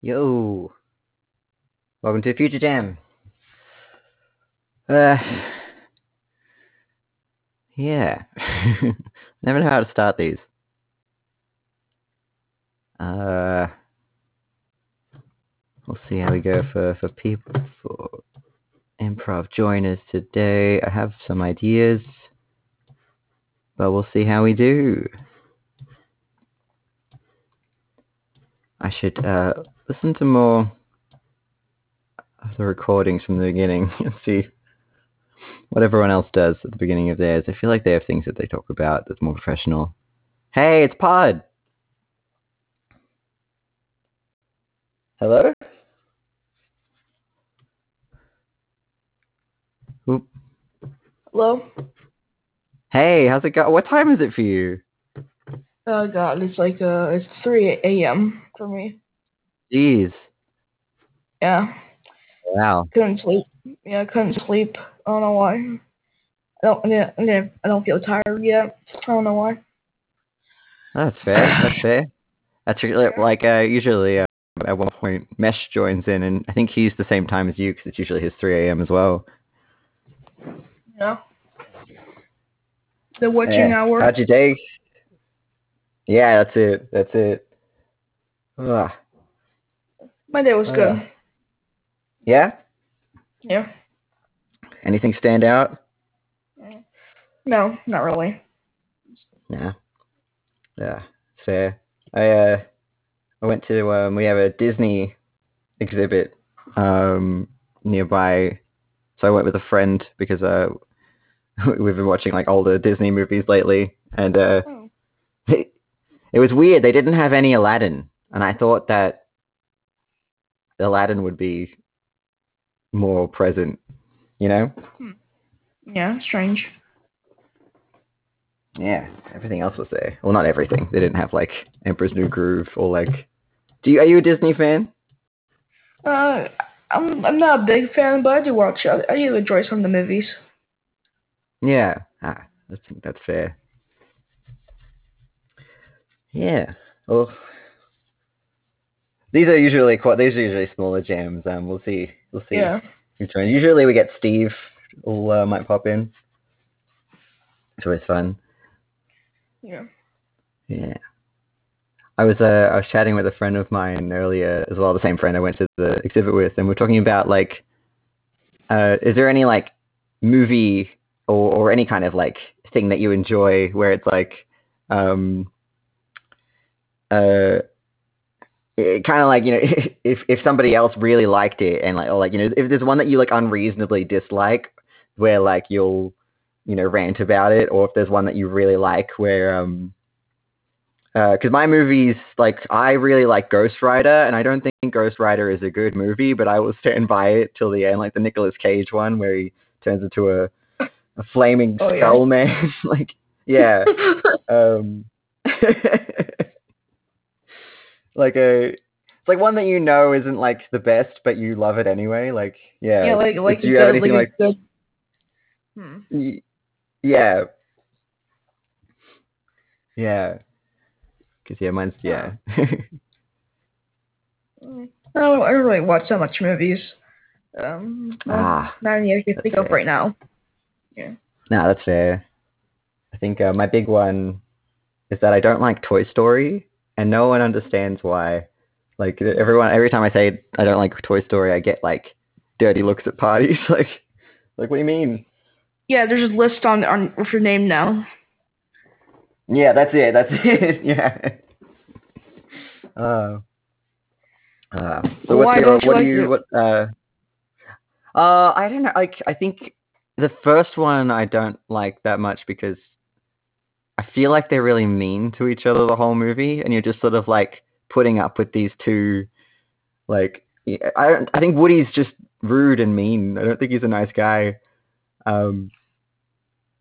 Yo. Welcome to Future Jam. Uh, yeah. Never know how to start these. Uh, we'll see how we go for, for people, for improv joiners today. I have some ideas, but we'll see how we do. I should uh, listen to more of the recordings from the beginning and see what everyone else does at the beginning of theirs. I feel like they have things that they talk about that's more professional. Hey, it's Pod. Hello? Oop. Hello? Hey, how's it go? What time is it for you? Oh god, it's like uh it's three AM for me. Jeez. Yeah. Wow. Couldn't sleep. Yeah, couldn't sleep. I don't know why. I don't I didn't, I didn't- I don't feel tired yet. I don't know why. That's fair. That's fair. That's really, like uh, usually uh, at one point Mesh joins in, and I think he's the same time as you because it's usually his 3 a.m. as well. Yeah. The watching Yeah. hour. How'd your day? Yeah, that's it. That's it. Ugh. My day was Uh, good. Yeah. Yeah. Anything stand out? No, not really. Yeah. Yeah. Fair. I uh, I went to um, we have a Disney exhibit um nearby, so I went with a friend because uh, we've been watching like older Disney movies lately, and uh, Oh. it, it was weird. They didn't have any Aladdin, and I thought that Aladdin would be more present. You know? Yeah, strange. Yeah. Everything else was there. Well, not everything. They didn't have like Emperor's New Groove or like. Do you are you a Disney fan? Uh I'm I'm not a big fan, but I do watch I, I do enjoy some of the movies. Yeah. Ah, think that's fair. Yeah. Well, these are usually quite. These are usually smaller jams. Um, we'll see. We'll see. Yeah. Usually we get Steve. Who uh, might pop in. It's always fun. Yeah. Yeah. I was uh, I was chatting with a friend of mine earlier as well, the same friend I went to the exhibit with, and we're talking about like, uh, is there any like movie or or any kind of like thing that you enjoy where it's like, um, uh, kind of like you know if if somebody else really liked it and like or like you know if there's one that you like unreasonably dislike where like you'll you know rant about it or if there's one that you really like where um because my movies like I really like Ghost Rider and I don't think Ghost Rider is a good movie but I will stand by it till the end like the Nicolas Cage one where he turns into a a flaming Oh, yeah. skull man like yeah um like a it's like one that you know isn't like the best but you love it anyway like yeah yeah, like like do you have good, anything like, like hmm. Y- Yeah. Yeah. Cause yeah, mine's yeah. Mm, I don't, I don't really watch that much movies. Um, ah, not any I can think of right now. Yeah. no, that's fair. I think uh, my big one is that I don't like Toy Story, and no one understands why. Like everyone, every time I say I don't like Toy Story, I get like dirty looks at parties. like, like what do you mean? Yeah, there's a list on on with your name now. Yeah, that's it. That's it. yeah. Uh, uh, so Why your, don't you what do like you it? what uh uh I don't know like I think the first one I don't like that much because I feel like they're really mean to each other the whole movie and you're just sort of like putting up with these two like I don't I think Woody's just rude and mean. I don't think he's a nice guy. Um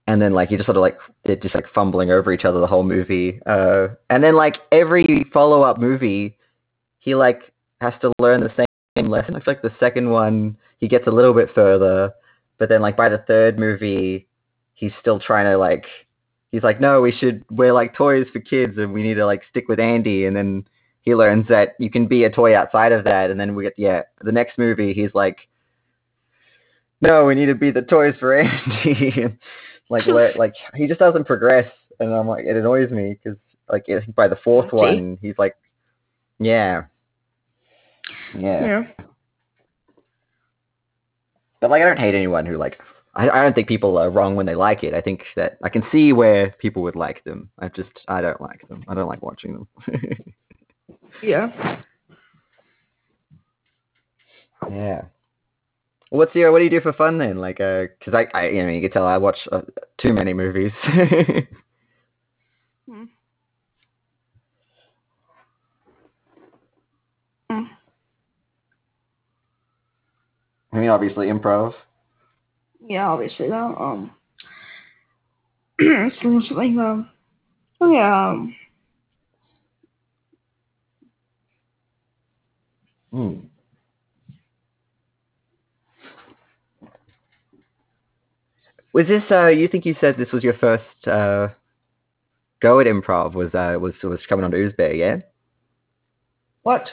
and then like you just sort of like they're just like fumbling over each other the whole movie. Uh, and then like every follow up movie, he like has to learn the same lesson. Looks like the second one he gets a little bit further, but then like by the third movie, he's still trying to like he's like no, we should wear like toys for kids and we need to like stick with Andy. And then he learns that you can be a toy outside of that, and then we get yeah the next movie he's like, no, we need to be the toys for Andy. like let, like he just doesn't progress, and I'm like it annoys me because like I think by the fourth See? one he's like, yeah, yeah. Yeah. But like I don't hate anyone who like I, I don't think people are wrong when they like it. I think that I can see where people would like them. I just I don't like them. I don't like watching them. Yeah. yeah. What's your what do you do for fun then? Like uh cuz I, I you know you can tell I watch uh, too many movies. Hmm. Hmm. I mean obviously improv. Yeah, obviously that. Um, so something. Um, oh yeah. Um, Hmm. Was this uh you think you said this was your first uh go at improv was uh was was coming on Uzbek, yeah? what?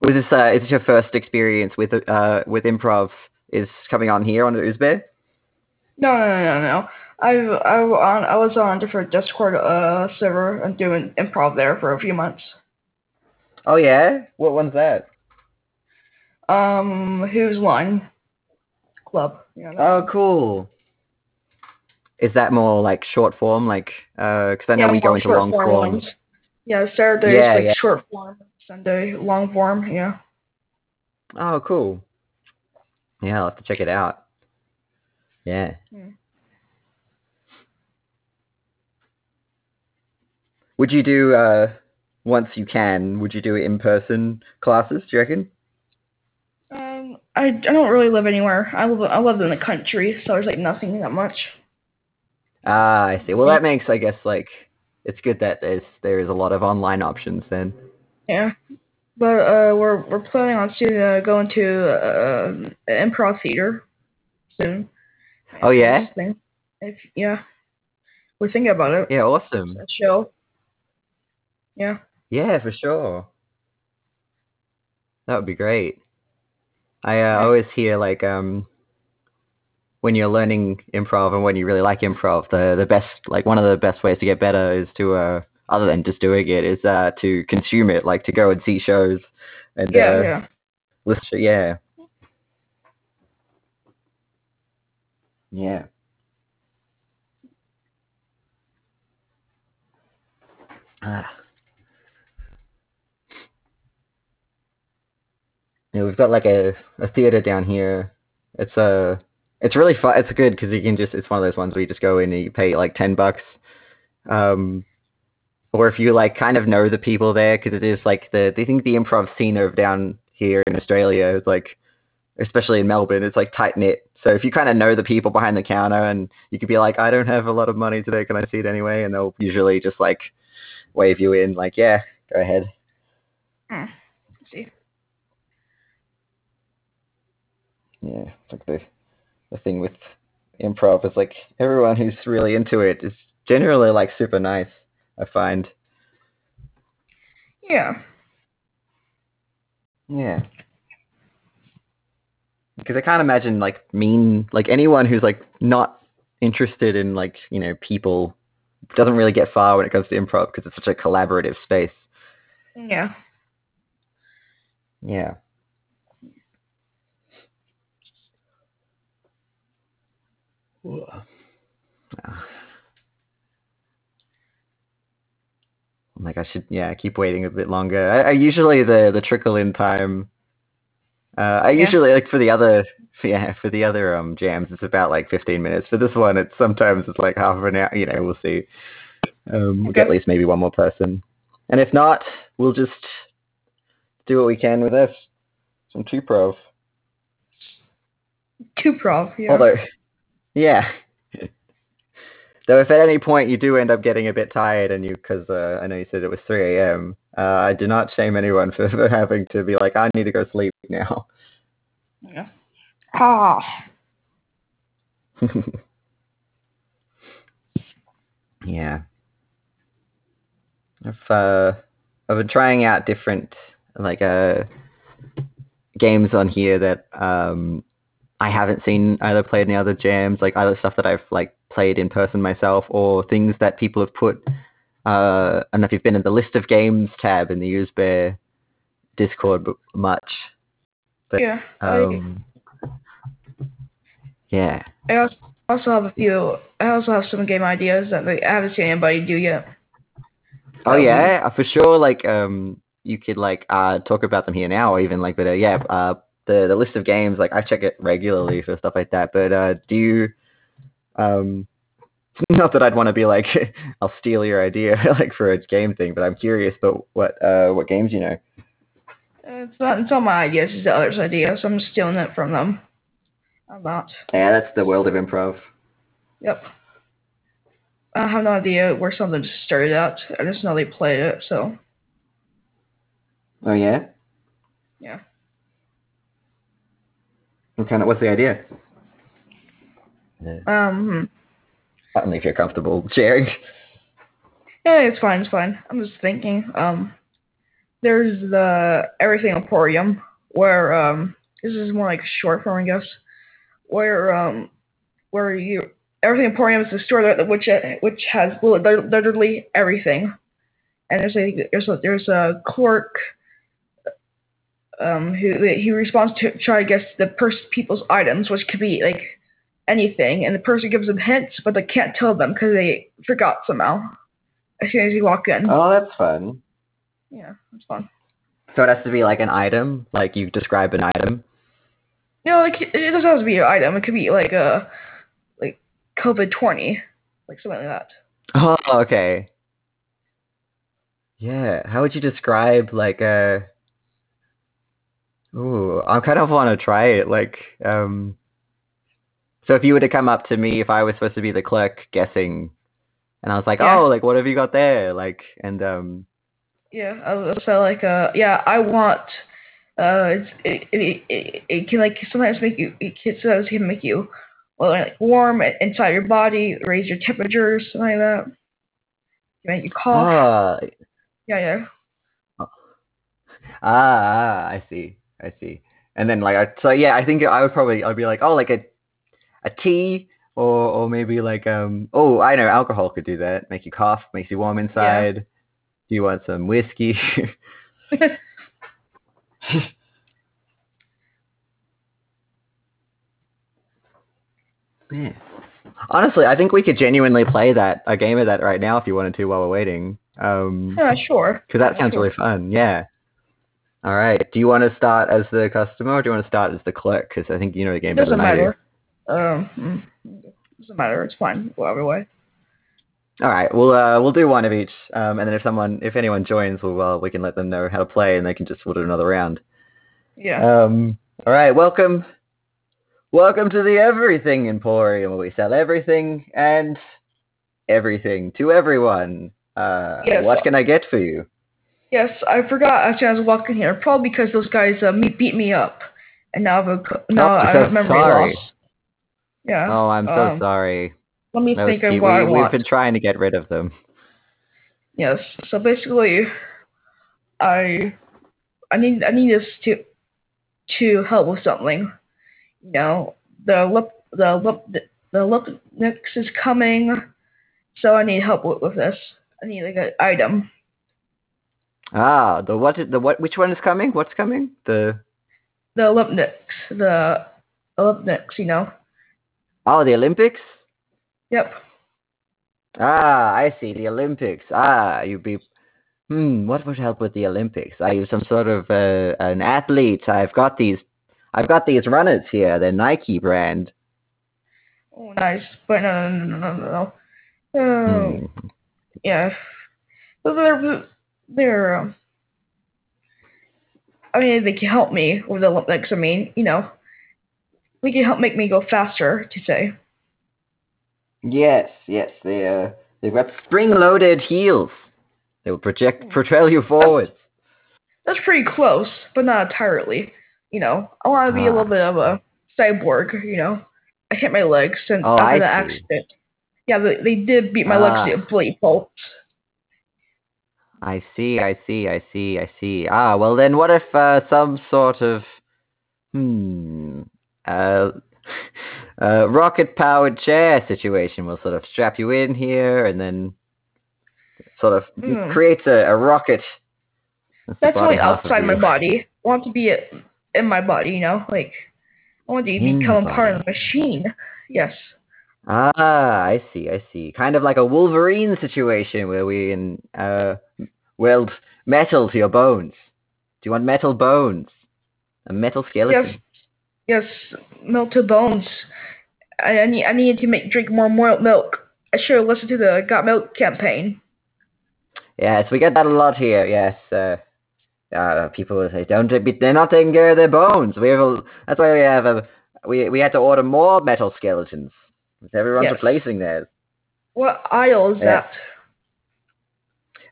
Was this uh is this your first experience with uh with improv is coming on here on the Uzbek? No, no, no, no. I I on I was on a different Discord uh server and doing improv there for a few months. Oh yeah? What one's that? Um, who's one? Club. Yeah. Oh cool. Is that more like short form like uh cuz I know Yeah, we go into long form form. ones. Yeah, Saturday Yeah, is like yeah. short form. Sunday long form. Yeah. Oh cool. Yeah, I'll have to check it out. Yeah. Hmm. Would you do uh once you can, would you do in person classes, do you reckon? Um, I, I don't really live anywhere. I live I live in the country, so there's like nothing that much. Ah, I see. Well, that makes, I guess, like it's good that there's there is a lot of online options then. Yeah, but uh, we're we're planning on soon uh, going to uh, improv theater soon. Oh, yeah? If yeah, we're thinking about it. Yeah, awesome. A show. Yeah. Yeah, for sure. That would be great. I uh, always hear like um when you're learning improv and when you really like improv, the the best like one of the best ways to get better is to uh other than just doing it is uh to consume it, like to go and see shows and Yeah. uh, yeah. listen. Yeah. Yeah. Ah. Yeah, we've got like a, a theater down here. It's a it's really fun. It's good because you can just it's one of those ones where you just go in and you pay like ten bucks. Um, or if you like kind of know the people there because it is like the they think the improv scene over down here in Australia is like especially in Melbourne it's like tight knit. So if you kind of know the people behind the counter and you could be like I don't have a lot of money today, can I see it anyway? And they'll usually just like wave you in like yeah, go ahead. Hmm. Let's see. Yeah, it's like the the thing with improv is like everyone who's really into it is generally like super nice. I find. Yeah. Yeah. Because I can't imagine like mean like anyone who's like not interested in like you know people doesn't really get far when it comes to improv because it's such a collaborative space. Yeah. Yeah. Ah. I'm like I should yeah keep waiting a bit longer. I, I usually the the trickle in time. Uh, I Yeah. usually like for the other yeah for the other um jams it's about like 15 minutes. For this one it's sometimes it's like half an hour. You know we'll see. Um, we'll get at least maybe one more person, and if not, we'll just do what we can with this. Some two prov. Two prov. Yeah. Although, yeah. Though, if at any point you do end up getting a bit tired, and you, because uh, I know you said it was 3 a.m., uh, I do not shame anyone for, for having to be like, I need to go sleep now. yeah. Ah. yeah. I've, uh, I've been trying out different like uh games on here that um I haven't seen either played any other jams, like either stuff that I've like played in person myself or things that people have put uh I don't know if you've been in the list of games tab in the Usebear Discord much. But yeah. um yeah. I, I also have a few. I also have some game ideas that like, I haven't seen anybody do yet. Oh Um, yeah, for sure. Like, um, you could like uh talk about them here now, or even like, but uh, yeah, uh, the the list of games, like I check it regularly for stuff like that. But uh, do you, um, not that I'd want to be like, I'll steal your idea like for a game thing, but I'm curious. But what uh what games you know? Uh, It's not. It's not my idea. It's the others' idea, so I'm stealing it from them. I'm not. Yeah, that's the world of improv. Yep. I have no idea where something started out. I just know they played it. So Oh yeah. yeah. What kind of what's the idea? Um. hmm. I don't know if you're comfortable sharing. Yeah, it's fine. It's fine. I'm just thinking. Um. There's the Everything Emporium, where um. This is more like short form, I guess. Where um. Where you Everything Emporium is a store that which which has literally everything, and there's a there's a there's a clerk. Um, who he responds to try to guess the pers- people's items, which could be like anything, and the person gives them hints, but they can't tell them because they forgot somehow. As soon as you walk in, Oh, that's fun. yeah, it's fun. So it has to be like an item, like you describe an item. You know, like it doesn't have to be an item. It could be like a like COVID twenty, like something like that. Oh, okay. Yeah. How would you describe like a? Ooh, I kind of want to try it. Like, um. So if you were to come up to me, if I was supposed to be the clerk guessing, and I was like, Yeah. "Oh, like what have you got there?" Like, and um. Yeah, I was so like uh yeah, I want uh it's, it, it, it it can like sometimes make you it can sometimes can make you well like warm inside your body, raise your temperature, something like that. Can make you cough. Ah, Yeah, yeah. ah, ah, I see, I see. And then like, I, so yeah, I think I would probably I'd be like, oh, like a, a tea, or or maybe like um, oh, I know, alcohol could do that, make you cough, makes you warm inside. Do you want some whiskey? yeah. Honestly, I think we could genuinely play that a game of that right now if you wanted to while we're waiting. Um, yeah, sure. because that sounds Sure. really fun. Yeah. All right. Do you want to start as the customer or do you want to start as the clerk? Because I think you know the game better Doesn't than I do. matter. Um, mm, doesn't matter. It's fine. Whatever way. All right. We'll uh, we'll do one of each, um, and then if someone, if anyone joins, we'll uh, we can let them know how to play, and they can just we'll do another round. Yeah. Um. All right. Welcome. Welcome to the Everything Emporium, where we sell everything and everything to everyone. Uh, Yes. What can I get for you? Yes, I forgot actually I was walking here. Probably because those guys uh, me- beat me up, and now I've now Oh, I so have memory sorry. loss. Yeah. Oh, I'm so um, sorry. Let me think of what I we, want. we've been trying to get rid of them. Yes. So basically, I I need I need this to to help with something. You know, the lip the lip the lip mix is coming, so I need help with, with this. I need like an item. Ah, the what? The what? Which one is coming? What's coming? The The mix, the mix. You know. oh, the Olympics. Yep. Ah, I see the Olympics. Ah, you'd be. Hmm. What would help with the Olympics? Are you some sort of uh, an athlete? I've got these. I've got these runners here. They're Nike brand. Oh, nice. But no, no, no, no, no, no. Oh, Hmm. yeah. So they're they're. Um, I mean, they can help me with the Olympics. I mean, you know, they can help make me go faster. To say. Yes, yes. They uh, they've got spring-loaded heels. They will project propel you forwards. That's pretty close, but not entirely. You know, I want to be a Ah. little bit of a cyborg. You know, I hit my legs since Oh, after I the see. accident. Yeah, they, they did beat my Ah. legs to a bloody pulp. I see, I see, I see, I see. Ah, well then, what if uh, some sort of hmm uh, uh rocket-powered chair situation will sort of strap you in here, and then sort of Hmm. creates a, a rocket. That's body only outside my body. I want to be in my body, you know? Like, I want to In become the a part of the machine. Yes. Ah, I see, I see. Kind of like a Wolverine situation where we in, uh, weld metal to your bones. Do you want metal bones? A metal skeleton? Yes. Yes. To bones. I, I need. I need to make drink more more milk. I should have listened to the Got Milk campaign. Yes, we get that a lot here. Yes, uh, uh, people will say, "Don't be, they're not taking care of their bones." We have a, that's why we have a we we had to order more metal skeletons. Everyone's Yes. replacing theirs. What aisle is Yes.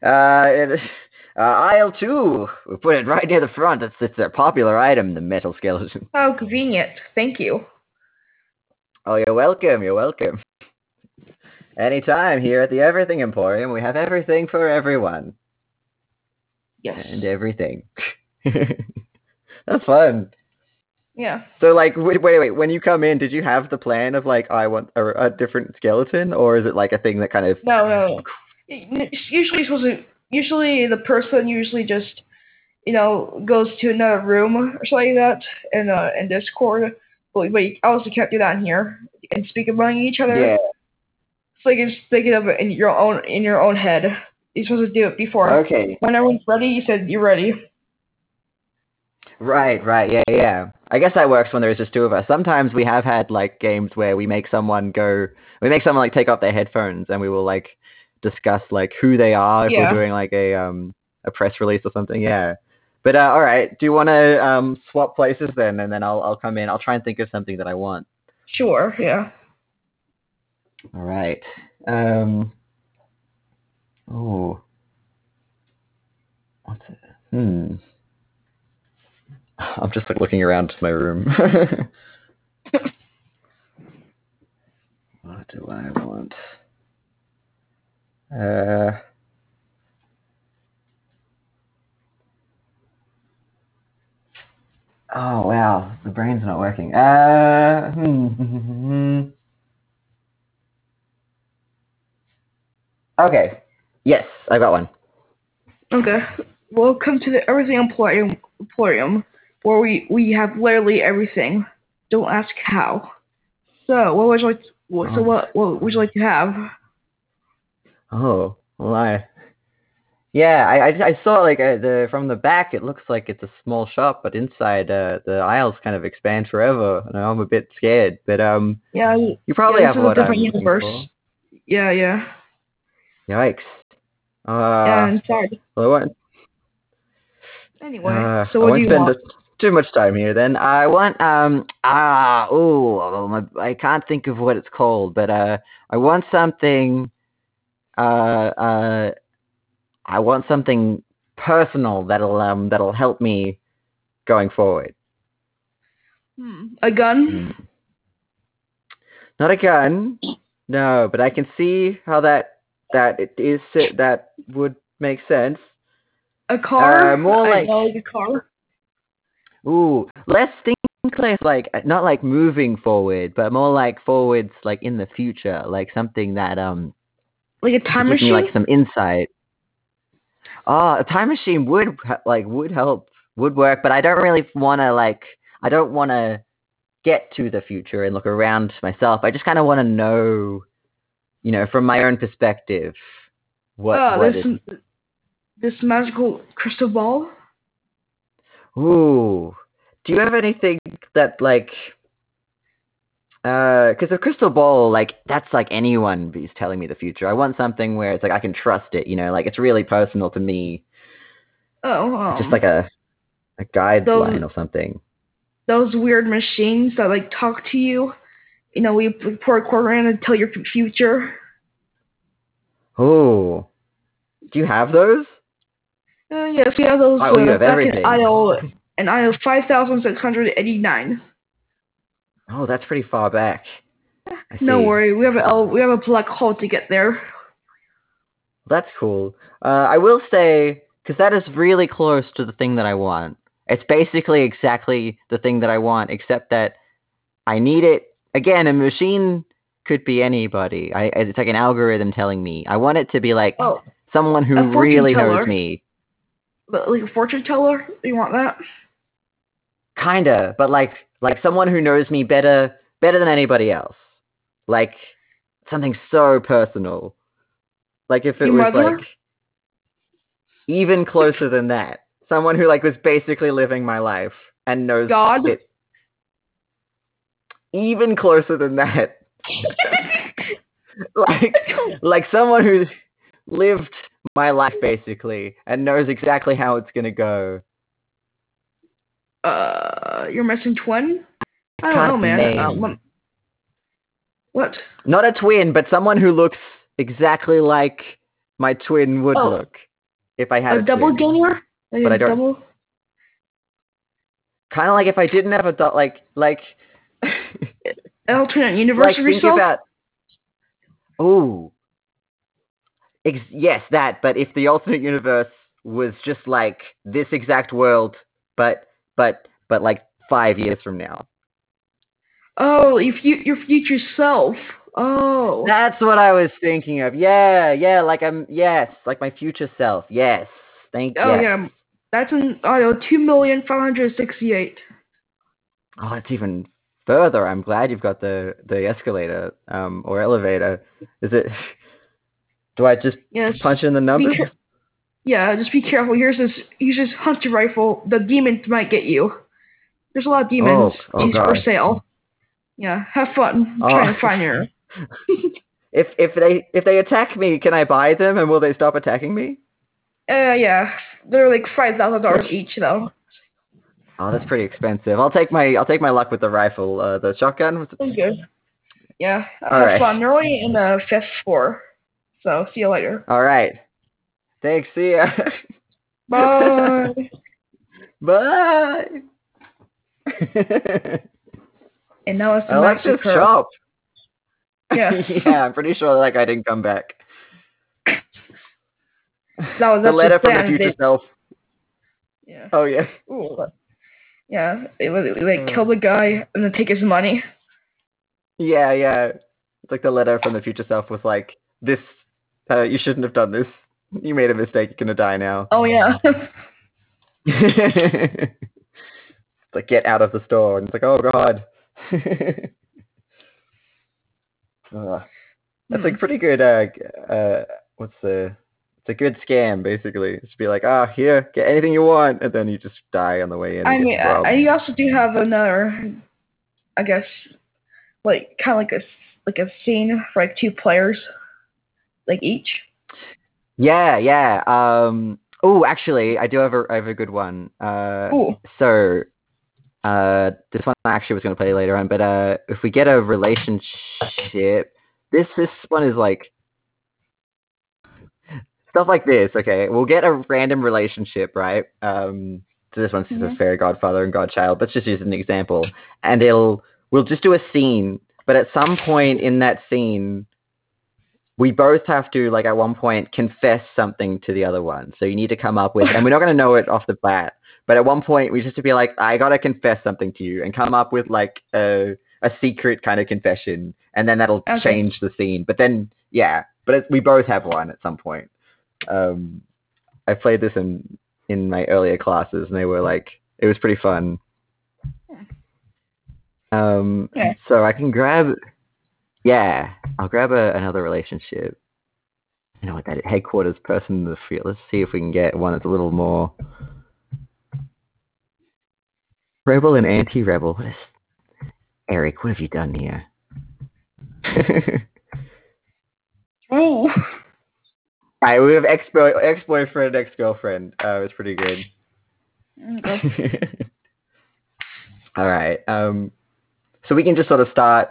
that? Uh, it, uh, aisle two. We put it right near the front. It's it's a popular item, the metal skeleton. How convenient. Thank you. Oh, you're welcome. You're welcome. Anytime here at the Everything Emporium, we have everything for everyone Yes. and everything. That's fun. Yeah. So, like, wait, wait, wait. When you come in, did you have the plan of like, I want a, a different skeleton, or is it like a thing that kind of? No, no. It's usually supposed to. Usually, the person usually just, you know, goes to another room or something like that in uh in Discord. But but you also can't do that in here and speak among each other. Yeah. So you can just think of it in your own in your own head. You're supposed to do it before. Okay. When everyone's ready, you said you're ready. Right. Right. Yeah. Yeah. I guess that works when there's just two of us. Sometimes we have had like games where we make someone go, we make someone like take off their headphones, and we will like discuss like who they are if Yeah. we're doing like a um a press release or something. Yeah. But uh, all right. Do you want to um swap places then, and then I'll I'll come in. I'll try and think of something that I want. Sure. Yeah. All right. Um. Oh. What's it? Hmm. I'm just like looking around my room. what do I want? Uh. Oh wow, the brain's not working. Uh. Hmm. Okay. Yes, I got one. Okay. Welcome to the Everything Emporium, Emporium where we, we have literally everything. Don't ask how. So, what would you like? what, so, Oh. what what would you like to have? Oh, well, I. Yeah, I, I, I saw like uh, the from the back. It looks like it's a small shop, but inside uh, the aisles kind of expand forever, and I'm a bit scared. But um, Yeah, you probably yeah, have a what I'm different looking universe. for. Yeah, yeah. Yikes! Uh, yeah, inside. well, I won't, Anyway, uh, so what do you want? Too much time here. Then I want um ah oh my, I can't think of what it's called, but uh I want something uh uh I want something personal that'll um that'll help me going forward. Hmm. A gun? Hmm. Not a gun, no, but I can see how that that it is that would make sense. A car? Uh, more I like- know, like a car. Ooh, less think like not like moving forward, but more like forwards, like in the future, like something that um Like a time machine? me like some insight. Ah, a time machine would like would help, would work, but I don't really want to like I don't want to get to the future and look around myself. I just kind of want to know, you know, from my own perspective, what oh, what this is. this magical crystal ball? Ooh, do you have anything that like? Uh, Because a crystal ball, like that's like anyone who's telling me the future. I want something where it's like I can trust it. You know, like it's really personal to me. Oh, um, just like a a guideline or something. those weird machines that like talk to you. You know, we we pour a quarter in and tell your future. Oh, do you have those? Uh, yes, we have those. Oh, you uh, back everything. in aisle in aisle five thousand six hundred eighty nine. Oh, that's pretty far back. No worry, we have a we have a black hole to get there. That's cool. Uh, I will say because that is really close to the thing that I want. It's basically exactly the thing that I want, except that I need it again. A machine could be anybody. I it's like an algorithm telling me. I want it to be like Oh, someone who really knows me. But like a fortune teller. You want that? Kinda, but like like someone who knows me better better than anybody else. Like something so personal. Like if it Your was mother? like even closer than that. Someone who like was basically living my life and knows God? it. Even closer than that. like like someone who lived my life basically and knows exactly how it's gonna go. uh, your missing twin? I don't know, man. Uh, lem- what? Not a twin, but someone who looks exactly like my twin would Oh. look if I had A a, double twin. gamer? Like But a I don't- Double? Kind of like if I didn't have a dot, like like Alternate universe think yourself? about. Ooh. Ex- yes, that. But if the alternate universe was just like this exact world, but but but like five years from now. Oh, if fu- your future self. Oh. That's what I was thinking of. Yeah, yeah, like I'm. Yes, like my future self. Yes, thank. You. Oh, yeah. yes. That's in oh, two million five hundred sixty-eight. Oh, it's even further. I'm glad you've got the the escalator um or elevator. Is it? Do I just punch in the numbers? Yeah, just be careful. Here's this. Here's this hunter rifle. The demons might get you. There's a lot of demons Oh, oh for sale. Yeah, have fun Oh. trying to find your. If if they if they attack me, can I buy them and will they stop attacking me? Uh, yeah, they're like five thousand dollars each though. Oh, that's pretty expensive. I'll take my I'll take my luck with the rifle. Uh, the shotgun. Was it? Good. Yeah, All have right. fun. They're only in the fifth floor, so see you later. All right. Thanks. See ya. Bye. Bye. and now it's the Alexis. Chop. Yeah, yeah, I'm pretty sure that guy didn't come back. that was the letter from the future They- self. yeah. Oh yeah. Ooh. Yeah, it was like Uh. kill the guy and then take his money. Yeah, yeah. It's like the letter from the future self was like, "This, uh, you shouldn't have done this. You made a mistake. You're gonna die now." Oh yeah. it's like get out of the store, and it's like, oh god. Ugh. That's like pretty good. Uh, uh, what's the? It's a good scam, basically. Just be like, ah, here, get anything you want, and then you just die on the way in. I mean, I, you also do have another, I guess, like kind of like a like a scene for like two players, like each. Yeah, yeah. Um. Oh, actually, I do have a I have a good one. Uh. Ooh. So, uh, this one I actually was going to play later on, but uh, if we get a relationship, this this one is like stuff like this. Okay, we'll get a random relationship, right? Um. So this one's just a fairy godfather and godchild. Let's just use an example, and it'll we'll just do a scene, but at some point in that scene, we both have to like at one point confess something to the other one. So you need to come up with, and we're not going to know it off the bat, but at one point we just have to be like, I got to confess something to you, and come up with like a a secret kind of confession, and then that'll Okay. change the scene. But then yeah, but it, we both have one at some point. Um, I played this in in my earlier classes, and they were like, it was pretty fun. Um, Yeah. so I can grab, yeah, I'll grab a, another relationship. You know what that headquarters person in the field. Let's see if we can get one that's a little more rebel and anti-rebel. What is Eric? What have you done here? Ooh. Alright, we have ex ex boyfriend, ex girlfriend. Uh, it was pretty good. Okay. All right. Um, so we can just sort of start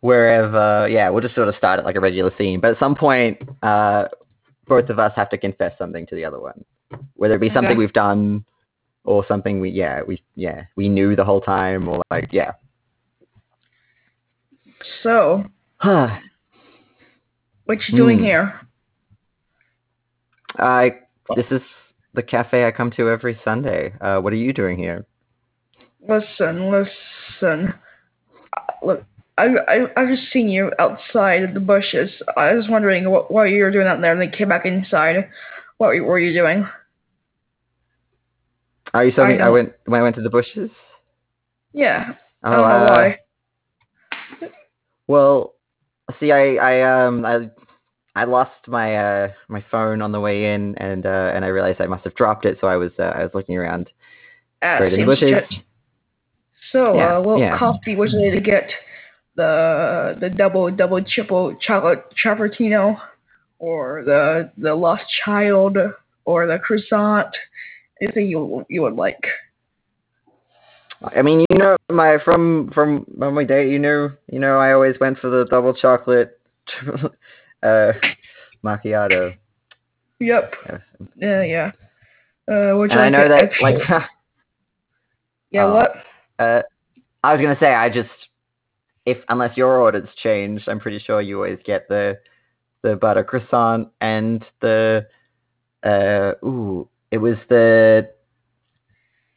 wherever. Yeah, we'll just sort of start at like a regular scene, but at some point, uh, both of us have to confess something to the other one, whether it be something Okay. we've done or something we yeah we yeah we knew the whole time or like yeah. So, Huh. what you doing Hmm. here? I this is the cafe I come to every Sunday. Uh, what are you doing here? Listen, listen. Uh, Look, I I I've just seen you outside the bushes. I was wondering what what you were doing out there, and then came back inside. What were, were you doing? Are you saw I me. I went when I went to the bushes. Yeah, Oh, I don't know uh, why. Well, see, I, I, um, I, I lost my, uh, my phone on the way in, and, uh, and I realized I must have dropped it, so I was, uh, I was looking around. Ah, Straight in the bushes. So, Yeah, uh, what yeah. coffee was it to get? The the double double triple chocolate frappuccino, or the the lost child, or the croissant? Anything you you would like? I mean, you know, my from from when we date, you know, you know, I always went for the double chocolate, uh, macchiato. Yep. Yeah. Yeah, yeah. Uh, And I know that, like, yeah, uh, what? uh, I was gonna say, I just, if unless your order's changed, I'm pretty sure you always get the, the butter croissant and the, uh, ooh, it was the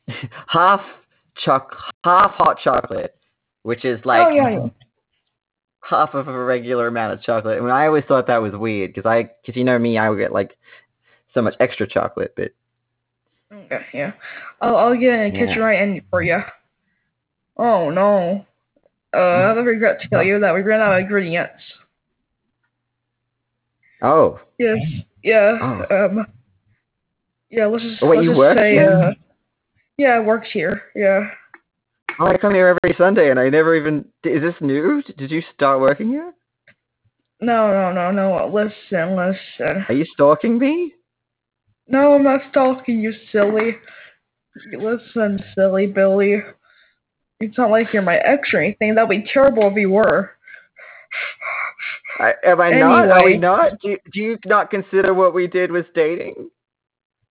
half choc, half hot chocolate, which is like oh yeah, yeah. half of a regular amount of chocolate. I mean, I always thought that was weird because I, because you know me, I would get like so much extra chocolate, but Okay, yeah. I'll I'll get in the Yeah. kitchen right in for you. Oh no. Uh, I have a regret to tell you that we ran out of ingredients. oh, Yes. Yeah. Oh. Um. Yeah. Let's just. Wait, let's you just work say, here? Uh, yeah, I worked here. Yeah. oh, I come here every Sunday and I never even, is this new? Did you start working here? No, no, no, no. Listen, listen. Are you stalking me? No, I'm not stalking you, silly. Listen, silly Billy. It's not like you're my ex or anything. That'd be terrible if you were. I, am I not? Are we not? Do, do you not consider what we did was dating?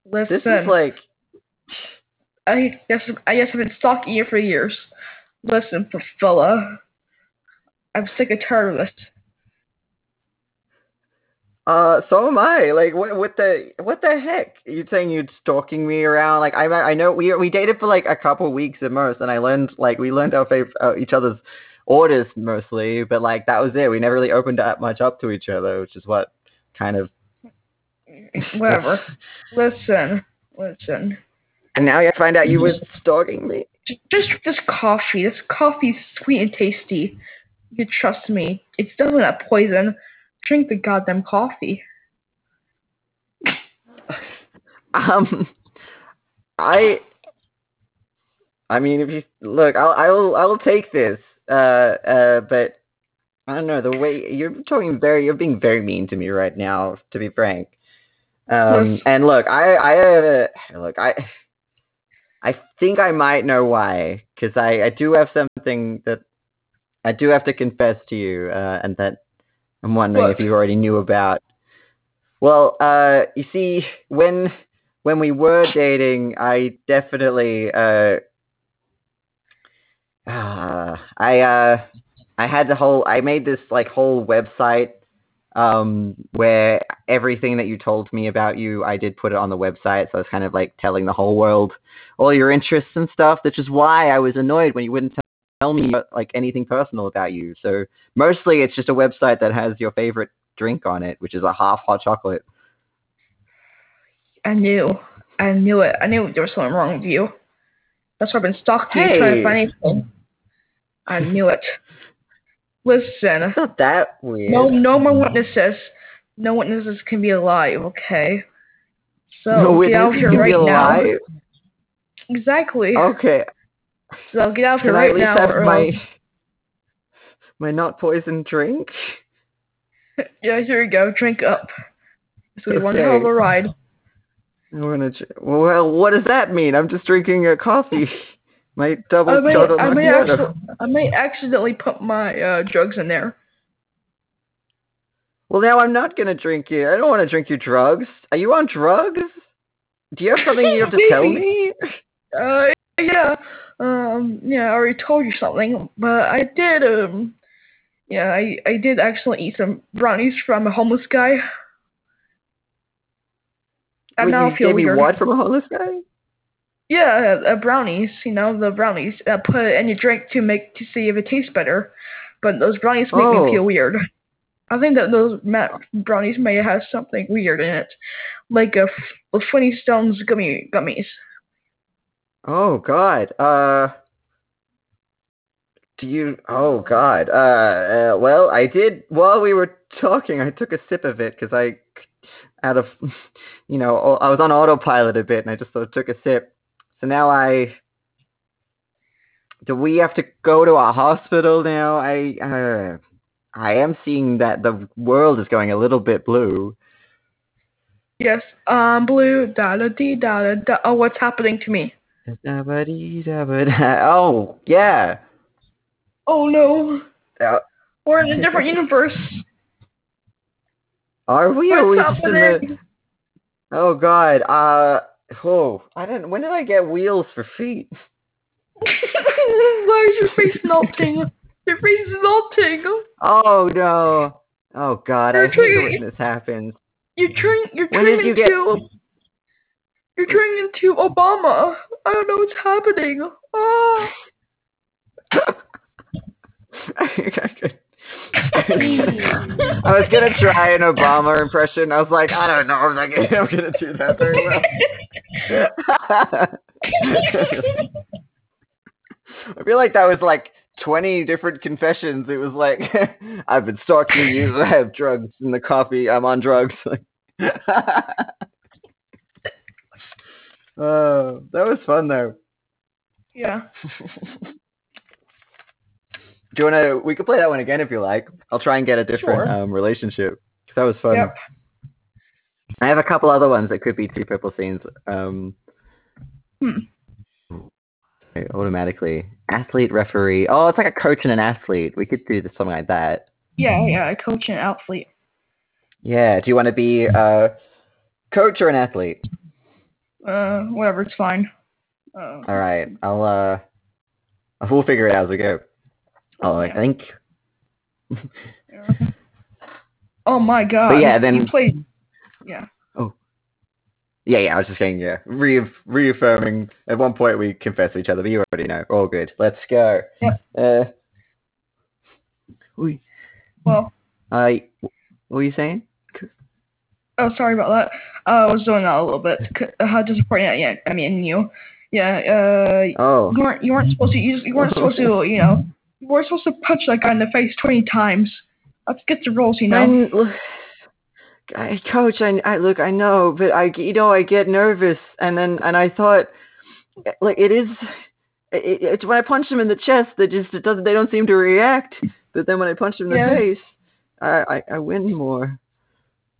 Listen. This is like, I guess I guess I've been stalking you for years. Listen, fella, I'm sick and tired of this. Uh, so am I. Like, what, what the, what the heck? You're saying you're stalking me around? Like, I, I know we we dated for like a couple weeks at most, and I learned like we learned our fav- uh, each other's orders mostly, but like that was it. We never really opened that much up to each other, which is what kind of. Whatever. listen, listen. And now you find out you were stalking me. Just, just this coffee. This coffee's sweet and tasty. You trust me. It's definitely not poison. Drink the goddamn coffee. Um, I, I mean, if you look, I'll, I'll, I'll take this. Uh, uh, but I don't know the way you're talking very, you're being very mean to me right now, to be frank. Um, and look, I, I, uh, look, I, I think I might know why, because I, I do have something that I do have to confess to you, uh, and that I'm wondering What? if you already knew about. Well, uh, you see, when when we were dating, I definitely, uh, uh, I, uh, I had the whole, I made this like whole website, um, where everything that you told me about you, I did put it on the website. So I was kind of like telling the whole world all your interests and stuff, which is why I was annoyed when you wouldn't tell- tell me uh, like anything personal about you. So mostly it's just a website that has your favorite drink on it, which is a half hot chocolate. I knew. I knew it. I knew there was something wrong with you. That's why I've been stalking you, trying to find anything. I knew it. Listen. It's not that weird. No, no more witnesses. No witnesses can be alive, okay? So No get out here can right be now. alive? Exactly. Okay. So get out of here Can at least now. have or my else- my not poison drink? Yeah, here you go. Drink up. It's gonna be one hell of a ride. I'm gonna. Well, what does that mean? I'm just drinking a coffee. My double I may, I may, macchiato. accident, I may accidentally put my uh, drugs in there. Well, now I'm not gonna drink you. I don't want to drink your drugs. Are you on drugs? Do you have something you have to tell me? Uh, yeah. Um, yeah, I already told you something, but I did, um, yeah, I, I did actually eat some brownies from a homeless guy. I Wait, now you feel gave me weird. what from a homeless guy? Yeah, uh, brownies. You know the brownies. Uh, put it in your drink to make to see if it tastes better. But those brownies make Oh. me feel weird. I think that those brownies may have something weird in it, like a, f- a Flintstones gummy gummies. Oh God. Uh. Do you? Oh God. Uh, uh. Well, I did while we were talking. I took a sip of it because I, out of, you know, I was on autopilot a bit, and I just sort of took a sip. So now I. Do we have to go to a hospital now? I. Uh, I am seeing that the world is going a little bit blue. Yes, um, blue da da dee da da. Oh, what's happening to me? Oh yeah. Oh no, Uh, we're in a different universe. Are we? Are we the? Oh God. Uh. Oh, I didn't. When did I get wheels for feet? Why is your face melting? Your face is melting. Oh no. Oh God. I You're hate it turning- when this happens. You're turning. You're turning into. get? You're turning into Obama. I don't know what's happening. Oh. I was gonna try an Obama impression. I was like, I don't know. I'm not gonna, I'm gonna do that very well. I feel like that was like 20 different confessions. It was like, I've been stalking you. I have drugs in the coffee. I'm on drugs. oh, that was fun though. yeah. Do you want to? We could play that one again if you like. I'll try and get a different Sure. um, relationship. That was fun. Yep. I have a couple other ones that could be two purple scenes. Um, Hmm. automatically, athlete referee. Oh, it's like a coach and an athlete. We could do this, something like that. Yeah, yeah. A coach and athlete. Yeah. Do you want to be a coach or an athlete? Uh, whatever. It's fine. Uh, All right. I'll. uh We'll figure it out as we go. Oh, I Yeah. think. oh my God. But yeah, then- you played. Yeah. Oh. Yeah, yeah. I was just saying. Yeah. Re- reaffirming. At one point, we confessed to each other, but you already know. All good. Let's go. Yep. Uh. We. Well. I. What were you saying? Oh, sorry about that. Uh, I was doing that a little bit. Uh, How disappointing. Yeah. I mean, you. Yeah. Uh, Oh. you weren't. You weren't supposed to. You, you weren't supposed to. You know. You weren't supposed to punch that guy in the face twenty times. Let's get the rules. You know. Look, I, coach, I, I look, I know, but I, you know, I get nervous, and then, and I thought, like, it is, it, it's when I punch them in the chest, they just, it doesn't, they don't seem to react. But then when I punch them in Yeah. the face, I, I, I win more.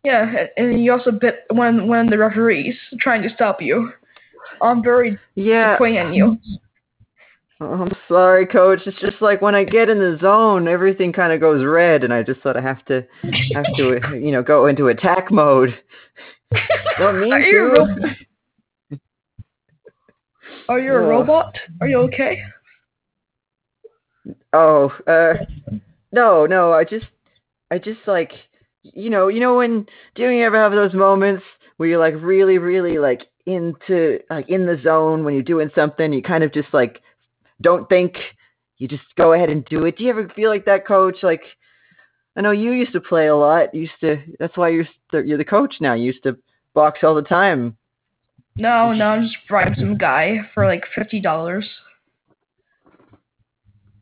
Yeah, and you also bit when when the referees trying to stop you. I'm very Yeah. disappointed in you. Oh, I'm sorry, coach. It's just like when I get in the zone, everything kind of goes red, and I just sort of have to, have to, you know, go into attack mode. Don't mean Are you a to. ro- Are you a robot? Are you okay? Oh, uh, no, no. I just, I just like, you know, you know when do you ever have those moments where you're like really, really like into like in the zone when you're doing something, you kind of just like don't think, you just go ahead and do it. Do you ever feel like that, coach? Like, I know you used to play a lot. You used to. That's why you're you're the coach now. You used to box all the time. No, no, I'm just bribed some guy for like fifty dollars.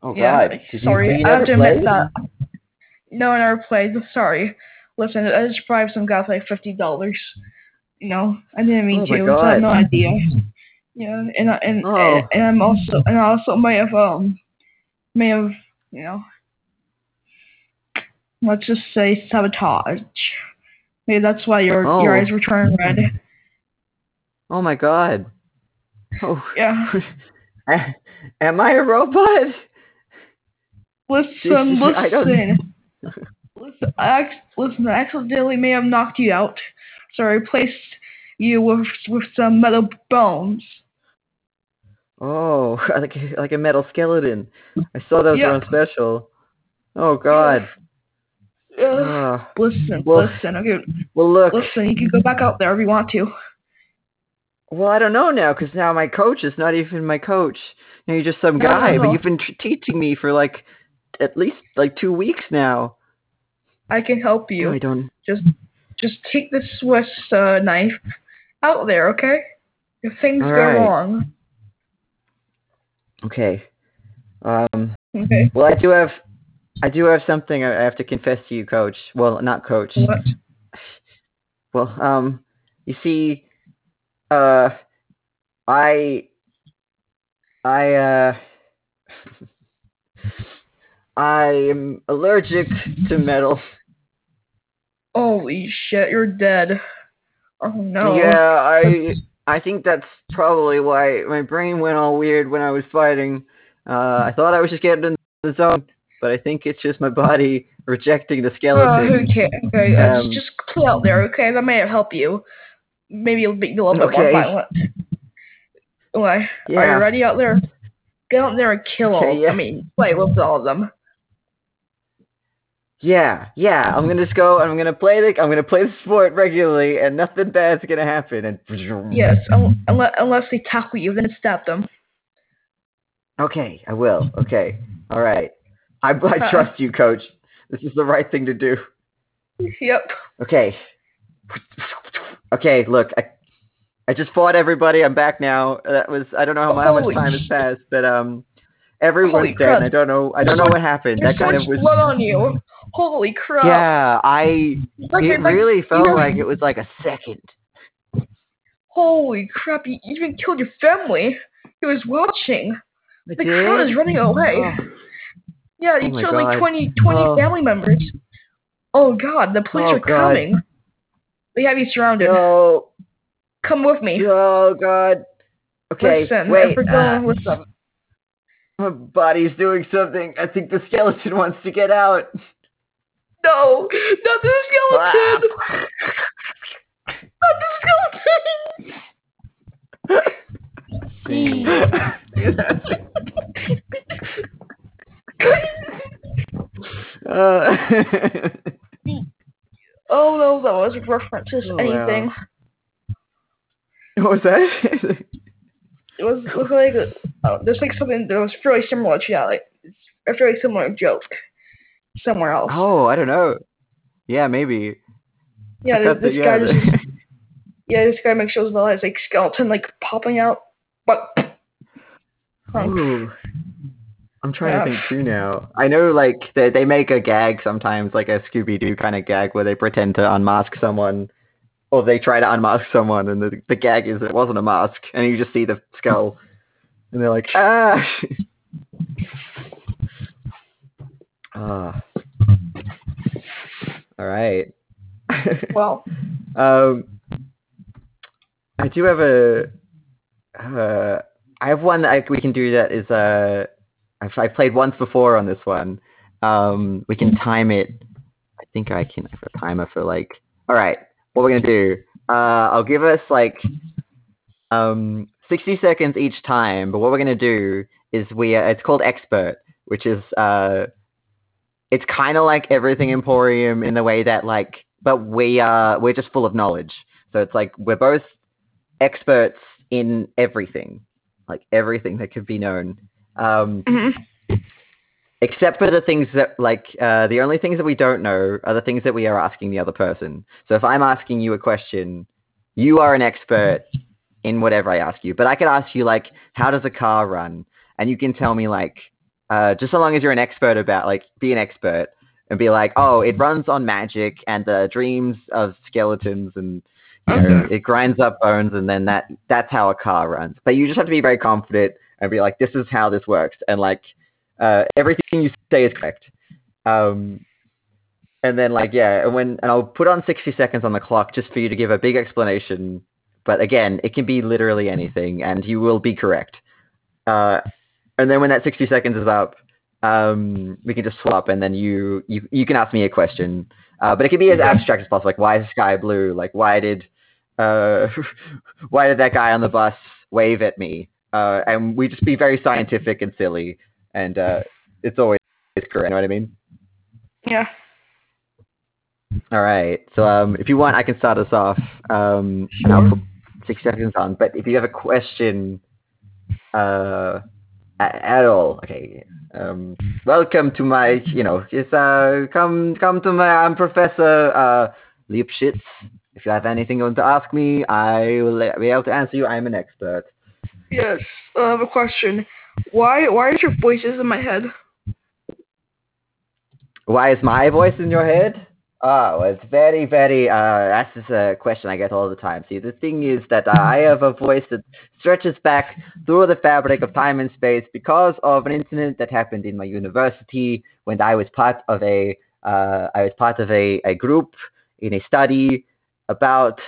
Oh Yeah, God! Did sorry, you I have to admit that. No, I never played. Sorry. Listen, I just bribed some guy for like fifty dollars. You know, I didn't mean Oh to. so I had no idea. Yeah, and I- and Oh. and I'm also and I also may have um may have you know let's just say sabotage. Maybe that's why your your Oh. eyes were turning red. Oh my God! Oh. Yeah. Am I a robot? Listen, I don't- listen. Listen, I listen, accidentally may have knocked you out, so I replaced you with with some metal bones. Oh, like a, like a metal skeleton. I saw those Yeah. were on special. Oh God. Ah. listen, Well- listen. Okay, well, look. listen. You can go back out there if you want to. Well, I don't know now because now my coach is not even my coach. Now you're just some No, no, guy, but you've been t- teaching me for like at least like two weeks now. I can help you. I don't. Just just take the Swiss uh, knife out there, okay? If things All go right. wrong. Okay. Um. Okay. Well, I do have, I do have something I I have to confess to you, Coach. Well, not Coach. What? Well, um, you see, uh, I, I, uh, I am allergic to metal. Holy shit, you're dead. Oh no. Yeah, I, I think that's probably why my brain went all weird when I was fighting. Uh, I thought I was just getting in the zone, but I think it's just my body rejecting the Uh, skeleton. who cares? Okay, uh, Um, just play out there, okay? That may help you. Maybe it'll you a little bit Okay. more violent. Why? Yeah. Are you ready out there? Get out there and kill Okay, all. yeah. I mean, play with all of them. Yeah, yeah. I'm gonna just go. and I'm gonna play the. I'm gonna play the sport regularly, and nothing bad's gonna happen. And Yes, un- unless, they tackle you, then stab them. Okay, I will. Okay, all right. I I Uh-uh. trust you, Coach. This is the right thing to do. Yep. Okay. Okay, look. I I just fought everybody. I'm back now. That was. I don't know how, how much time has passed, but um, everyone's dead. I don't know. I don't know what happened. There's That so kind much of was. blood on you. Holy crap. Yeah, I. Like, It like, really felt you know- like it was like a second. Holy crap, you even killed your family. He was watching. I The crowd is running away. Oh. Yeah, you Oh killed like God. 20, 20 Oh. family members. Oh god, the police Oh, are God. coming. They have you surrounded. No. Come with me. Oh God. Okay, Listen, wait. uh, them. My body's doing something. I think the skeleton wants to get out. No, not the skeleton. Ah. not the skeleton. uh, oh no, that was references Oh, anything. what was that? It was it was like uh, there's like something that was fairly similar to that, like it's a fairly similar joke somewhere else. oh, I don't know. Yeah, maybe. yeah, this, this yeah, guy the- just yeah, this guy makes shows about his like skeleton like popping out, but. Ooh. I'm trying Yeah. to think too now. I know, like they they make a gag sometimes, like a Scooby Doo kind of gag, where they pretend to unmask someone, or they try to unmask someone, and the the gag is it wasn't a mask, and you just see the skull, and they're like, ah. Ah. All right. Well, Um, I do have a. Uh, I have one that I, we can do that is uh, I've, I've played once before on this one. Um, we can time it. I think I can have a timer for like. All right, what we're gonna do? Uh, I'll give us like um 60 seconds each time. But what we're gonna do is we. Uh, it's called expert, which is uh, it's kind of like everything Emporium in the way that like, but we are we're just full of knowledge. So it's like we're both experts in everything, like everything that could be known. Um, mhm. Except for the things that like uh, the only things that we don't know are the things that we are asking the other person. So if I'm asking you a question, you are an expert in whatever I ask you. But I could ask you like, how does a car run? And you can tell me like, uh, just so long as you're an expert about like, be an expert and be like, oh, it runs on magic and the dreams of skeletons and you know, Okay. it grinds up bones and then that that's how a car runs. But you just have to be very confident and be like, this is how this works and like uh, everything you say is correct. Um, and then like yeah, and when and I'll put on sixty seconds on the clock just for you to give a big explanation. But again, it can be literally anything, and you will be correct. Uh, and then when that sixty seconds is up, um, we can just swap, and then you you you can ask me a question. Uh, but it can be as abstract as possible, like why is the sky blue? Like why did uh, why did that guy on the bus wave at me? Uh, and we just be very scientific and silly, and uh, it's always correct. You know what I mean? Yeah. All right. So um, if you want, I can start us off. Um, and I'll put six seconds on. But if you have a question, uh, at all, okay. Um, welcome to my, you know, just uh, come come to my. I'm Professor uh, Lipschitz. If you have anything you want to ask me, I will be able to answer you. I'm an expert. Yes, I have a question. Why why is your voices in my head? Why is my voice in your head? Oh, it's very, very, uh, that's just a question I get all the time. See, the thing is that uh, I have a voice that stretches back through the fabric of time and space because of an incident that happened in my university when I was part of a, uh, I was part of a, a group in a study about,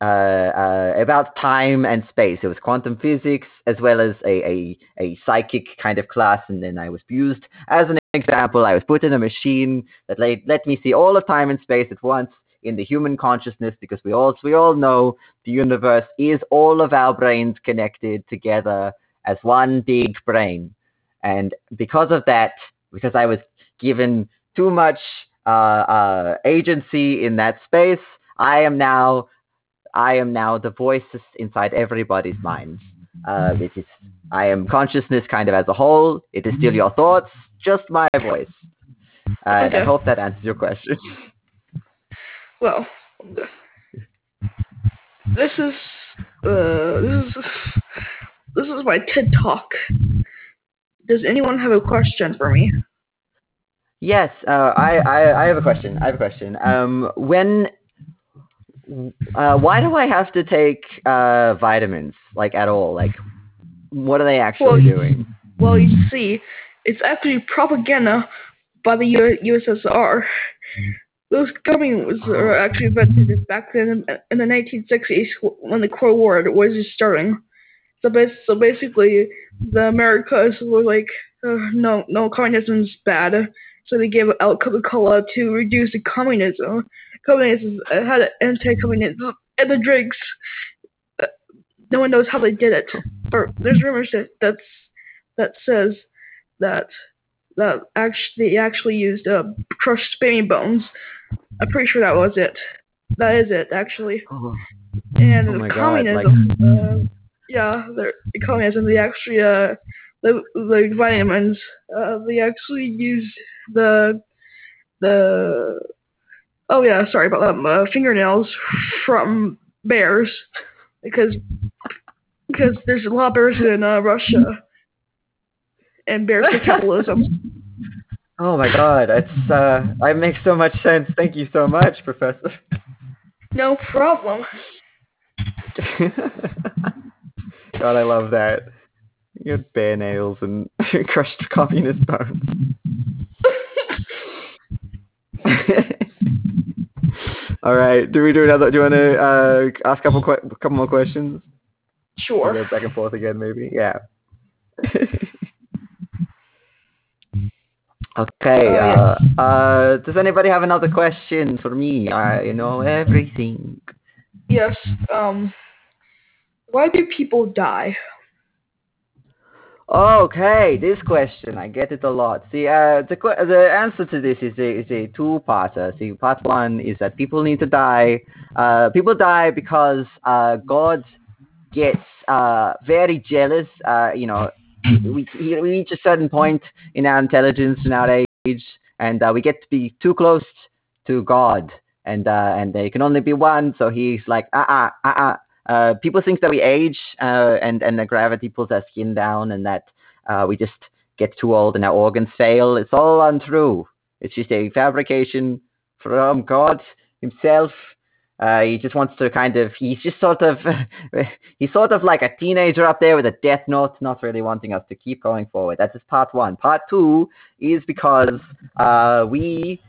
uh, uh, about time and space. It was quantum physics as well as a, a, a psychic kind of class, and then I was used as an example, I was put in a machine that let, let me see all of time and space at once in the human consciousness because we all we all know the universe is all of our brains connected together as one big brain. And because of that, because I was given too much uh, uh, agency in that space, I am now I am now the voice inside everybody's minds. Uh, it is I am consciousness kind of as a whole. It is still your thoughts, just my voice. Uh, Okay. I hope that answers your question. Well, this is uh this is this is my TED talk. Does anyone have a question for me? Yes, uh, I, I, I have a question. I have a question. Um, when, uh, why do I have to take uh, vitamins like at all? Like, what are they actually Well, doing? Well, you see, it's actually propaganda by the U- USSR. Those gummies were actually invented back then in the 1960s when the Cold War was just starting. So, bas- so basically, the Americas were like, uh, no, no, communism's bad. So they gave out Coca-Cola to reduce the communism. Communism uh, had anti-communism and the drinks. Uh, no one knows how they did it. Or there's rumors that that's that says that that actually they actually used uh, crushed baby bones. I'm pretty sure that was it. That is it actually. Oh, And Oh my God, communism, uh, yeah, the the communism. They actually uh the the vitamins. Uh, they actually used the the oh yeah, sorry about that. Uh, fingernails from bears because because there's a lot of bears in uh, Russia and bears for capitalism. oh my God, it's uh, it makes so much sense. Thank you so much, Professor. No problem. God, I love that. You had bare nails and crushed communist bones. All right. Do we do another? Do you want to uh, ask a couple que- couple more questions? Sure. Go back and forth again, maybe. Yeah. okay. Oh, uh, uh, does anybody have another question for me? I know everything. Yes. Um. Why do people die? Okay, this question I get it a lot. See, uh, the the answer to this is a is a two parter. See, part one is that people need to die. Uh, people die because uh, God gets uh, very jealous. Uh, you know, we we reach a certain point in our intelligence in our age, and uh, we get to be too close to God, and uh, and there can only be one. So he's like, uh uh uh uh. Uh, people think that we age, uh, and and the gravity pulls our skin down, and that uh, we just get too old and our organs fail. It's all untrue. It's just a fabrication from God Himself. Uh, he just wants to kind of, he's just sort of, he's sort of like a teenager up there with a death note, not really wanting us to keep going forward. That's just part one. Part two is because uh, we,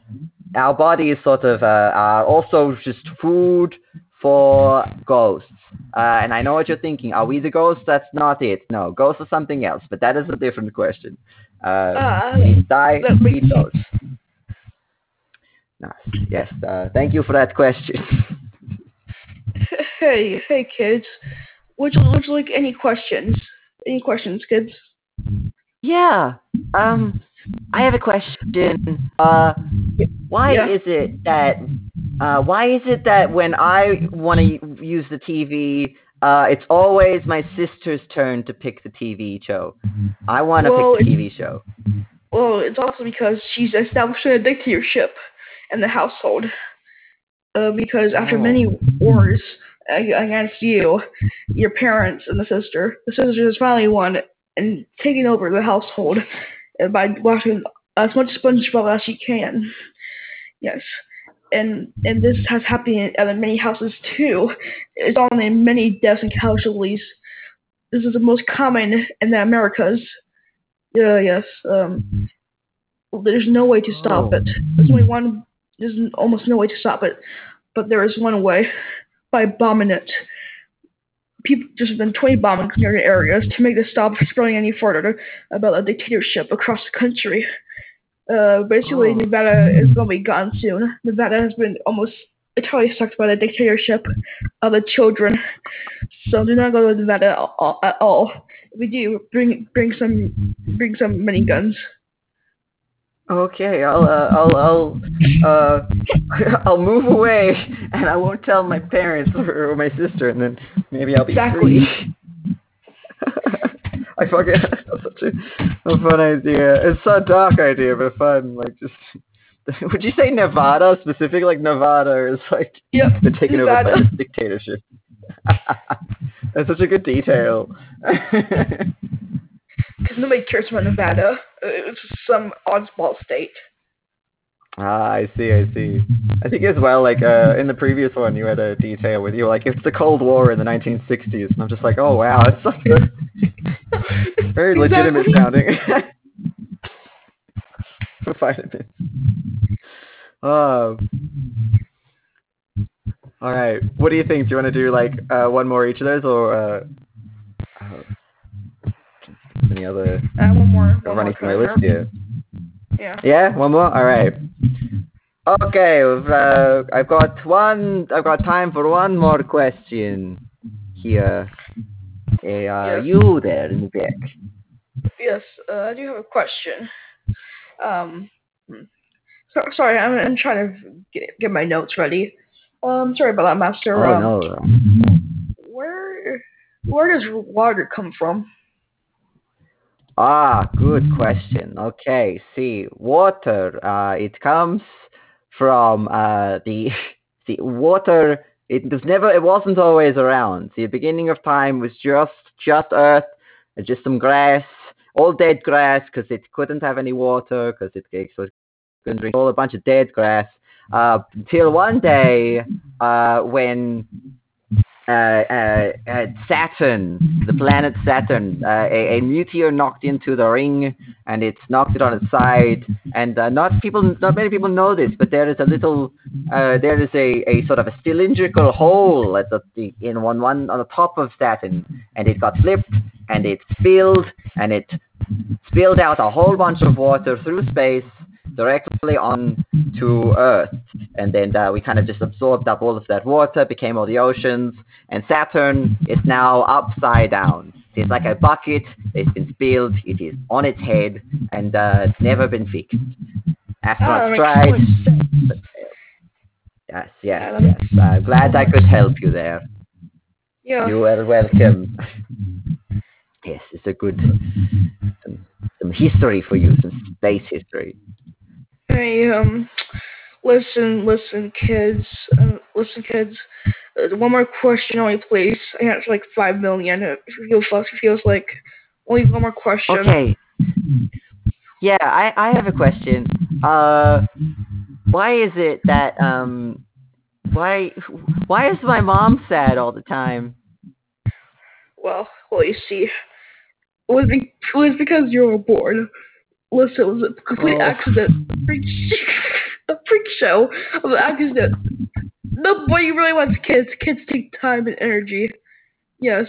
our body is sort of, uh, are also just food for ghosts. Uh, and I know what you're thinking. Are we the ghosts? That's not it. No, ghosts are something else. But that is a different question. Uh, Uh, we die, that we makes don't. Nice. Yes. Uh, thank you for that question. hey, hey, kids. Would you would you like any questions? Any questions, kids? yeah. Um, I have a question. Uh, why Yeah. is it that uh, why is it that when I want to use the TV, Uh, it's always my sister's turn to pick the TV show. I want to Well, pick the TV show. Well, it's also because she's establishing a dictatorship in the household. Uh, because after Oh. many wars against you, your parents, and the sister, the sister has finally won and taken over the household uh, by watching as much SpongeBob as she can. Yes. And and this has happened in other many houses too. It's on in many deaths and casualties. This is the most common in the Americas. Yeah, yes. Um, there's no way to stop Oh. it. There's only one. There's almost no way to stop it, but there is one way by bombing it. People there's been 20 bombings in certain areas to make this stop spreading any further about a dictatorship across the country. Uh, basically, Oh. Nevada is going to be gone soon. Nevada has been almost entirely sucked by the dictatorship of the children. So do not go to Nevada at all. At all. If we do, bring bring some bring some mini guns. Okay, I'll uh, I'll I'll uh I'll move away and I won't tell my parents or, or my sister and then maybe I'll be Exactly. free. I fucking that's such a, a fun idea. It's a dark idea but fun. Like just would you say Nevada specific? Like Nevada is like Yep. been taken over by this dictatorship. That's such a good detail. Because nobody cares about Nevada. It's some oddball state. Ah, I see, I see. I think as well, like uh, in the previous one, you had a detail with you like it's the Cold War in the 1960s, and I'm just like, oh wow, it's like a very legitimate sounding. For vitamins. Oh. All right. What do you think? Do you want to do like uh, one more each of those, or uh, uh, any other? Uh, one more. One running more through my list here. Yeah. Yeah, one more. All right. Okay, uh, I've got one. I've got time for one more question here. Hey, uh, Yes. you there in the back? Yes. Uh, I do have a question. Um. hmm. So, sorry, I'm, I'm trying to get, get my notes ready. Um. Sorry about that, Master. Oh um, no. Where Where does water come from? Ah, good question. Okay, see, water. Uh, it comes from uh the the water. It was never. It wasn't always around. The beginning of time was just just earth, and just some grass, all dead grass, because it couldn't have any water, because it, it was couldn't drink all a bunch of dead grass. Uh, until one day, uh, when uh, uh, uh, Saturn, the planet Saturn, uh, a, a meteor knocked into the ring, and it knocked it on its side. And uh, not people, not many people know this, but there is a little, uh, there is a, a sort of a cylindrical hole at the in one one on the top of Saturn, and it got flipped, and it spilled, and it spilled out a whole bunch of water through space directly on to Earth, and then uh, we kind of just absorbed up all of that water, became all the oceans, and Saturn is now upside down. It's like a bucket. It's been spilled. It is on its head, and uh, it's never been fixed. Astronauts makes tried. so much sense. but. Yes, yes, yes. I'm glad I could help you there. Yeah. You are welcome. Yes, it's a good some, some history for you, some space history. Hey, um, listen, listen, kids, um, listen, kids. Uh, one more question, only, please. I answered like five million. It feels, it feels like only one more question. Okay. Yeah, I, I have a question. Uh, why is it that um, why why is my mom sad all the time? Well, well, you see, it was, be- it was because you were born. Listen, it was a complete Oh. accident. A freak, a freak show of an accident. Nobody really wants kids. Kids take time and energy. Yes,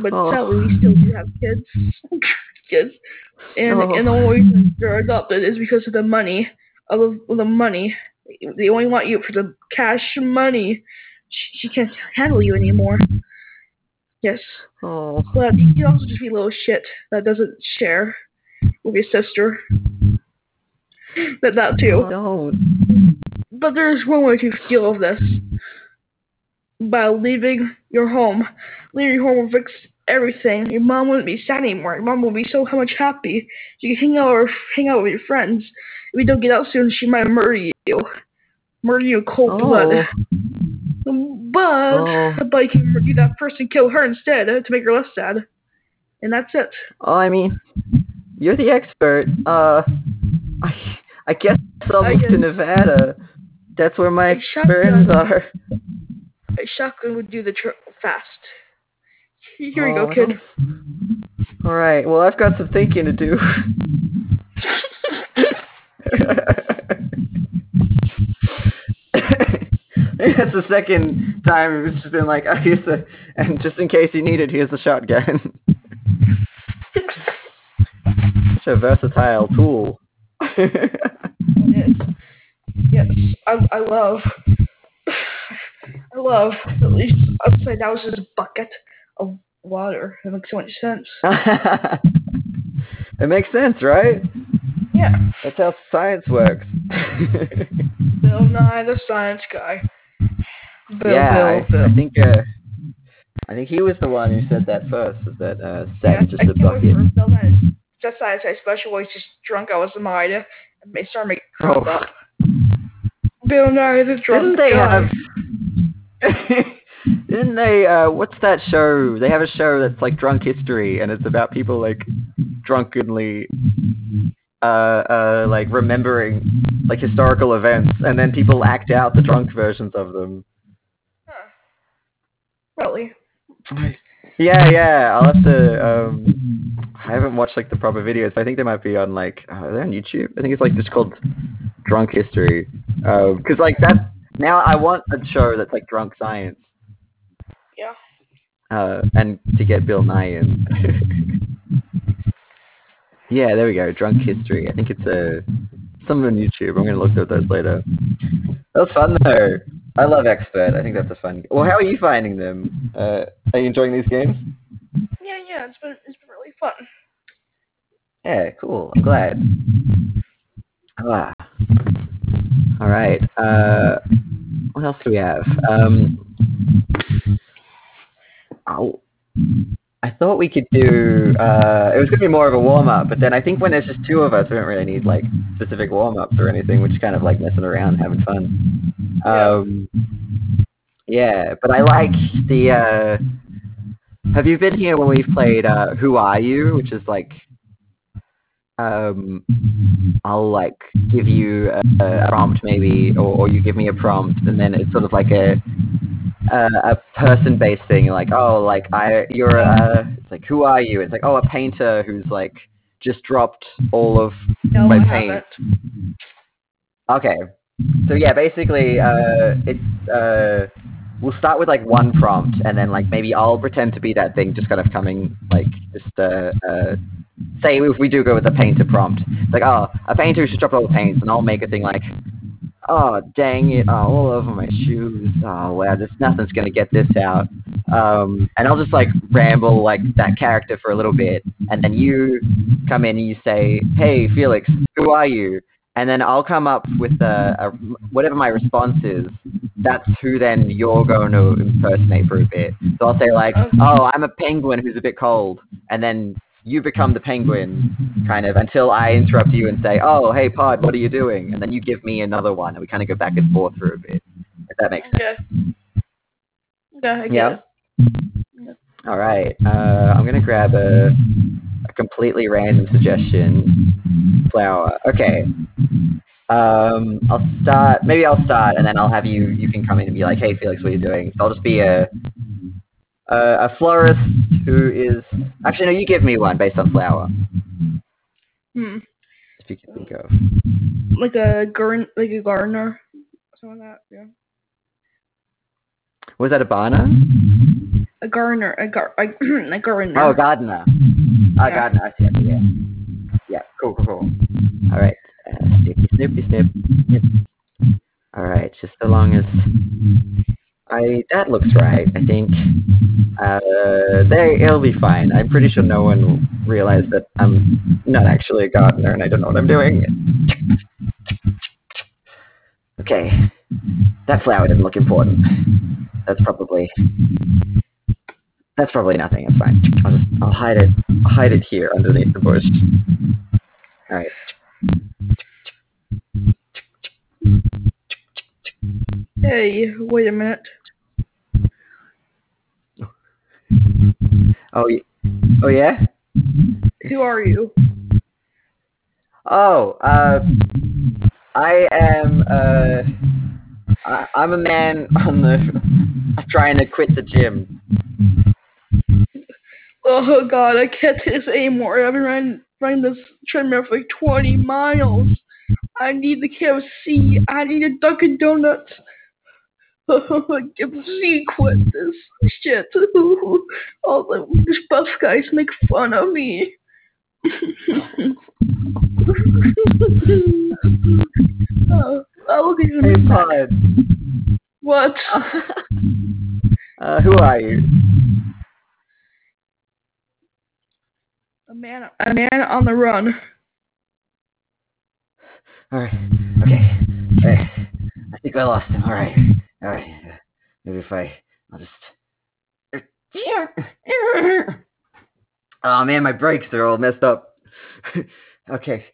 but Oh. sadly, we still do have kids. kids, and Oh. and the only reason they're adopted is because of the money. Of the, money, they only want you for the cash money. She, she can't handle you anymore. Yes. Oh, But you can also just be a little shit that doesn't share your sister. That that too. no. But there's one way to deal with this. By leaving your home leaving your home will fix everything. Your mom wouldn't be sad anymore. Your mom will be so much happy. You can hang out or hang out with your friends. If you don't get out soon, she might murder you. Murder you in cold oh. blood. But Oh. but you can do that first and kill her instead to make her less sad. And that's it. Oh, I mean, you're the expert. Uh, I, I guess I'll I move to Nevada. That's where my friends are. A shotgun would do the trick fast. Here you Oh, go, kid. All right. Well, I've got some thinking to do. That's the second time it's just been like, oh, here's the, and just in case you need it, here's the shotgun. Such a versatile tool. yes. Yes. I, I love. I love. At least upside down was just a bucket of water. It makes so much sense. it makes sense, right? Yeah. That's how science works. Bill Nye, the science guy. Bill, yeah, Bill, I, I think uh, I think he was the one who said that first. That uh, set Yeah, just I a bucket? For Bill Nye's just science guy special where he's just drunk out of some idea and they start making crap Oh. up. Bill Nye, the drunk Didn't they guy. have? Didn't they? Uh, what's that show? They have a show that's like Drunk History, and it's about people like drunkenly, uh, uh, like remembering like historical events, and then people act out the drunk versions of them. Huh. Really? Yeah, yeah. I'll have to. Um, I haven't watched like the proper videos, but I think they might be on like. Uh, are they on YouTube? I think it's like just called Drunk History. Because like that's now I want a show that's like drunk science. Yeah. Uh, and to get Bill Nye in. yeah, there we go. Drunk History. I think it's a something on YouTube. I'm gonna look at those later. That was fun though. I love Expert. I think that's a fun. Well, how are you finding them? Uh, are you enjoying these games? Yeah, yeah, it's been it's been fun. Yeah, cool. I'm glad. Ah. All right. Uh, what else do we have? Um, oh, I thought we could do. Uh, it was gonna be more of a warm up, but then I think when there's just two of us, we don't really need like specific warm ups or anything. We're just kind of like messing around, having fun. Um, yeah, but I like the. Uh, have you been here when we've played uh, Who Are You, which is like um, I'll like give you a, a prompt maybe, or, or you give me a prompt, and then it's sort of like a a, a person-based thing. Like, oh, like I, you're a, it's like, who are you? It's like, oh, a painter who's like just dropped all of No, my I paint. haven't. Okay. So yeah, basically, uh, it's uh, we'll start with like one prompt, and then like maybe I'll pretend to be that thing, just kind of coming like just uh, uh, say if we do go with the painter prompt, it's like oh, a painter who just dropped all the paints, and I'll make a thing like. Oh dang it! Oh, all over my shoes. Oh wow, this nothing's gonna get this out. Um, and I'll just like ramble like that character for a little bit, and then you come in and you say, "Hey, Felix, who are you?" And then I'll come up with a, a whatever my response is. That's who then you're going to impersonate for a bit. So I'll say like, Okay. "Oh, I'm a penguin who's a bit cold," and then you become the penguin, kind of, until I interrupt you and say, "Oh, hey, Pod, what are you doing?" And then you give me another one, and we kind of go back and forth for a bit. If that makes sense. Okay. Yeah, Yeah. All right. Uh, I'm gonna grab a, a completely random suggestion. Flower. Okay. Um, I'll start. Maybe I'll start, and then I'll have you. You can come in and be like, "Hey, Felix, what are you doing?" So I'll just be a a, a florist who is. Actually, no. You give me one based on flower, Hmm. if you can think of. Like a garden, like a gardener, something like that. Yeah. Was that a Barna? A gardener, a gar, a, a gardener. Oh, gardener. I see. I see. Yeah. Yeah. Cool. Cool. Cool. All right. Uh, snippy, snippy, snip. Snip. All right. Just so long as I that looks right. I think uh, they it'll be fine. I'm pretty sure no one will realize that I'm not actually a gardener and I don't know what I'm doing. Okay. That flower didn't look important. That's probably That's probably nothing. It's fine. I'll just I'll hide it. I'll hide it here underneath the bush. All right. Hey, wait a minute. Oh, oh yeah. Who are you? Oh, uh, I am. Uh, I, I'm a man on the trying to quit the gym. Oh god, I can't take this anymore. I've been running, running this treadmill for like 20 miles. I need the KFC. I need a Dunkin' Donuts. KFC quit this shit. All the buff guys make fun of me. oh, look at you. Hey, Pod. What? Uh, who are you? A man, a man on the run. All right. Okay. Right. I think I lost him. All right. All right. Maybe if I, I'll just. Oh man, my brakes are all messed up. okay.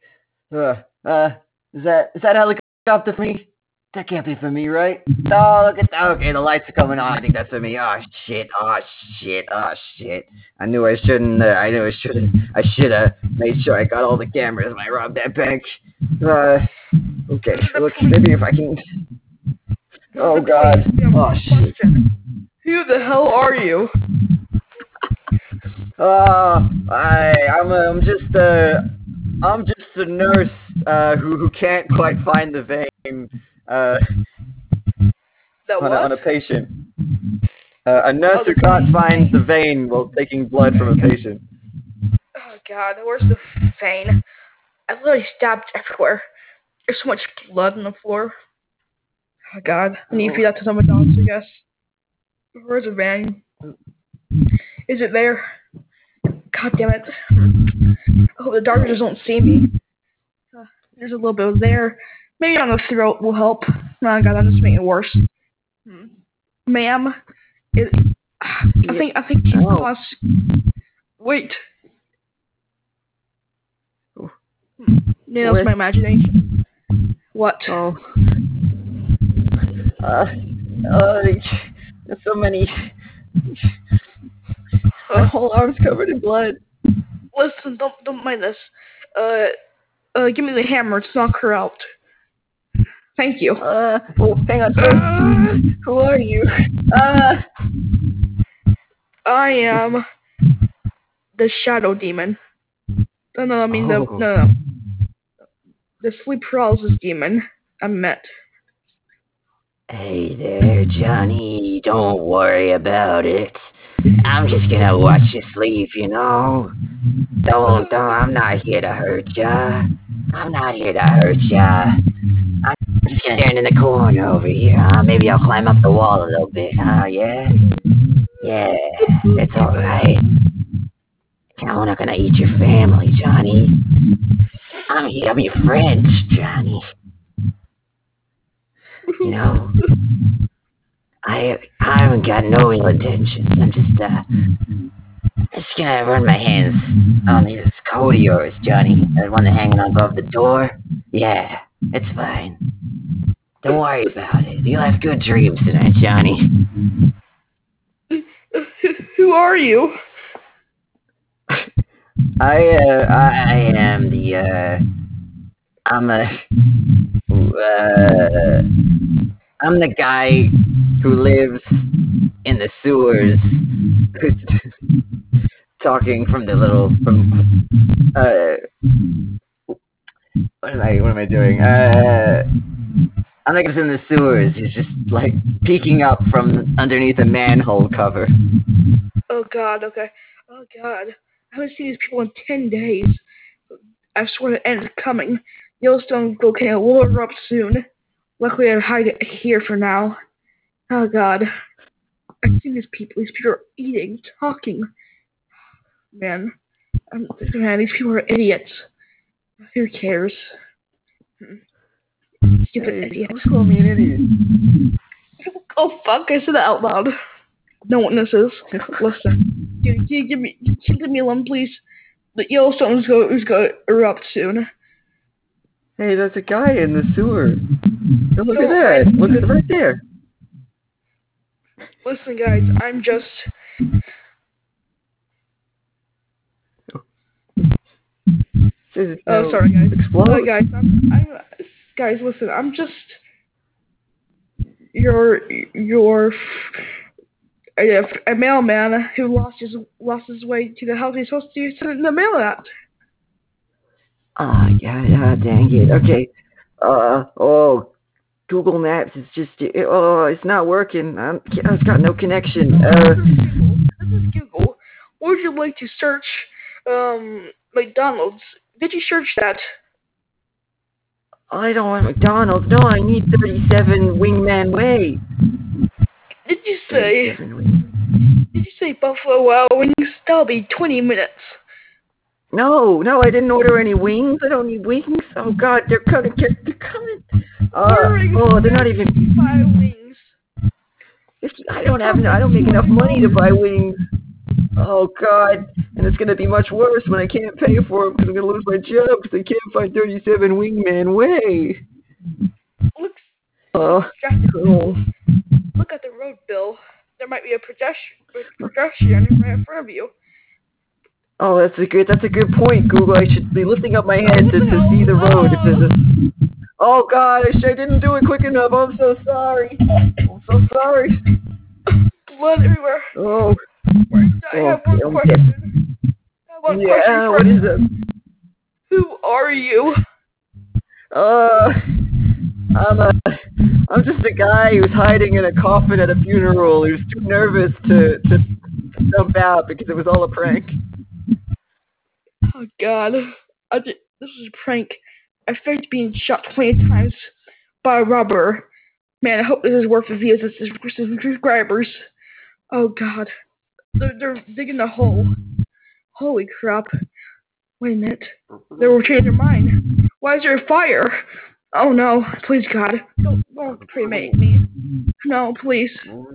Uh, uh, is that is that helicopter for me? That can't be for me, right? Oh, look at that. Okay, the lights are coming on. I think that's for me. Oh shit. Oh shit. Oh shit. I knew I shouldn't. Uh, I knew I shouldn't. I should have made sure I got all the cameras when I robbed that bank. Uh, okay. Look, maybe if I can. Oh god. Oh shit. Who the hell are you? Oh, I, I'm, uh, I'm just, uh, I'm just a nurse, uh, who, who can't quite find the vein, uh, The on what? a, on a patient. Uh, a nurse Oh, who can't find the vein while taking blood from a patient. Oh god, where's the vein? I literally stabbed everywhere. There's so much blood on the floor. Oh god, I need to feed that to someone else, I guess. Where's the vein? Is it there? God damn it. I hope the doctors don't see me. Uh, there's a little bit there. Maybe on the throat will help. Oh god, that just make it worse. Hmm. Ma'am, it, I think I think you Oh. lost. Wait. Oh. Yeah, that's Where- my imagination. What? Oh. Uh, uh, there's so many. My whole arm's covered in blood. Listen, don't don't mind this. Uh, uh, give me the hammer to knock her out. Thank you. Uh, oh, hang on. Uh, who are you? Uh, I am the shadow demon. No, no, I mean the Oh. no, no, the sleep paralysis demon. I met. Hey there, Johnny. Don't worry about it. I'm just gonna watch you sleep, you know. Don't, don't. I'm not here to hurt ya. I'm not here to hurt ya. I'm just gonna stand in the corner over here, huh? Maybe I'll climb up the wall a little bit, huh? Yeah. Yeah, it's all right. I'm not gonna eat your family, Johnny. I'm here. I'm your friend, Johnny. You know, I I haven't got no ill intentions. I'm just uh, just gonna run my hands on this coat of yours, Johnny. That one that's hanging above the door. Yeah, it's fine. Don't worry about it. You'll have good dreams tonight, Johnny. Who are you? I uh, I am the uh, I'm a uh, I'm the guy who lives in the sewers, who's talking from the little from uh. What am I? What am I doing? Uh, who's in the sewers. He's just like peeking up from underneath a manhole cover. Oh God. Okay. Oh God. I haven't seen these people in ten days. I swear the end is coming. Yellowstone volcano will erupt soon. Luckily, I hide it here for now. Oh God. I've seen these people. These people are eating, talking. Man, I'm, man, these people are idiots. Who cares? Stupid idiots. Don't call me an idiot. Oh fuck! I said that out loud. no witnesses. Listen, can, can you give me, can you give me a lemon, please? The Yellowstone's go is going to erupt soon. Hey, there's a guy in the sewer. Look No, at that. I- Look at right there. Listen, guys, I'm just. Oh, gonna sorry, guys. Explode. Uh, guys, I'm, I'm, guys, listen, I'm just your your a, a mailman who lost his lost his way to the house he's supposed to send the mail at. Ah, yeah, yeah, dang it. Okay. Uh, oh, Google Maps is just, oh, it's not working. I'm, it's got no connection. Uh, This is Google. This is Google. Would you like to search um McDonald's? Did you search that? I don't want McDonald's. No, I need 37 Wingman Way. Did you say? Did you say Buffalo Wild Wings? That'll be twenty minutes. No, no, I didn't order any wings. I don't need wings. Oh God, they're coming. They're coming. Uh, oh, they're not even. five wings. I don't have. I don't make enough money to buy wings. Oh God, and it's gonna be much worse when I can't pay for them because I'm gonna lose my job because I can't find 37 Wingman Way. Look, Oh, cool. look at the road, Bill. There might be a pedestrian, right in front of you. Oh, that's a good. That's a good point, Google. I should be lifting up my head to, to see the road. If there's a... Oh God, I, I didn't do it quick enough. I'm so sorry. I'm so sorry. Blood everywhere. Oh, I have one okay. question. I have one yeah. question What for is it? Who are you? Uh, I'm a, I'm just a guy who's hiding in a coffin at a funeral who's too nervous to, to jump out because it was all a prank. Oh God, I did, this is a prank. I faked being shot 20 times by a robber. Man, I hope this is worth the views and subscribers. Oh God, they're, they're digging a hole. Holy crap. Wait a minute. They were changing their mind. Why is there a fire? Oh no, please God, don't, don't cremate me. No, please. Oh,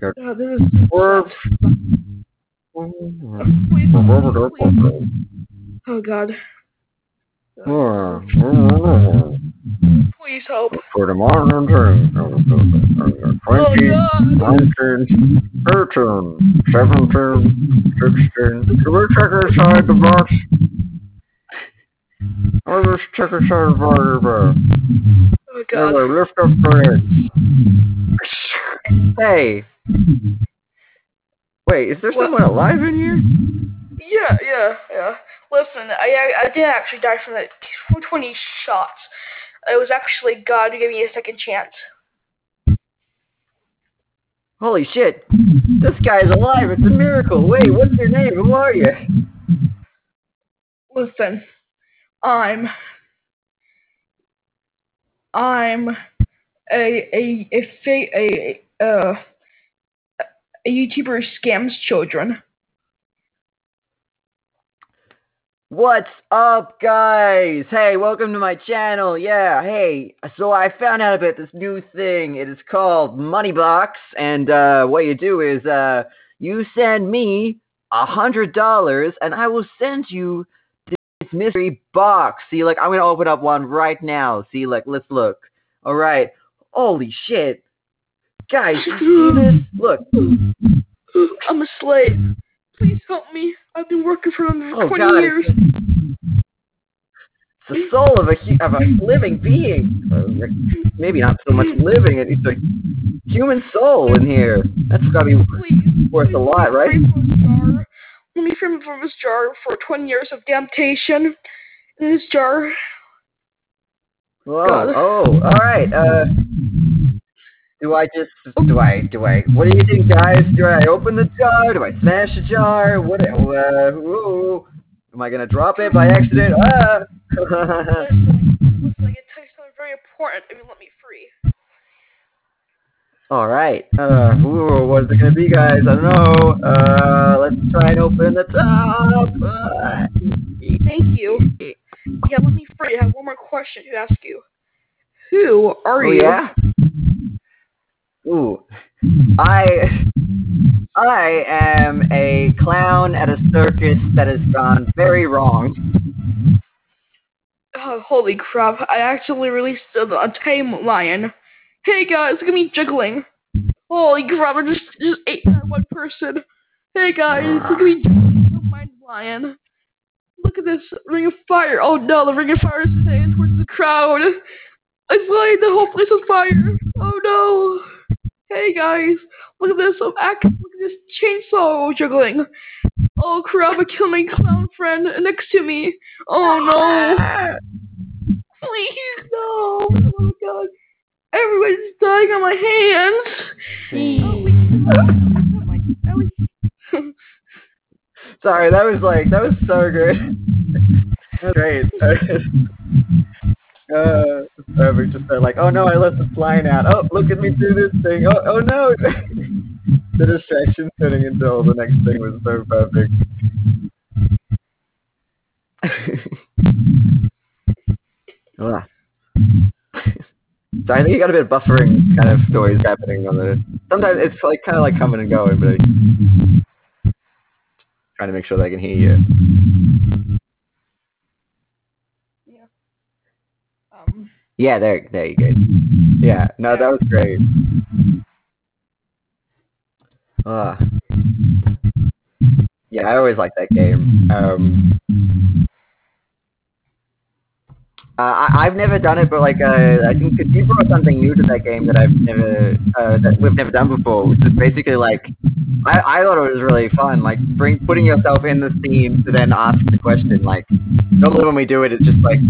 God, this is worth it. This is please, please. Oh God. Please help. For the modern turn, Oh twenty, oh, God. nineteen, thirteen, seventeen, sixteen. Can we check inside the box? I'll just check inside the box. Oh God. Anyway, lift up the head. Hey. Wait, is there What? someone alive in here? Yeah, yeah, yeah. Listen, I I, I did actually die from the 20 shots. It was actually God who gave me a second chance. Holy shit. This guy's alive. It's a miracle. Wait, what's your name? Who are you? Listen, I'm I'm a a a fa- a uh a YouTuber who scams children. What's up, guys? Hey, welcome to my channel. Yeah, hey. So I found out about this new thing. It is called Moneybox, and uh, what you do is uh, you send me a hundred dollars, and I will send you this mystery box. See, like I'm gonna open up one right now. See, like let's look. All right. Holy shit, guys! You see this? Look. I'm a slave. Please help me. I've been working for them for Oh 20 God! years. It's the soul of a of a living being. Uh, maybe not so much living. It's a human soul in here. That's gotta be Please. worth a lot, right? Free from this jar. Let me free him from this jar for 20 years of damnation. In this jar. Whoa. God. Oh, all right. Uh, do I just do I do I? What do you think, guys? Do I open the jar? Do I smash the jar? What? Uh, ooh, am I gonna drop it by accident? Ah. Listen, listen, I can tell you something very important you let me free. All right. Uh, ooh, what is it gonna be, guys? I don't know. Uh, let's try and open the top. Uh, Thank you. Yeah, let me free. I have one more question to ask you. Who are Oh you? yeah. Ooh, I I am a clown at a circus that has gone very wrong. Oh, holy crap! I actually released a, a tame lion. Hey guys, look at me juggling. Holy crap! I just just ate that one person. Hey guys, look at me mind lion. Look at this ring of fire. Oh no, the ring of fire is heading towards the crowd. It's lighting the whole place on fire. Oh no! Hey guys, look at this. I'm act. Look at this chainsaw juggling. Oh crap! I killed my clown friend next to me. Oh no! Please no! Oh my god! Everybody's dying on my hands. Oh, my- that was- Sorry, that was like that was so good. That's great. uh, perfect. Just uh, like, oh no, I left the line out. Oh, look at me do this thing. Oh, oh no. the distraction turning into all the next thing was so perfect. Ugh. so I think you got a bit of buffering kind of noise happening on the. Sometimes it's like kind of like coming and going, but trying to make sure that I can hear you. um, Yeah, there, there you go. Yeah, no, that was great. Ah. Yeah, I always like that game. Um, uh, I, I've never done it, but like, uh, I think you brought something new to that game that I've never, uh, that we've never done before, which is basically like, I, I thought it was really fun, like, bring putting yourself in the scene to then ask the question. Like, normally when we do it, it's just like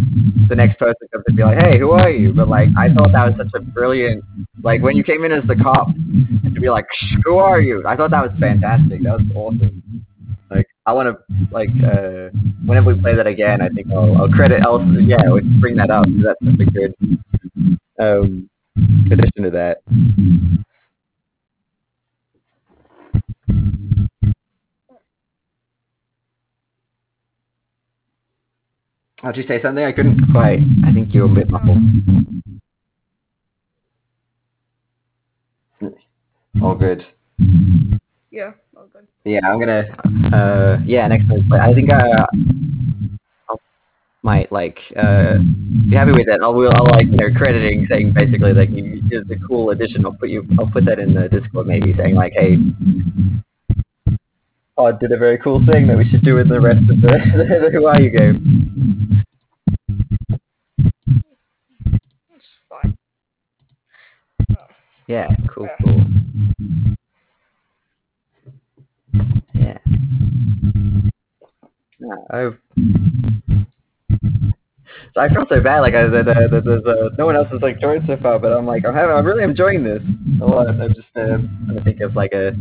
the next person comes and be like, "Hey, who are you?" But like, I thought that was such a brilliant, like, when you came in as the cop, to be like, "Shh, "Who are you?" I thought that was fantastic. That was awesome. Like, I want to like, uh, whenever we play that again, I think I'll, I'll credit. I'll yeah, I'll bring that up. That's a good um, addition to that. Oh, did you say something? I couldn't quite. I think you were a bit muffled. All good. yeah. Yeah, I'm gonna. Uh, yeah, next time. I think uh, I might like uh, be happy with that. I'll, I'll like you know crediting saying basically like you did a cool addition. I'll put you. I'll put that in the Discord maybe saying like, hey, Pod did a very cool thing that we should do with the rest of the, the Who Are You game. It's fine. Yeah, cool, cool. Yeah. Yeah, I've. So I feel so bad, like I, that, that there's uh, no one else has like joined so far, but I'm like I'm having, I'm really enjoying this a lot. I'm just uh, trying to think of like a,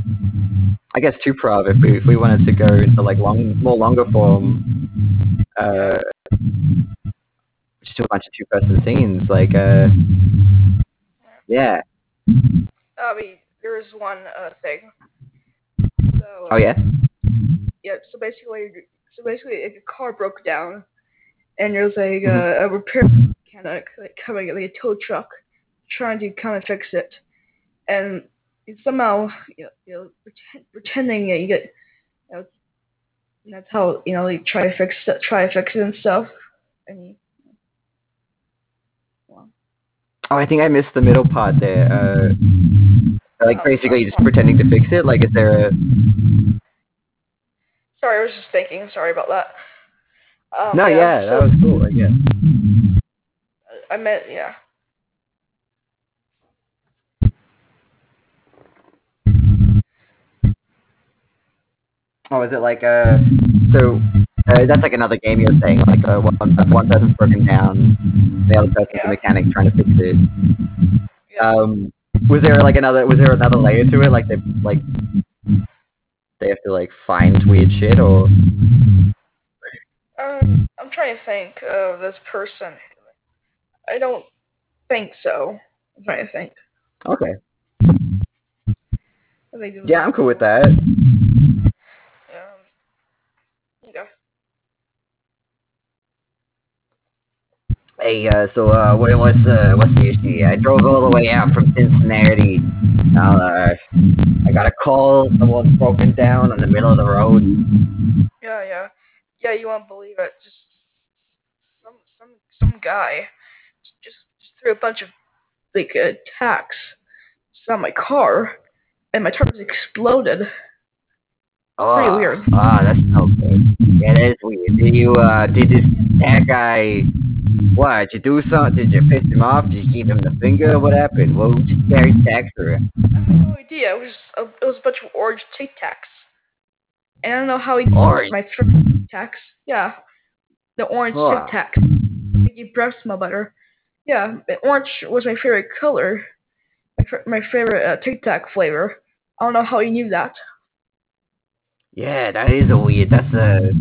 I guess two prov if we if we wanted to go into like long more longer form, uh, just do a bunch of two person scenes, like uh, yeah. I mean, there is one uh, thing. So, Oh yeah. Yeah. So basically, so basically, like, a car broke down, and there's like a, a repair mechanic like coming like a tow truck, trying to kind of fix it, and somehow you know, you know pretend, pretending that you get, you know, that's how you know they try to fix it, try to fix it and stuff, and you, Oh, I think I missed the middle part there. Uh, like Oh, basically just pretending to fix it. Like, is there a? Sorry, I was just thinking. Sorry about that. Um, No, yeah, so- that was cool. I guess. I meant, yeah. Oh, is it like uh? So uh, that's like another game you're saying. Like uh, one one person's broken down, the other person's Yeah. a mechanic trying to fix it. Yeah. Um, was there like another? Was there another layer to it? Like they like they have to like find weird shit or? Um, I'm trying to think of this person. I don't think so. I'm trying to think. Okay. Yeah, I'm cool with that. Um, okay. Hey, uh, so uh, what, what's uh, what's the issue? I drove all the way out from Cincinnati. Uh, I got a call. Someone's broken down in the middle of the road. Yeah, yeah, yeah. You won't believe it. Just some some some guy just just threw a bunch of like uh, tacks on my car, and my tires exploded. Oh, Pretty weird. Ah, that's no good. Yeah, that is weird. Did you uh, did this that guy? What? Did you do something? Did you piss him off? Did you give him the finger? What happened? What you carry tacks for? I have no idea. It was a, it was a bunch of orange Tic Tacs, and I don't know how he Orange? my favorite Tic Tacs. Yeah, the orange. Tic Tacs your breath smell better. Yeah, orange was my favorite color. My, my favorite uh, Tic Tac flavor. I don't know how he knew that. Yeah, that is a weird. That's a.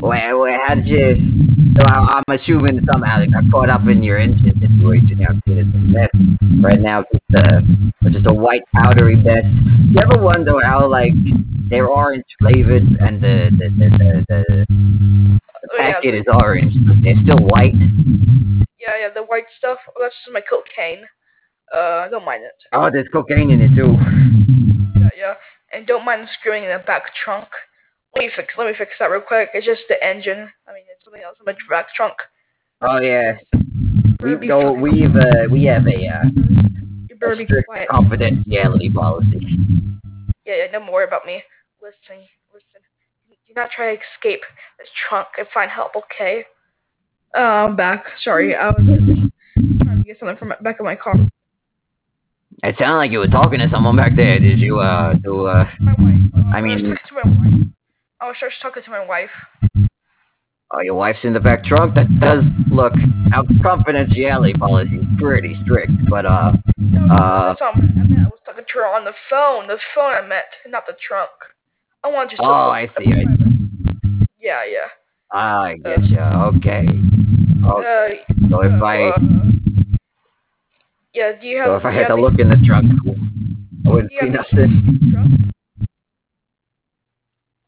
Where, where, how did you? So I, I'm assuming somehow they got caught up in your engine situation there. It's a mess right now. Just a, just a white powdery mess. You ever wonder how like they're orange flavored and the the the the, the, the Oh, yeah, packet is orange, but they're still white. Yeah, yeah, the white stuff. Oh, that's just my cocaine. Uh, I don't mind it. Oh, there's cocaine in it too. Yeah, yeah, and don't mind screwing in the back trunk. Let me fix. Let me fix that real quick. It's just the engine. I mean, it's something else in my back trunk. Oh yeah, we Be go. fucking- We've uh, we have a, uh, a strict quiet. confidentiality policy. Yeah, yeah, don't worry about me. Listen, listen. Do not try to escape this trunk and find help, okay? Uh, I'm back. Sorry, I was trying to get something from back of my car. It sounded like you were talking to someone back there. Did you uh do uh? My wife. I was mean- I was just talking to my wife. Oh, your wife's in the back trunk. That does look. Our confidentiality policy is pretty strict, but uh, No, Uh, not what I meant. I was talking to her on the phone. The phone I meant, not the trunk. I want you to. oh, I see. I see. Yeah, yeah. I get you. Okay. Oh, Uh, so if I uh, yeah, do you have? so if I had to look in the trunk, I wouldn't see nothing.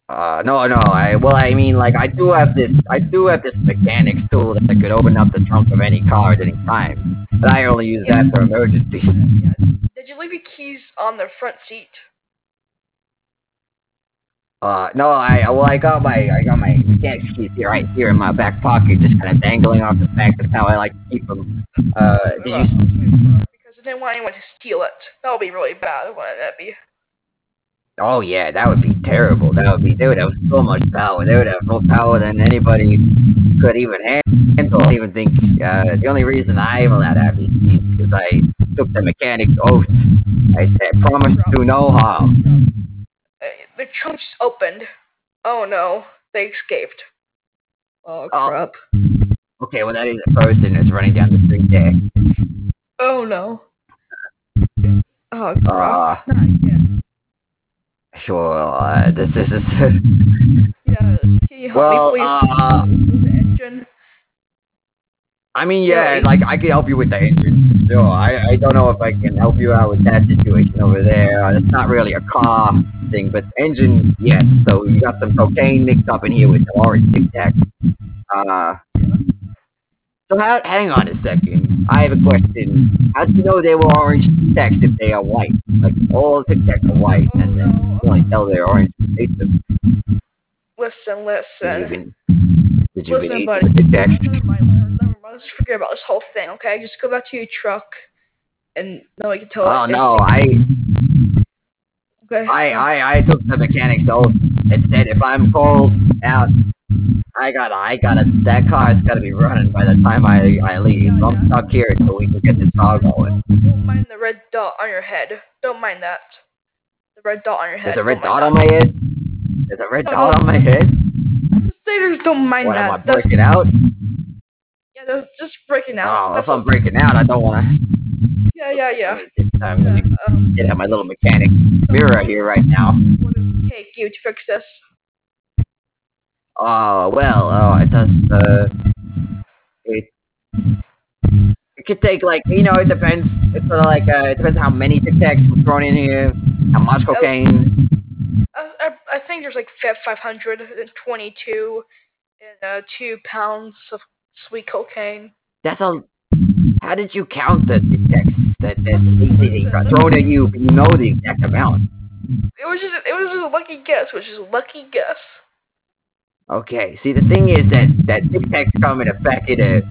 Uh, no, no. I well, I mean, like, I do have this. I do have this mechanics tool that could open up the trunk of any car at any time, but I only use that for emergencies. Yeah. Did you leave your keys on the front seat? Uh, no, I well, I got my I got my mechanics keys here, right here in my back pocket, just kind of dangling off the back. That's how I like to keep them. Uh, did you? Because I didn't want anyone to steal it. That would be really bad. Wouldn't that be? Oh yeah, that would be terrible. That would be. They would have so much power. They would have more power than anybody could even handle. I don't even think. Uh, the only reason I'm allowed to have these keys is because I took the mechanic's oath. I said, promise to do no harm. Uh, the trunk just opened. Oh no, they escaped. Oh Oh. crap. Okay, well that is a person that's running down the street there. Oh no. Oh crap. Uh, Not again. Sure. Uh, this, is. Yeah, help Well, me uh, the engine. I mean, yeah, Yeah. like I can help you with the engine. Sure, I, I don't know if I can help you out with that situation over there. Uh, it's not really a car thing, but engine, yes. So you got some cocaine mixed up in here with some orange Tic Tacs. Uh, so how, hang on a second. I have a question. How do you know they were orange Tacs if they are white? Like all Tic Tacs are white, Oh and then you can only tell they're orange. if you taste them. Listen, listen. did you Listen, buddy. the Never mind, never mind. Let's forget about this whole thing, okay? Just go back to your truck, and then we can tell. Oh no, I Okay. I, I, I took the mechanic's oath and said if I'm called out, I gotta, I gotta, that car's gotta be running by the time I, I leave. I'm stuck here until we can get this car going. Don't mind the red dot on your head. Don't mind that. The red dot on your head. There's a red dot on my head? There's a red dot no. on my head? Just don't mind What, am I. That's, breaking out? yeah, that's just breaking out. Oh, That's if I'm breaking out, I don't wanna. yeah, yeah, yeah. I'm gonna yeah um, get out my little mechanic mirror here right now. take you to fix this? Oh, well, oh, it does, uh, it, it could take, like, you know, it depends, it's sort of like, uh, it depends how many Tic Tacs were thrown in here, how much cocaine, I, I, I think there's like 522 and uh, two pounds of sweet cocaine. that's a, How did you count the tic-tacs that, that they, got thrown at you, but you know the exact amount? It was just it was just a lucky guess, which is a lucky guess. Okay, see, the thing is that, that tic-tacs come in a packet of...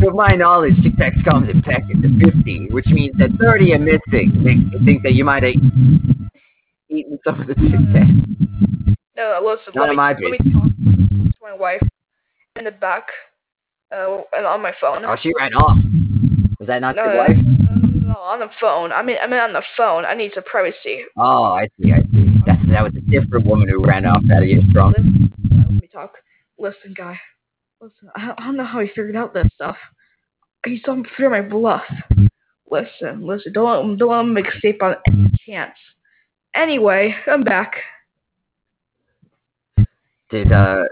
To my knowledge, tic-tacs comes in packets of 50, which means that 30 are missing. Me think that you might have eaten some of the tic-tacs. No, no, listen. None let of me, my let me talk to my wife in the back, uh, and on my phone. Oh, she ran off. Was that not no, your wife? no, no, on the phone. I mean, I mean on the phone. I need some privacy. Oh, I see, I see. That's, that was a different woman who ran off out of your trunk. Listen, let me talk. Listen, guy. Listen, I don't, know how he figured out this stuff. He's don't fear my bluff. Listen, listen. Don't let him, don't let him escape on any chance. Anyway, I'm back. Did, uh,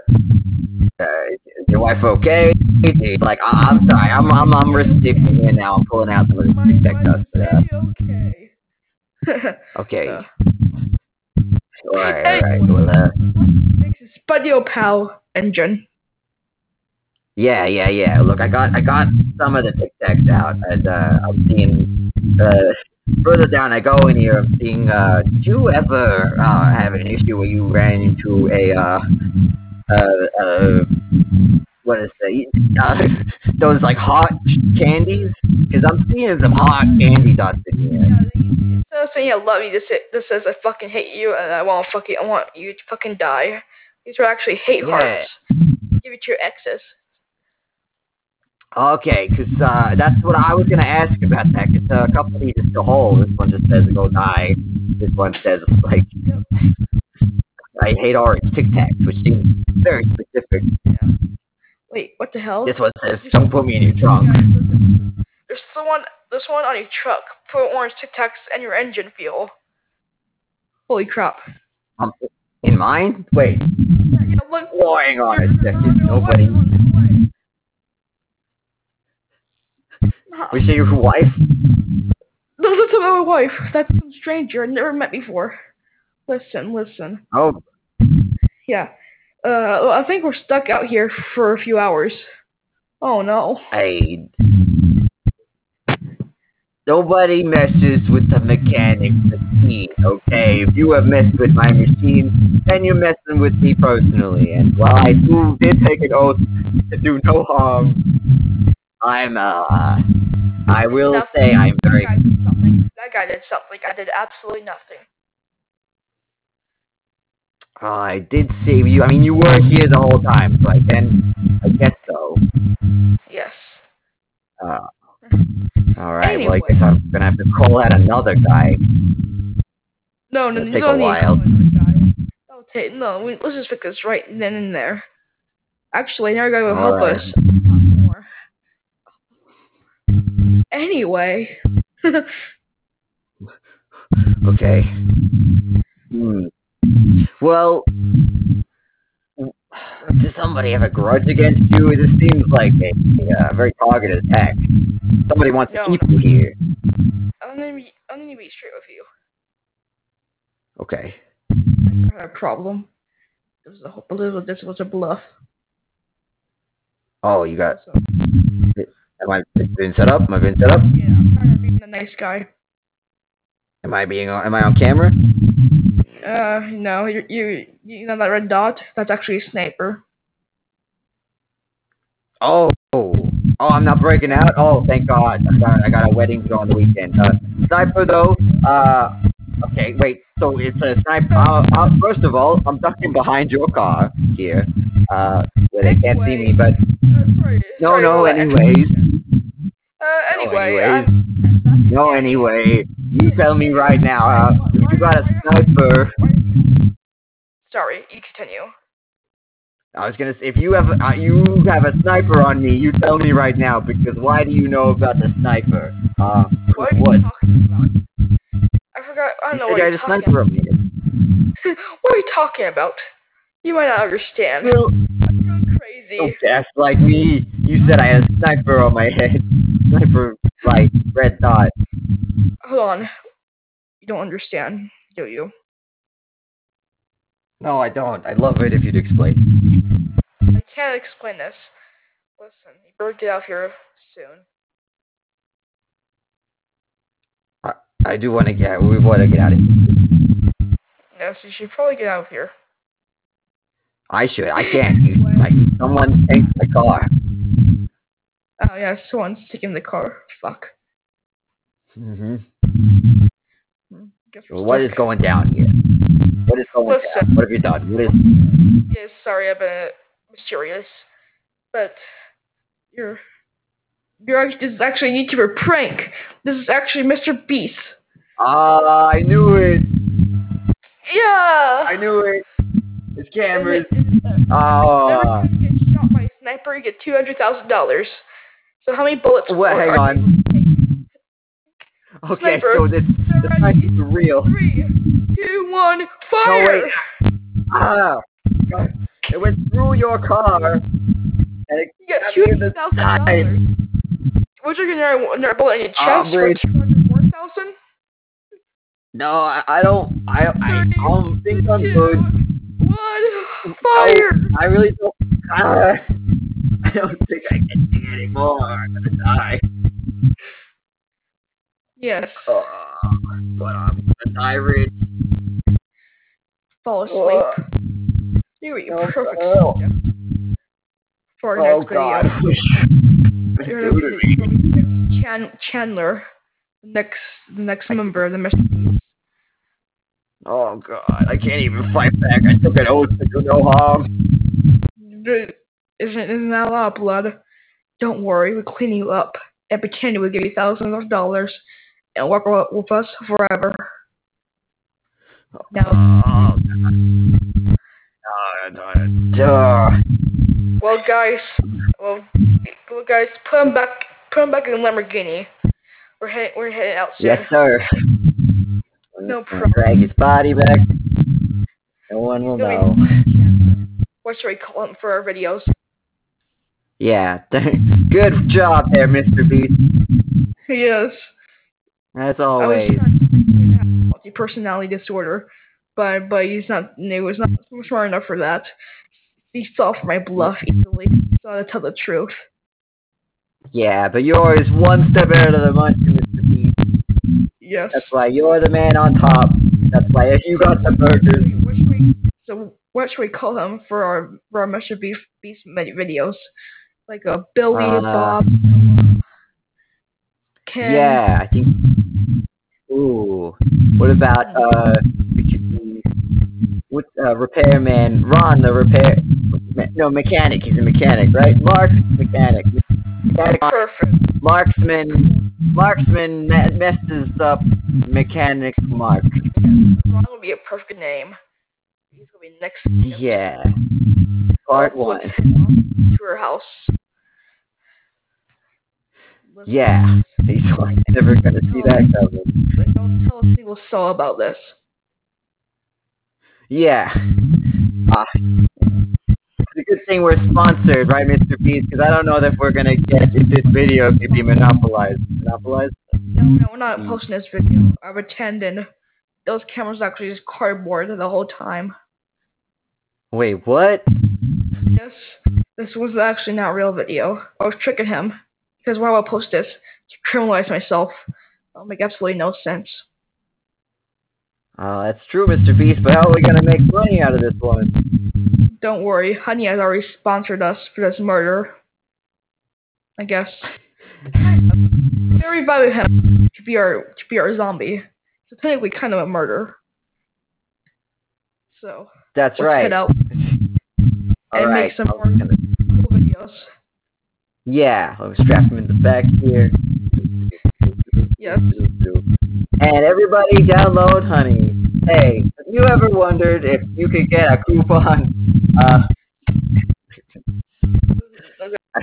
uh, is your wife okay? Did, like, I, I'm sorry, I'm, I'm, I'm receiving here now. I'm pulling out some of My the tic-tac wife's dust. Uh, okay. okay. Uh. Alright, alright. Well, uh, Spudio Pal engine. yeah, yeah, yeah. Look, I got, I got some of the Tic Tacs out, and uh, I'm seeing, uh, further down I go in here, I'm seeing, uh, did you ever, uh, have an issue where you ran into a, uh, uh, uh, what is that? Uh, those like hot candies? Because I'm seeing some hot candy dust in here. Yeah, instead of saying I love you, this this says I fucking hate you and I want fucking I want you to fucking die. These are actually hate Yeah. hearts. Give it to your exes. Okay, because uh, that's what I was gonna ask about that. Because uh, a couple of these are still whole. This one just says go die. This one says like I hate orange Tic Tacs, which seems very specific. Wait, what the hell? This one says don't put me in your trunk. Guys, listen. There's the one this one on your truck. Put orange Tic Tacs and your engine fuel. Holy crap. Um, in mine? Wait, Yeah, yeah, look. oh, hang on a second. no, no, Nobody. Was she your wife? No, that's my wife. That's some stranger I never met before. Listen, listen. Oh, Yeah. Uh, I think we're stuck out here for a few hours. Oh no. I. Nobody messes with the mechanic's machine, okay? If you have messed with my machine, then you're messing with me personally. And while I do, did take an oath to do no harm, I'm, uh. I will Nothing. say I'm very. That guy did something. That guy did something. I did absolutely nothing. I did save you. I mean, you were here the whole time, so I can. I guess so. Yes. Uh, Alright, well, I guess I'm gonna have to call out another guy. No, no, It'll take a while. to call another guy. Don't take. No, we, let's just fix this right then and there. Actually, another guy will help Alright. us a lot more. Anyway. Okay. Hmm. Well, does somebody have a grudge against you? This seems like a, uh, very targeted attack. Somebody wants to keep you here. I'm gonna be. I'm gonna be straight with you. Okay. A problem. This was a whole- this was- this was a bluff. Oh, you got. So, Am I being set up? Am I being set up? yeah, I'm trying to be the nice guy. Am I being? on- Am I on camera? Uh, no, you you you know that red dot? That's actually a sniper. Oh. Oh, I'm not breaking out. Oh, thank God. I got, I got a wedding to go on the weekend. Uh, sniper though. Uh, okay, wait. So it's a sniper. Uh, uh, first of all, I'm ducking behind your car here, uh, where they can't see me. But sorry, no, sorry no. Anyways, Uh, no, anyway, anyways. I'm- no. Anyway, you tell me right now. Uh, you got a sniper. Sorry, you continue. I was gonna say, if you have uh, you have a sniper on me, you tell me right now because why do you know about the sniper? Uh, What are what? talking about? I forgot. I don't know You what got you're a talking sniper about. on me. What are you talking about? You might not understand. Well, crazy. Oh, don't gaslight me. You said I had a sniper on my head. Sniper, right, red dot. Hold on. You don't understand, do you? No, I don't. I'd love it if you'd explain. I can't explain this. Listen, you better get out here soon. I, I do want to get. We want to get out of here. Yes, you should probably get out of here. I should. I can't. Like someone take the car. Oh yeah, someone's taking the car. Fuck. Well, what is going down here? What is going Listen. down? What have you done? What is? Yes, sorry, I've been mysterious, but you're you're actually, this is actually a YouTuber prank. This is actually Mr. Beast. Ah, I knew it. Yeah. I knew it. And it- Ah. Every time you get shot by a sniper, you get two hundred thousand dollars. So how many bullets? What? Hang on. Okay, Sniper. so this this be real. Three, two, one, No fire! wait. Ah. It went through your car. And it You get got two the side. dollars. Would you get another bullet in your chest for Bridge. two hundred? No, I, I don't. I I don't think I'm good. One, fire! No, I really don't. Ah, I don't think I can see anymore. I'm gonna die. Yes. Oh, but I'm gonna die, Rich. Fall Oh. asleep. You eat Oh, perfect oh. sleep. For our Oh next God. video. You're gonna be Chan- Chandler, the next the next member of the mission. Oh God, I can't even fight back. I took an oath to do no harm. Isn't isn't that a lot of blood? Don't worry, we'll clean you up and pretend we'll give you thousands of dollars and work wi- with us forever. Now, Oh. Oh, Duh. well, guys, well, well, guys, put him back, put him back in the Lamborghini. We're heading, we're heading out soon. Yes, sir. No problem. Drag his body back. No one will know. What should we call him for our videos? Yeah. Good job there, Mr. Beast. Yes. As always. trying to make him have multi-personality disorder, but but he's not. He was not smart enough for that. He saw for my bluff easily. He saw to tell the truth. Yeah, but you're always one step ahead of the munchkin. Yes. That's why you're the man on top. That's why you got the burgers. What we, so what should we call him for our for our Mr. Beef Beast videos? Like a Billy, Uh, Bob, Ken. Yeah, I think. Ooh. What about uh? What uh, repairman? Ron, the repair. No, mechanic. He's a mechanic, right? Mark, mechanic. Perfect. Marksman. Marksman me- messes up. Mechanic Mark. Ron would be a perfect name. He's gonna be next. Yeah. Part one. To her house. Yeah. He's like, never gonna see that coming. Don't tell a single soul about this. Yeah. Ah. It's a good thing we're sponsored, right, Mr. Beast? Because I don't know if we're gonna get if this video could be monopolized. Monopolized? No, no, we're not posting this video. I pretended those cameras were actually just cardboard the whole time. Wait, what? Yes, this was actually not a real video. I was tricking him because why would I post this to criminalize myself? That'll make absolutely no sense. Oh, that's true, Mr. Beast, but how are we gonna make money out of this one? Don't worry, Honey has already sponsored us for this murder. I guess. They're reviving him to be our to be our zombie. So technically, kind of a murder. So That's right. head out and right. make some more gonna- cool videos. Yeah, I'll strap him in the back here. Yes. And everybody download Honey. Hey, you ever wondered if you could get a coupon? Uh,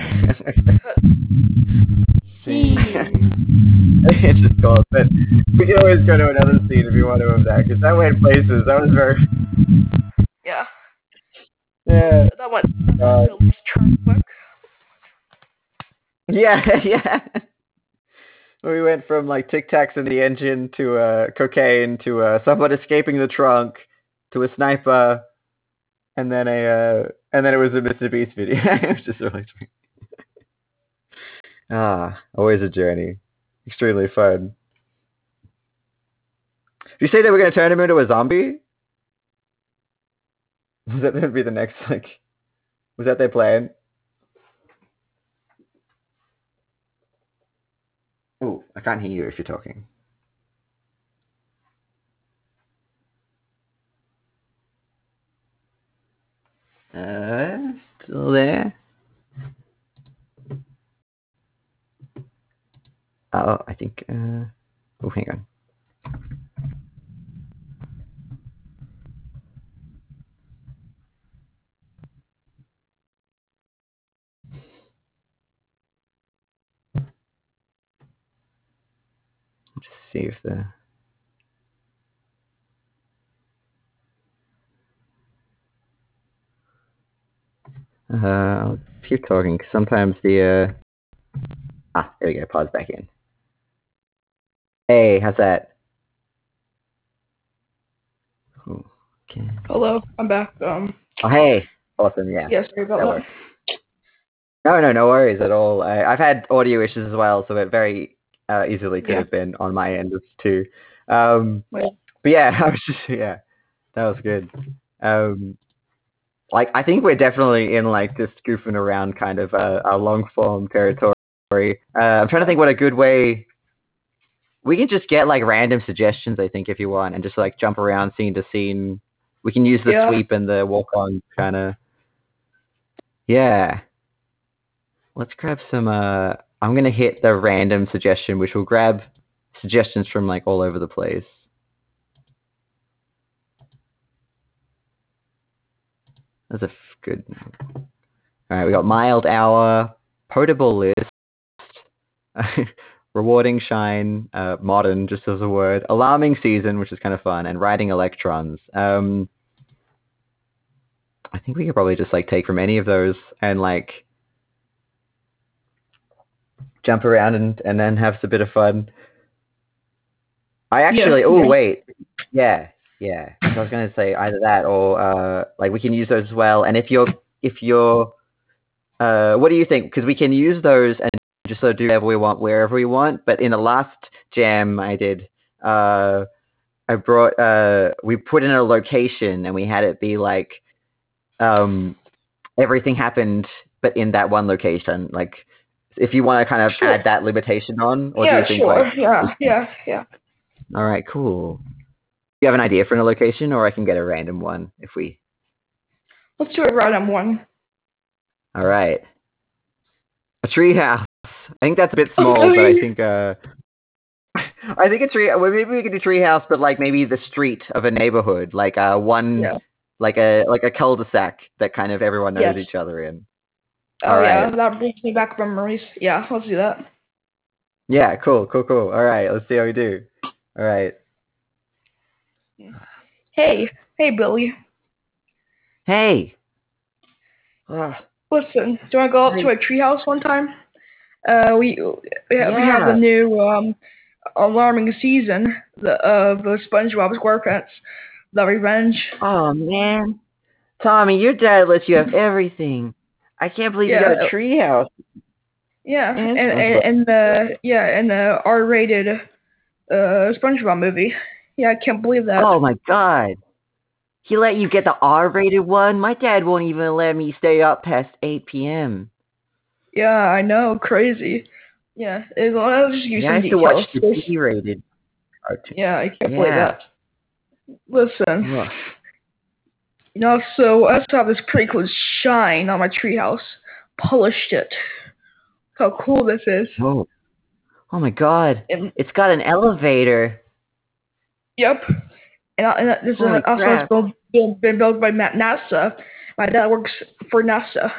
it's just cool, but we can always go to another scene if you want to move that, because that went places. That was very, Yeah, yeah, that went. Uh, That was turn quick. yeah, yeah. We went from like Tic Tacs in the engine to uh, cocaine to uh, someone escaping the trunk to a sniper, and then a uh, and then it was a Mr. Beast video. it was just really sweet. ah, always a journey. Extremely fun. you say they were gonna turn him into a zombie? Was that gonna be the next like? Was that their plan? Oh, I can't hear you if you're talking. Uh, still there? Oh, I think. Uh, oh, hang on. Just see if the. Uh, I'll keep talking sometimes the uh. Ah, there we go. Pause back in. Hey, how's that? Oh, Okay. Hello, I'm back. Um, Oh, hey. Awesome. Yeah. yeah, sorry about that that. No, no, no worries at all. I, I've had audio issues as well, so it very uh, easily could Yeah. have been on my end too. Um, but yeah, I was just yeah, that was good. Um, like I think we're definitely in like this goofing around kind of uh, a long form territory. Uh, I'm trying to think what a good way. We can just get like random suggestions, I think, if you want, and just like jump around scene to scene. We can use the Yeah. sweep and the walk on kind of. Yeah. Let's grab some. Uh, I'm gonna hit the random suggestion, which will grab suggestions from like all over the place. That's a good. All right, we got mild hour, potable list, rewarding shine, uh, modern, just as a word, alarming season, which is kind of fun, and riding electrons. Um, I think we could probably just like take from any of those and like jump around and and then have a bit of fun. I actually. oh wait, yeah, yeah. So I was gonna say either that or uh, like we can use those as well. And if you're if you're uh, what do you think? Because we can use those and just sort of do whatever we want wherever we want. But in the last jam I did, uh, I brought uh, we put in a location and we had it be like um, everything happened, but in that one location. Like if you want to kind of Sure. add that limitation on, or yeah, do you think sure. like yeah, yeah, yeah. all right, cool. You have an idea for a location, or I can get a random one if we. Let's do a random one. All right. A tree house. I think that's a bit small, but I think uh, I think a tree. Well, maybe we could do tree house, but like maybe the street of a neighborhood, like uh one, Yeah. like a like a cul-de-sac that kind of everyone knows Yes. each other in. Oh All yeah, right. that brings me back memories. Yeah, let's do that. Yeah, cool, cool, cool. All right, let's see how we do. All right. Hey, hey, Billy. Hey. Ugh. Listen, do you want to go up Hey. to a treehouse one time? Uh, we we have, we have the new um alarming season the of the SpongeBob SquarePants, The Revenge. Oh man, Tommy, your dad lets you have everything. I can't believe Yeah. you got a treehouse. Yeah, And and and, and the yeah, and the R-rated uh SpongeBob movie. Yeah, I can't believe that. Oh my god. He let you get the R-rated one. My dad won't even let me stay up past 8 p.m. Yeah, I know, crazy. Yeah, it, I'll just give you Yeah, I have to watch the There's- T-rated cartoon. Yeah, I can't believe that. Listen. You know, so I also have this pretty cool shine on my treehouse. Polished it. Look How cool this is. Oh. Oh my god. And, It's got an elevator. yep. And, I- and this is also crap. been, been, been built by NASA. My dad works for NASA.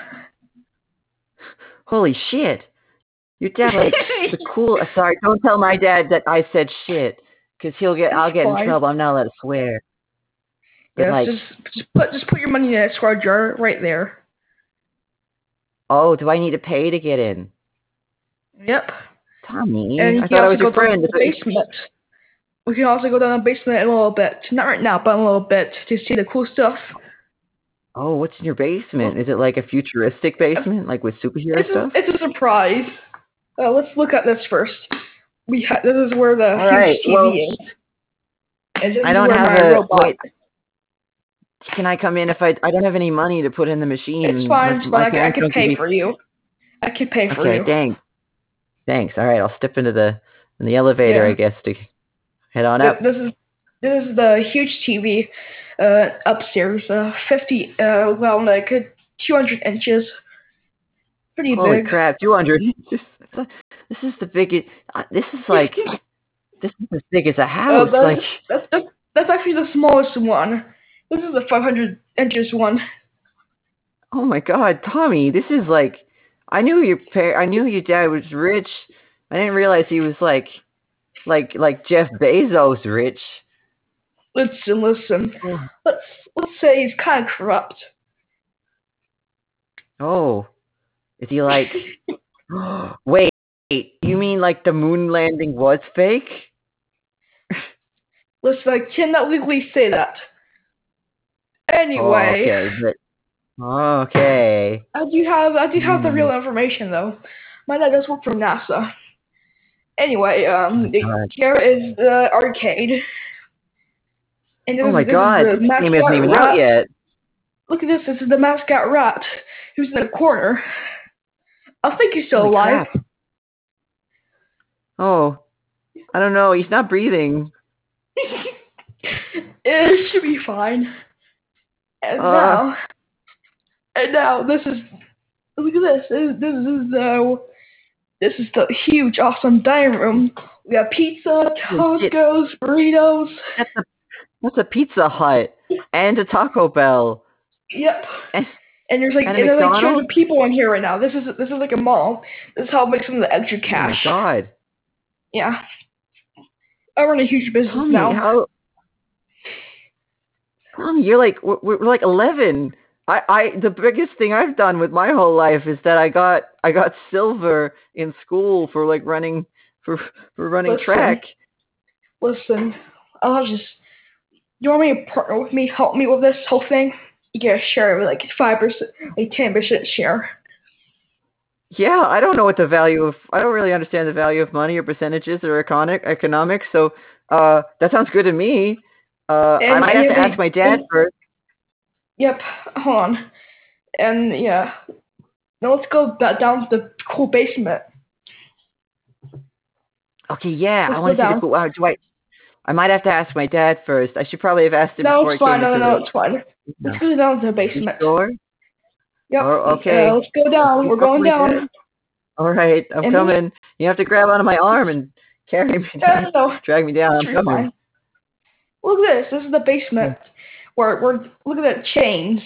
Holy shit. Your dad like the cool sorry, don't tell my dad that I said shit. Cause he'll get I'll It's get in trouble. I'm not allowed to swear. Yeah, like just just put just put your money in that square jar right there. oh, do I need to pay to get in? Yep. Tommy, And you I can thought I also was your go down friend. to the basement. We can also go down the basement in a little bit. Not right now, but in a little bit to see the cool stuff. Oh, what's in your basement? Is it like a futuristic basement, like with superhero It's a, stuff? it's a surprise. Uh, let's look at this first. We ha- this is where the All huge right, TV well- is. I don't have a- robot. wait. Can I come in if I I don't have any money to put in the machine? It's fine. It's fine. I, can- I can pay for you. I can pay for you. Okay, you. thanks. Thanks. All right, I'll step into the in the elevator, Yeah. I guess, to head on up. This is this is the huge TV uh, upstairs. Uh, fifty. Uh, well, like uh, two hundred inches. Pretty big. Holy big. crap, 200 inches. This is the biggest. uh, This is like this is as big as a house. that's, like that's, that's that's actually the smallest one. This is the five hundred inches one. Oh my god, Tommy, this is like I knew your par- I knew your dad was rich. I didn't realize he was like like like Jeff Bezos rich. Listen, listen. Let's let's say he's kind of corrupt. Oh. Is he like Wait, you mean like the moon landing was fake? Listen, I cannot legally say that. Oh, Anyway, okay, but Okay. I do have I do have the Hmm. real information though. My dad does work for NASA. Anyway, um, God. here is the arcade. And this Oh is- my this is god, the this game isn't even rat. out yet. Look at this. This is the mascot rat who's in the corner. I think he's still Holy alive. crap. Oh. I don't know, he's not breathing. it should be fine. And Uh. now, and now this is look at this. This, this is the this is the huge, awesome dining room. We have pizza, tacos, burritos. That's a that's a Pizza Hut and a Taco Bell. Yep. And- And there's like and and there's like 200 McDonald's? people in here right now. This is this is like a mall. This is how I make some of the extra cash. Oh my god. Yeah. I run a huge business Tommy, now. how Tommy, you're like we're, we're like 11. I, I the biggest thing I've done with my whole life is that I got I got silver in school for like running for for running Listen. track. Listen, I'll just. You want me to partner with me, help me with this whole thing? You get a share of like five percent, like ten percent share. Yeah, I don't know what the value of I don't really understand the value of money or percentages or economic economics. So uh, that sounds good to me. Uh, I might have to ask my dad first. Yep. Hold on. And yeah. Now let's go back down to the cool basement. Okay, yeah, Let's I want to see the cool. Uh, do I? I might have to ask my dad first. I should probably have asked him No, before it's fine. No, no, the- it's fine. Let's go down to the basement. Door. Yep. Oh, okay. Uh, let's go down. We're going down. All right, I'm And- coming. You have to grab onto my arm and carry me down, no, drag me down. I'm coming. Fine. Look at this. This is the basement. Where we're. look at the chains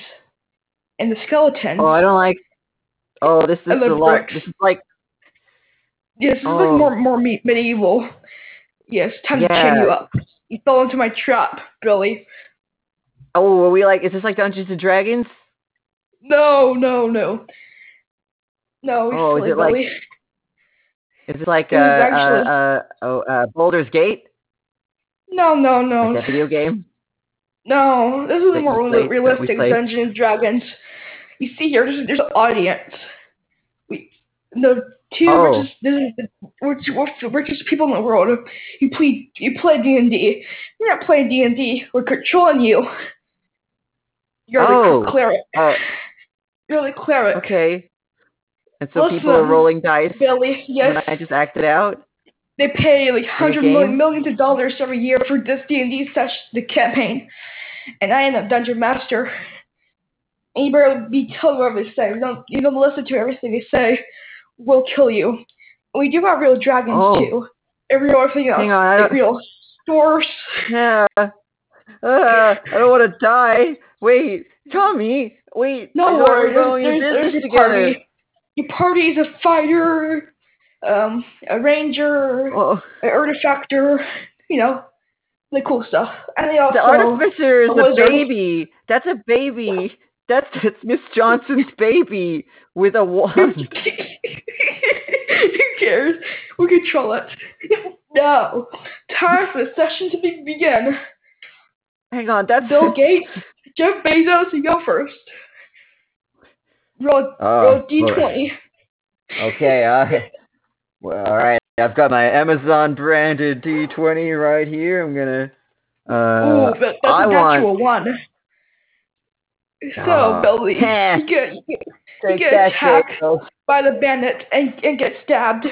and the skeletons. Oh, I don't like. Oh, this, this is the a lot. This is like. Yeah, this is Oh. like more more me- medieval. Yes, time to chain you up. You fell into my trap, Billy. Oh, are we like? Is this like Dungeons and Dragons? No, no, no. No, you Oh, is silly it like- Billy. Is it like uh, This is uh, uh, oh, uh, Baldur's Gate? No, no, no, Like that video game? no. This is that more played- realistic? Dungeons and Dragons. You see here, there's, there's an audience. We the two Oh. richest, the rich- richest people in the world. You play you play D and D. You're not playing D and D. We're controlling you. You're Oh. the cleric. Uh, You're the cleric. okay. And so people are rolling dice. Billy, yes. I just acted out. They pay like hundred million, millions of dollars every year for this D and D session, the campaign, and I am a dungeon master. And you better be telling what they say. You don't you don't listen to everything they say. We'll kill you. We do have real dragons Oh. too. Every real everything else. Hang on, I like don't- real stores. Yeah. Uh, I don't want to die. Wait, Tommy. Wait. No thought we worry, were going there's, into there's business your together. party. Your party is a fighter, um, a ranger, Oh, an artifactor, you know, the cool stuff. And they also the artificer is a a baby. That's a baby. That's that's Miss Johnson's baby with a wand. Who cares? We control it. Now, time for the session to be- begin. Hang on, that's Bill Gates, Jeff Bezos, you go first. Roll, Oh, roll D20. Okay, uh, well, all right. I've got my Amazon branded D20 right here. I'm gonna Uh, Ooh, that, that's I a want- natural one. So, Oh, Billy, heh. you get, you get Take get attacked. shit, by the bandit and, and get stabbed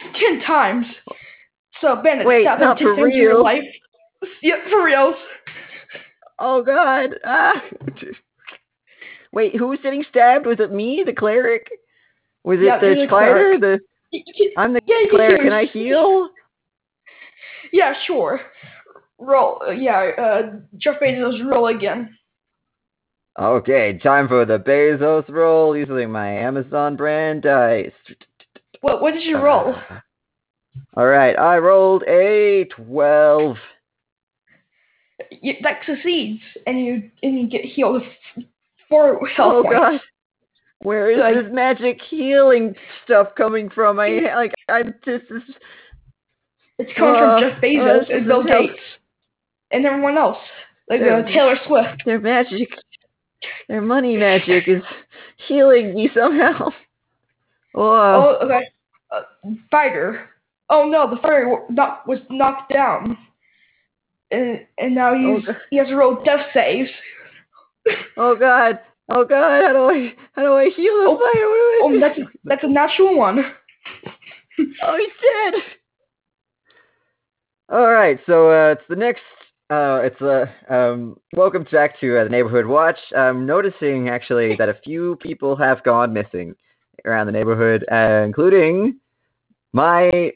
ten times. So bandit Wait, stabbed him not ten for times in your life. Yep, for reals. Oh god. Ah. Wait, who was getting stabbed? Was it me, the cleric? Was it Yeah, the you're the spider? The You- you can- I'm the Yeah, you can cleric. Can I heal? Yeah, sure. Roll. uh, Yeah, uh, Jeff Bezos roll again. Okay, time for the Bezos roll using my Amazon brand dice. What what did you roll? All right, I rolled a twelve. You, that succeeds, and you and you get healed four health Oh points. god. Where is this magic healing stuff coming from? I like I'm just this It's coming Uh, from Jeff uh, Bezos this and Bill Gates and everyone else, like uh, Taylor Swift. their magic their money magic is healing me somehow. Whoa. Oh, okay. Uh, fighter. Oh no, the fighter wa- was knocked down, and and now Oh, he's God. he has to roll death saves. Oh god. Oh god, how do I how do I heal the Oh, fire? What do I Oh, do? that's that's a natural one. Oh, he's dead. All right, so uh, it's the next. Uh, it's uh, um, welcome back to uh, the neighborhood watch. I'm noticing actually that a few people have gone missing around the neighborhood, uh, including my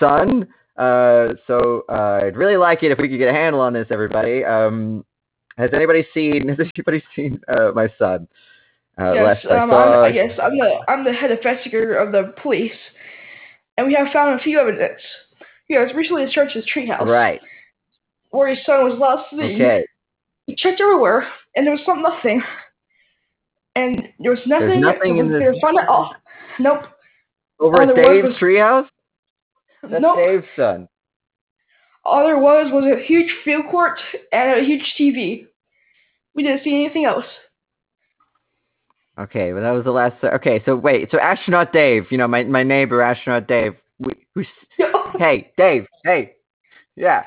son. Uh, so uh, I'd really like it if we could get a handle on this, everybody. Um, has anybody seen? Has anybody seen uh, my son? Uh, yes, last I um, saw, I'm, yes, I'm the I'm the head investigator of the police, and we have found a few evidence. He has recently searched his treehouse, right? where his son was last seen. Okay. He checked everywhere, and there was some nothing. And there was nothing. There's nothing in there this- at all. Nope. Over All at Dave's was- treehouse. That's nope. Dave's son. All there was was a huge field court and a huge TV. We didn't see anything else. Okay, well that was the last. Okay, so wait, so astronaut Dave, you know my my neighbor astronaut Dave. We, who's hey Dave? Hey, yeah.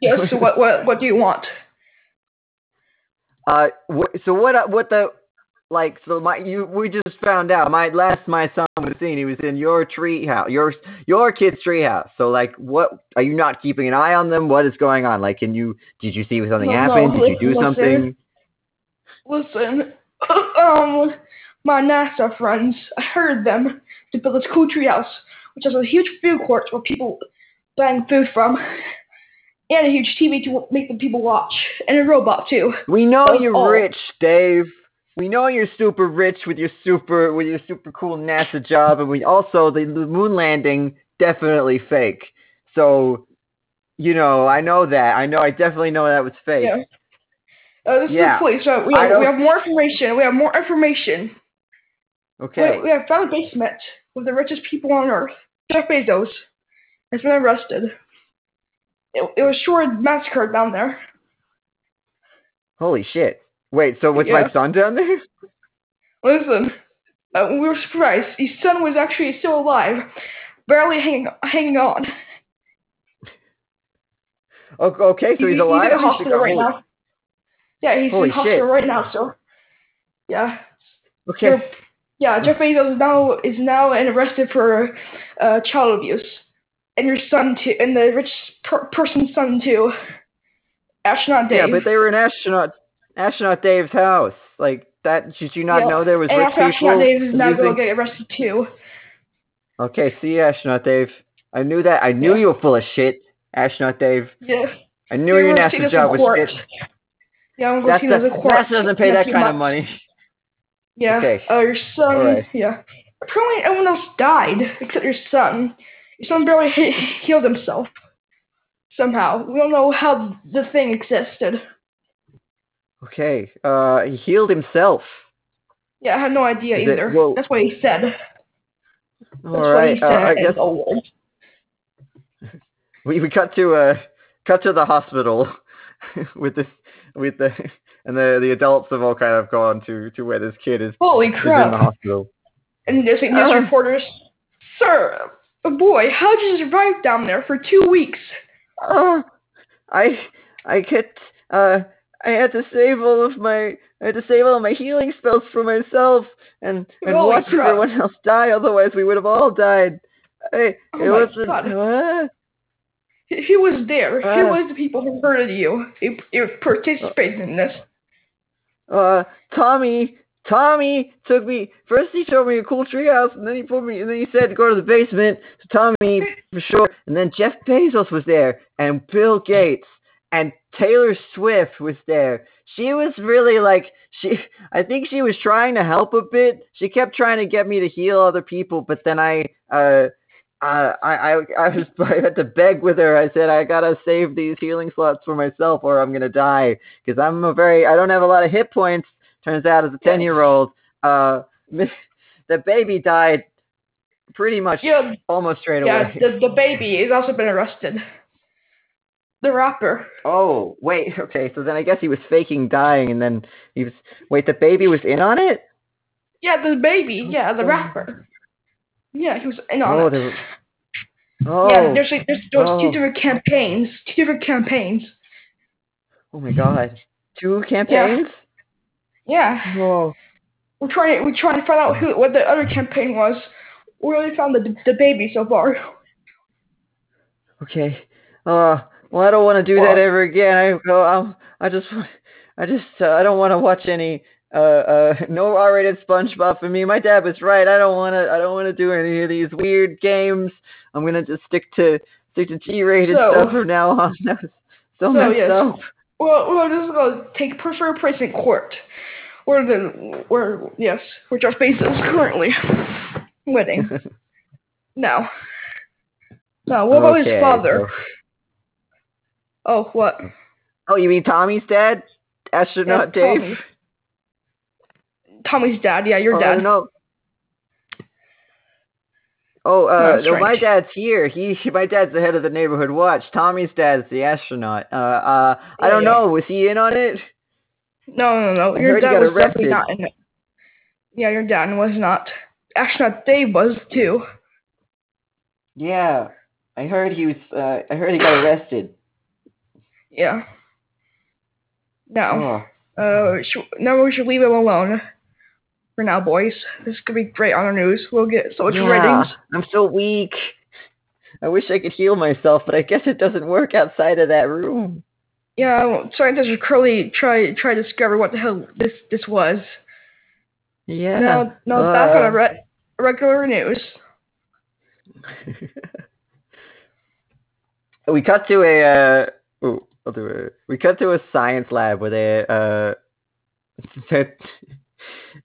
yes. So what what what do you want? Uh, wh- so what? uh, What the? Like, so my you we just found out my last my son was seen. He was in your tree house, your your kid's tree house. So like, what are you not keeping an eye on them? What is going on? Like, can you did you see something No, no, happen? did you do listen, something? Listen, um, my NASA friends, I heard them to build this cool treehouse, which has a huge food court where people buying food from, and a huge TV to make the people watch, and a robot too. We know That's you're all. rich, Dave. We know you're super rich with your super with your super cool NASA job, and we also the, the moon landing definitely fake. So, you know, I know that. I know. I definitely know that was fake. Yeah. Uh, this Yeah. is the police. So we have, we have more information. We have more information. Okay. We, we have found a basement with the richest people on Earth. Jeff Bezos has been arrested. It, it was sure massacred down there. Holy shit. Wait. So was Yeah. my son down there? Listen, uh, we were surprised. His son was actually still alive, barely hanging hanging on. Okay. So he's, alive. He's in He's- hospital right now. Yeah, he's Holy in hospital shit. right now. So, yeah, Okay. So, yeah. Jeff Bezos is now is now arrested for uh, child abuse, and your son too, and the rich per- person's son too. Astronaut Dave. Yeah, but they were in astronaut astronaut Dave's house. Like that. Did you not Yeah. know there was and rich people? Astronaut Dave is now using- going to get arrested too. Okay, see, astronaut Dave. I knew that. I knew Yeah. you were full of shit, astronaut Dave. Yeah. I knew They your NASA job was shit. Yeah, I'm going to the, court. NASA doesn't pay that kind of money. Yeah. Okay. Uh, your son. Alright. Yeah. Apparently, everyone else died except your son. Your son barely he- healed himself. Somehow, we don't know how the thing existed. Okay. Uh, he healed himself. Yeah, I had no idea Is it- either. well- That's what he said. That's All what right. he Uh, said. I guess old we we cut to uh cut to the hospital with this with the and the the adults have all kind of gone to to where this kid is, Holy is in the crap! hospital. And there's like news Uh. reporters. Sir, uh, boy, how did you survive down there for two weeks? Uh, I I get uh I had to save all of my I had to save all my healing spells for myself and and Holy watch crap. everyone else die. Otherwise, we would have all died. I, Oh it wasn't. God. He, he was there. he Uh. was the people who hurted you. He, he participated in this. Uh, Tommy. Tommy took me. First, he showed me a cool treehouse, and then he put me. And then he said to go to the basement. So Tommy for sure. And then Jeff Bezos was there, and Bill Gates, and Taylor Swift was there. She was really like she. I think she was trying to help a bit. She kept trying to get me to heal other people, but then I. Uh, uh, I, I I was I had to beg with her. I said I gotta save these healing slots for myself, or I'm gonna die. Because I'm a very I don't have a lot of hit points. Turns out as a ten year old, uh, the baby died pretty much Yeah, almost straight yeah. away. The the baby has also been arrested. The rapper. Oh wait, okay. So then I guess he was faking dying, and then he was wait. The baby was in on it. Yeah, the baby. Yeah, the Oh. rapper. Yeah, he was in on Oh, there was- oh, Yeah, there's like there's, Oh. two different campaigns. Two different campaigns. oh my God, two campaigns. Yeah, Oh, we're trying we're trying to find out who what the other campaign was. We only found the the baby so far. okay. Uh, well, I don't want to do that ever again. I, oh, I'll, I just, I just, uh, I don't want to watch any. Uh, uh, no R-rated SpongeBob for me. My dad was right. I don't want to. I don't want to do any of these weird games. I'm gonna just stick to stick to G-rated So- stuff from now on. That was so, So, messed yes. up. Well, we're just gonna take preferred place in court, where the where yes, where Jeff Bezos is currently waiting. Now, now what about his father? so- Oh, what? Oh, you mean Tommy's dad? Astronaut Dave? Tommy. Tommy's dad. Yeah, your oh, dad. No. Oh, uh, no, my dad's here. He, my dad's the head of the neighborhood watch. Tommy's dad's the astronaut. Uh, uh, I Yeah, don't yeah. know. Was he in on it? No, no, no. I Your dad was definitely not in it. Yeah, your dad was not. Astronaut Dave was too. Yeah, I heard he was. Uh, I heard he got arrested. Yeah. Now, Oh, uh, sh- now we should leave him alone. For now, boys. This could be great on the news. We'll get so much yeah. ratings. I'm so weak. I wish I could heal myself, but I guess it doesn't work outside of that room. Yeah, well, scientists are currently try try to discover what the hell this this was. Yeah. Now, now back on uh, a re- regular news. we cut to a uh ooh, I'll do it. We cut to a science lab where they uh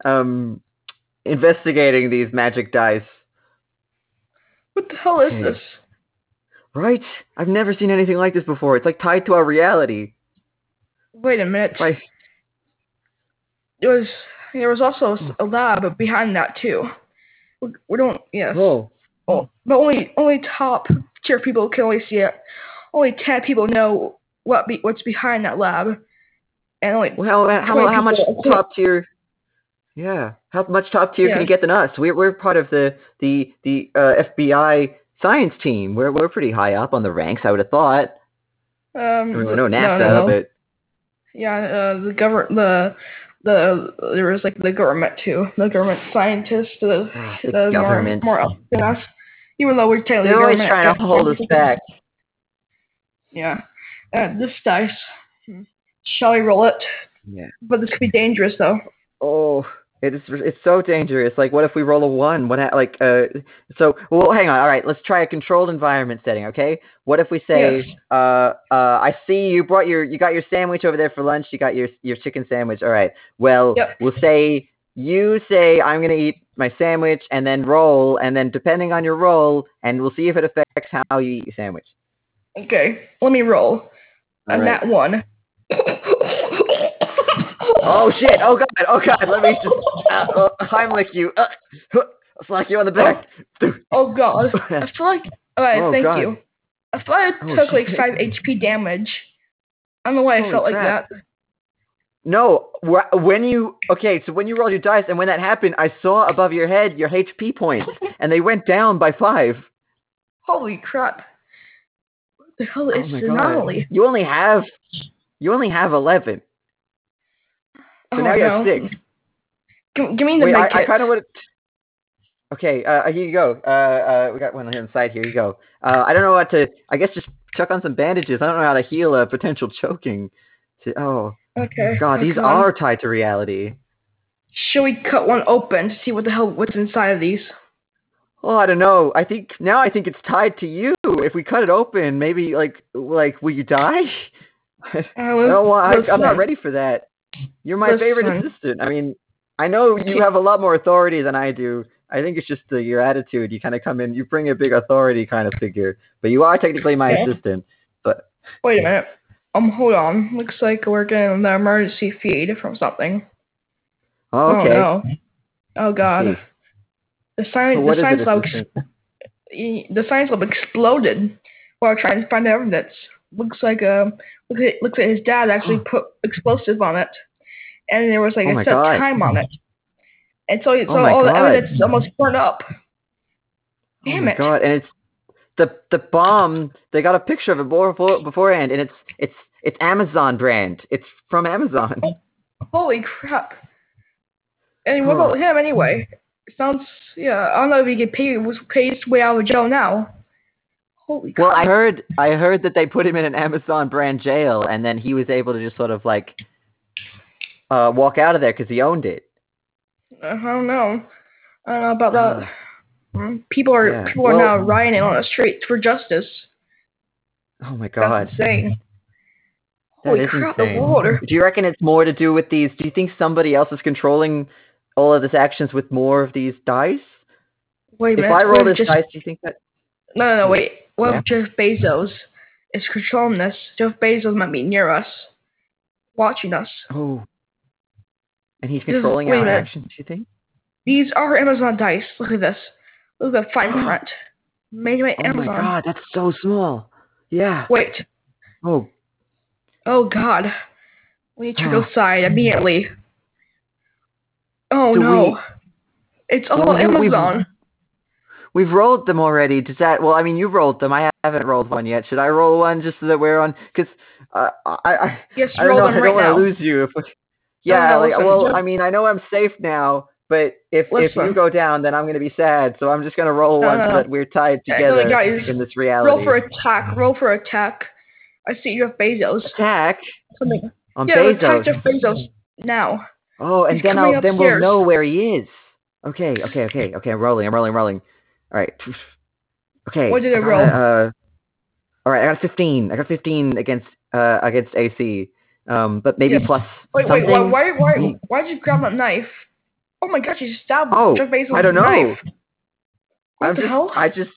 um investigating these magic dice. What the hell is this? Right? I've never seen anything like this before. It's like tied to our reality. Wait a minute. Like There was there was also a lab behind that too. We, we don't yes. oh. Oh, but only only top tier people can only see it. Only ten people know what be, what's behind that lab, and only Well, how how, how much top tier Yeah. How much top tier Yeah. can you get than us? We're we're part of the the the uh, FBI science team. We're we're pretty high up on the ranks, I would have thought. um I mean, no, NASA, no, no. but yeah uh, the government the the there was like the government too the government scientists the, Ah, the the government. more more up than us even though we're technically they're always trying to hold us back. yeah uh, this dice shall we roll it Yeah. but this could be dangerous though Oh, it is. It's so dangerous. Like, what if we roll a one? What? Ha- like, uh. So, well, hang on. All right, let's try a controlled environment setting. Okay. What if we say, uh, uh, I see you brought your, you got your sandwich over there for lunch. You got your your chicken sandwich. All right. Well, Yep. we'll say you say I'm gonna eat my sandwich and then roll, and then depending on your roll, and we'll see if it affects how you eat your sandwich. okay let me roll All and right. that one Oh shit! Oh god! Oh god! Let me just uh, uh, Heimlich you. Uh, slack you on the back. Oh god. I feel like alright, Oh, thank God. you. I like I Oh, took like five HP damage. I don't know why I Holy felt like that. No, when you okay, so when you rolled your dice and when that happened, I saw above your head your HP points, and they went down by five. Holy crap. What the hell is oh this god! anomaly? You only have You only have eleven. So Oh, now you have six. Give, give me the Wait, I, I kind of would. Okay, uh, here you go. Uh, uh, we got one on the side. Here you go. Uh, I don't know what to. I guess just chuck on some bandages. I don't know how to heal a potential choking. To, oh Okay. God, oh, these on. are tied to reality. Should we cut one open to see what the hell what's inside of these? Oh, I don't know. I think now I think it's tied to you. If we cut it open, maybe like like will you die? I Uh, don't want, I, I'm not ready for that. You're my favorite assistant. I mean, I know you have a lot more authority than I do. I think it's just the, your attitude. You kind of come in, you bring a big authority kind of figure, but you are technically my assistant. But Wait a minute. Um, hold on. Looks like we're getting the emergency feed from something. okay. Oh no. Oh god. The science So the science lab the science lab exploded while trying to find evidence. Looks like um looks like, looks like his dad actually put explosive on it, and there was like Oh a set God. time on it, and so oh so Oh all the God. evidence is almost burned up. Oh Damn my it! god! And it's the the bomb. They got a picture of it before, beforehand, and it's it's it's Amazon brand. It's from Amazon. Oh, holy crap! And what Huh. about him anyway? Sounds yeah. I don't know if he get paid was paid his way out of jail now. Holy Well! I heard I heard that they put him in an Amazon brand jail, and then he was able to just sort of like uh, walk out of there because he owned it. I don't know. I don't know about that. Mm, People are Yeah. people are Well- now rioting on the streets for justice. Oh my god, That's insane. that Holy is crap! insane. The. Do you reckon it's more to do with these? Do you think somebody else is controlling all of this actions with more of these dice? Wait a If. I roll this just, dice, do you think that? No, no, no. Wait. What Yeah. if Jeff Bezos is controlling this? Jeff Bezos might be near us, watching us. Oh, and he's is- controlling our actions. You think? These are Amazon dice. Look at this. Look at the fine print. Made by Oh Amazon. my god, that's so small. Yeah. Wait. Oh, Oh god. We need to go Oh. outside immediately. Oh no. we- It's all we've- Amazon. We've rolled them already. Does that? Well, I mean, you rolled them. I haven't rolled one yet. Should I roll one just so that we're on? Because uh, I, I, Yes, I don't know. I right don't want to lose you. If we, yeah. no, like, well, I mean, I know I'm safe now, but if if you go down, then I'm gonna be sad. So I'm just gonna roll No, one no, so that we're tied together in this reality. Roll for attack. Roll for attack. I see Jeff Bezos. attack Something. on Yeah, attack Bezos. Jeff Bezos now. Oh, and He's then I'll then we'll know where he is. Okay, okay, okay, okay. I'm rolling. I'm rolling. Rolling. All right. Okay. What did I roll? Uh, all right. I got a 15. I got 15 against uh against AC. Um, but maybe Yeah. plus Wait, wait, something. why, why, why, Hmm. why did you grab that knife? Oh my gosh, you just stabbed Oh, Jeff Bezos I don't know. knife. What I'm the just, hell? I just,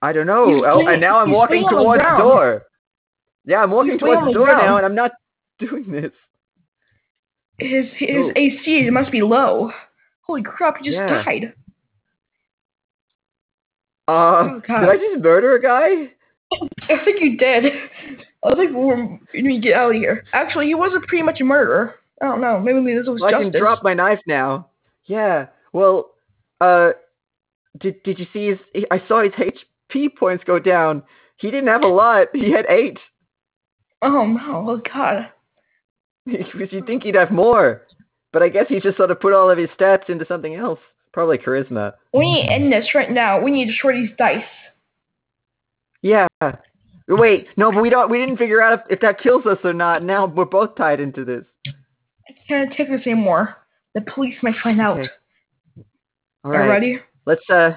I don't know. He's oh, and now I'm walking on the towards the door. Yeah, I'm walking He's towards the door now, and I'm not doing this. His his Oh. AC must be low. Holy crap, he just Yeah. died. Uh, Oh, did I just murder a guy? I think you did. I think we're, we need to get out of here. Actually, he wasn't pretty much a murderer. I don't know. Maybe this was Well, I can drop my knife now. Yeah. Well, uh, did did you see his? I saw his HP points go down. He didn't have a lot. He had eight. Oh no! Oh god. Because you'd think he'd have more, but I guess he just sort of put all of his stats into something else. Probably charisma. We need to end this right now. We need to destroy these dice. Yeah. Wait, no, but we don't. We didn't figure out if, if that kills us or not. Now we're both tied into this. I can't take this anymore. The police might find out. Okay. All right. ready? Let's. Uh.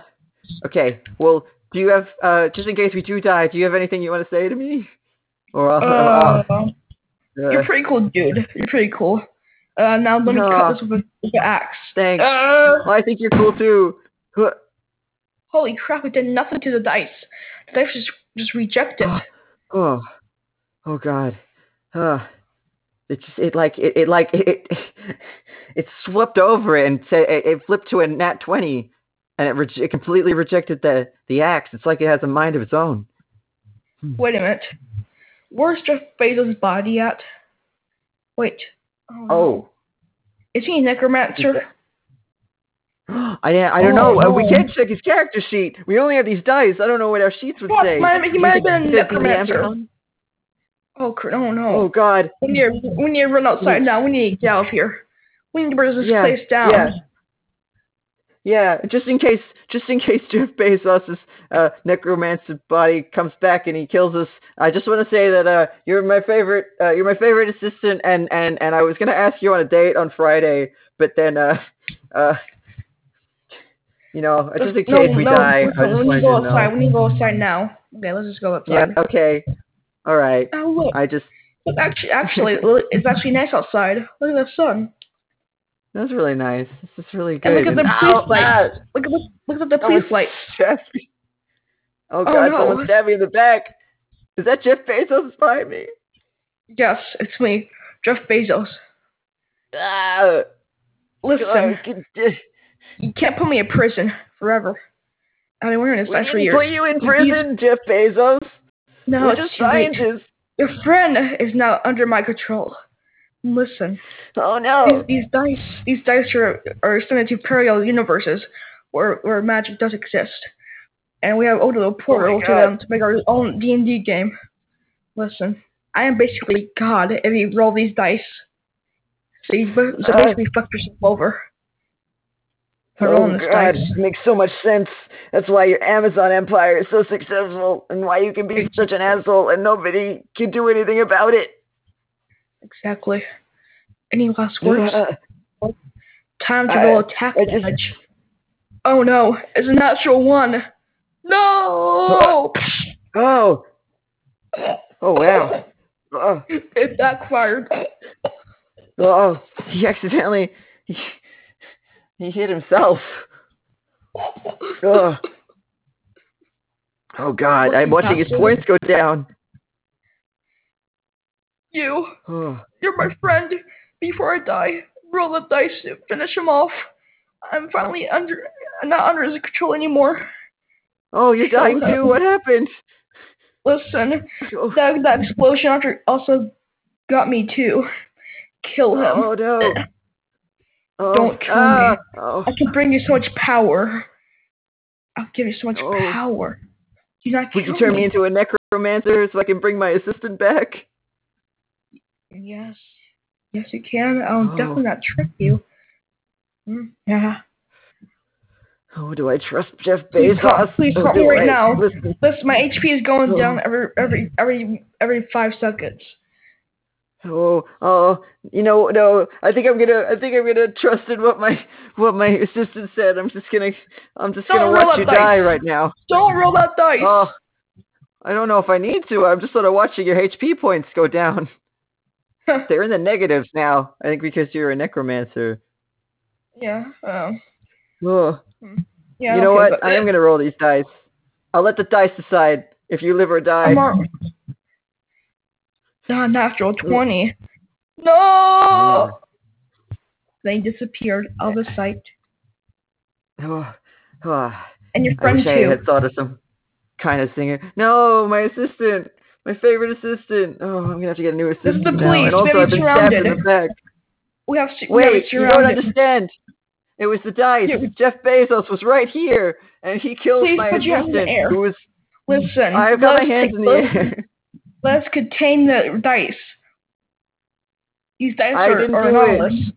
Okay. Well, do you have? Uh. Just in case we do die, do you have anything you want to say to me? Or. Uh, Uh, uh, you're pretty cool, dude. You're pretty cool. Uh, now let me No. cut this with a- with an axe. thanks. Uh, I think you're cool too. Huh. holy crap! It did nothing to the dice. The dice just just rejected. Oh, oh God. Uh, it just it like it, it like it, it it swept over it and said it, it flipped to a nat twenty, and it, re- it completely rejected the the axe. It's like it has a mind of its own. Wait a minute. Where's Jeff Bezos' body at? Wait. Oh. Oh, Is he a necromancer? I I don't Oh, know. Uh, we can't check his character sheet. We only have these dice. I don't know what our sheets would What? say. Might- he might have been a he could be necromancer. Oh, oh no. Oh God. We need, to, we need to run outside now. We need to get out of here. We need to burn this Yeah, place down. yeah. Yeah, just in case, just in case Jeff Bezos' uh, necromancer body comes back and he kills us. I just want to say that uh, you're my favorite. Uh, you're my favorite assistant, and and and I was gonna ask you on a date on Friday, but then uh, uh, you know, just in no, case we no, die, no, I just we need to go outside. know. We need to go outside now. Okay, let's just go outside. Yeah. Okay. All right. Oh look, I just look, actually, actually, it's actually nice outside. Look at the sun. That's really nice. This is really And good. look at the Ow, police lights. Look at the look at the oh, police it's lights. stabbed me. Oh Oh, God! no. Someone stabbed me in the back. Is that Jeff Bezos behind me? Yes, it's me, Jeff Bezos. Ah, Listen, God, get- you can't put me in prison forever. I've been wearing this we light for didn't years. put you in prison, Jeff Bezos. No, We're it's just too late. scientists. Your friend is now under my control. Listen, Oh no! these, these dice, these dice are are sent into parallel universes where where magic does exist, and we have opened a portal to them to make our own D and D game. Listen, I am basically God if you roll these dice. So you so Uh. basically fuck yourself over. Oh this God! dice. Makes so much sense. That's why your Amazon empire is so successful, and why you can be such an asshole, and nobody can do anything about it. Exactly. Any last words? Uh, Time to roll attack I just- damage. Oh no, it's a natural one. No! oh! Oh wow! Oh, It backfired. oh! He accidentally he, he hit himself. Oh. Oh God! I'm watching his points go down. You, you're my friend. Before I die, roll the dice finish him off. I'm finally under, not under his control anymore. Oh, you're dying too. What happened? Listen, Oh, that that explosion after also got me too. Kill him. oh no! Oh, Don't kill ah, me. Oh, I can bring you so much power. I'll give you so much Oh. power. Do not would you turn me into a necromancer so I can bring my assistant back? Yes. Yes, you can. I'll Oh. definitely not trick you. Mm, yeah. Oh, do I trust Jeff Please call- please call me right I now. Listen? Listen, my HP is going Oh. down every every every every five seconds. Oh, oh, you know, no. I think I'm gonna. I think I'm gonna trust in what my what my assistant said. I'm just gonna. I'm just Don't gonna watch you dice. die right now. Don't roll that dice. Oh, I don't know if I need to. I'm just sort of watching your HP points go down. They're in the negatives now. I think because you're a necromancer. yeah. Um. Oh. Yeah. you know what? I am gonna roll these dice. I'll let the dice decide if you live or die. Not natural twenty. No. Oh. They disappeared out of sight, Oh, oh. and your I friend wish I had thought of some kind of singer. No, my assistant, my favorite assistant. Oh, I'm gonna have to get a new is assistant the now. police. Also, I've been stabbed in the back. We have to. Wait, it you don't understand. It was the dice. Yeah. Jeff Bezos was right here, and he killed Please my put your in the assistant, air. who was. Listen. I've got my hands in the let's- air. Let's contain the dice. These dice I are, are it.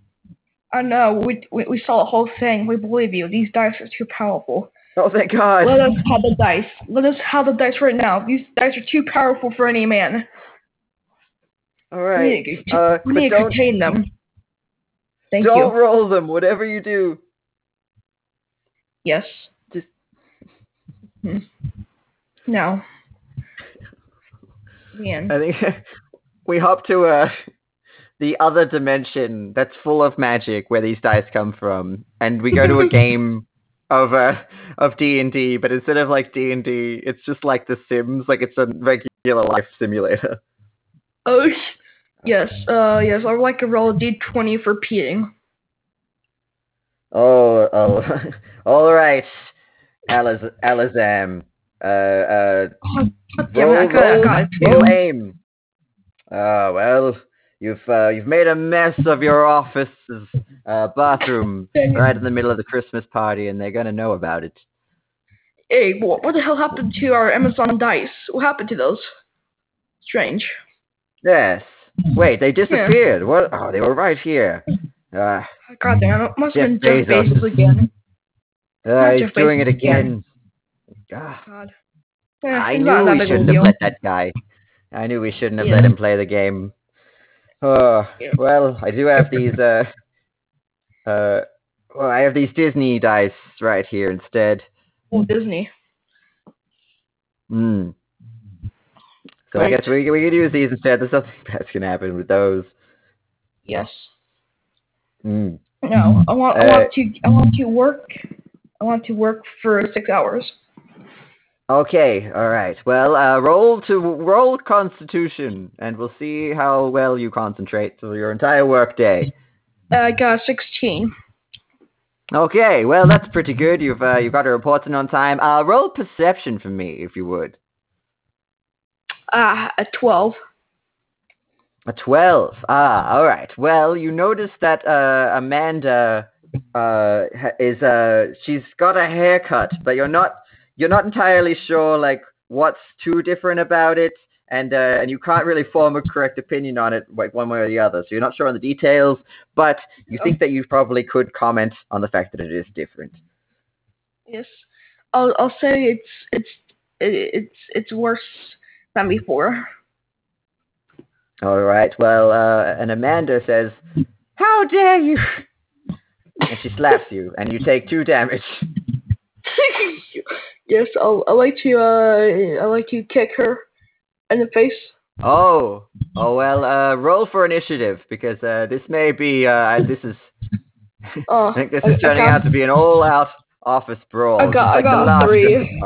I know. We, we we saw the whole thing. We believe you. These dice are too powerful. Oh, thank God. Let us have the dice. Let us have the dice right now. These dice are too powerful for any man. All right. We need to, Uh, we need to don't contain them. Thank don't you. roll them. Whatever you do, Yes. Just- Hmm. No. Man. I think we hop to uh, the other dimension that's full of magic where these dice come from, and we go to a game of uh, of D and D, but instead of like D and D, it's just like The Sims, like it's a regular life simulator. Oh, yes. Uh, yes. I would like to roll a d20 for peeing. Oh, oh, all right, Aliz- Alizam. Uh, uh, Oh, God damn it, roll, I got, I roll, got it roll aim. Ah, well, you've uh, you've made a mess of your office's uh, bathroom right in the middle of the Christmas party, and they're gonna know about it. Hey, what, what the hell happened to our Amazon dice? What happened to those? Strange. Yes. Wait, they disappeared. What? Oh, they were right here. Uh, God damn it! Must have been Jeff Bezos Bezos. again. uh, he's Jeff doing it again. again. God. Eh, I knew we big of a shouldn't have deal. let that guy. I knew we shouldn't have Yeah. let him play the game. Oh, Yeah. well, I do have these, uh, uh, well, I have these Disney dice right here instead. Oh, Disney. Hmm. So I guess we, we could use these instead. There's nothing bad's gonna happen with those. Yes. Hmm. No, I want. I Uh, want to. I want to work. I want to work for six hours. Okay, all right. Well, uh, roll to roll Constitution, and we'll see how well you concentrate through your entire workday. Uh, I got sixteen. Okay, well that's pretty good. You've uh, you've got your reports in on time. Uh, roll Perception for me, if you would. Ah, a twelve. A twelve. Ah, all right. Well, you notice that uh, Amanda uh, is uh, she's got a haircut, but you're not you're not entirely sure like what's too different about it, and uh, and you can't really form a correct opinion on it like one way or the other. So you're not sure on the details, but you think that you probably could comment on the fact that it is different. Yes. I'll. I'll say it's. It's. It's. It's worse than before. All right. Well, uh, and Amanda says, "How dare you!" and she slaps you, and you take two damage. yes. I'll. I like to. Uh. I like to kick her in the face. Oh, oh well. Uh, roll for initiative because uh, this may be. Uh, this is. Uh, I think this I- is I turning got- out to be an all-out office brawl. I got- just I got three.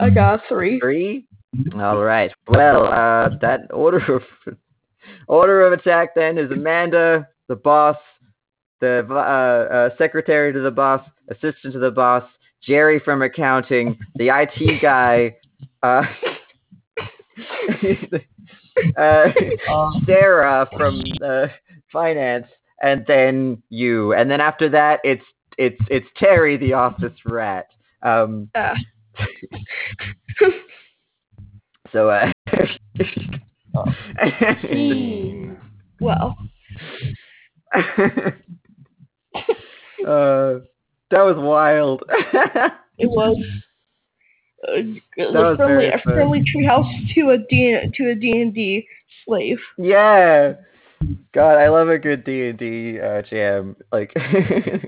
I got three. Three. All right. Well, uh, that order of order of attack then is Amanda, the boss, the uh, uh, secretary to the boss, assistant to the boss, Jerry from accounting, the IT guy, uh, uh, Sarah from uh, finance, and then you. And then after that, it's it's it's Terry, the office rat. Um, Ah. so uh, well. uh, that was wild. It was. Uh, it was very a friendly treehouse to a D to a D and D slave. yeah. God, I love a good D and D uh, jam. Like, uh,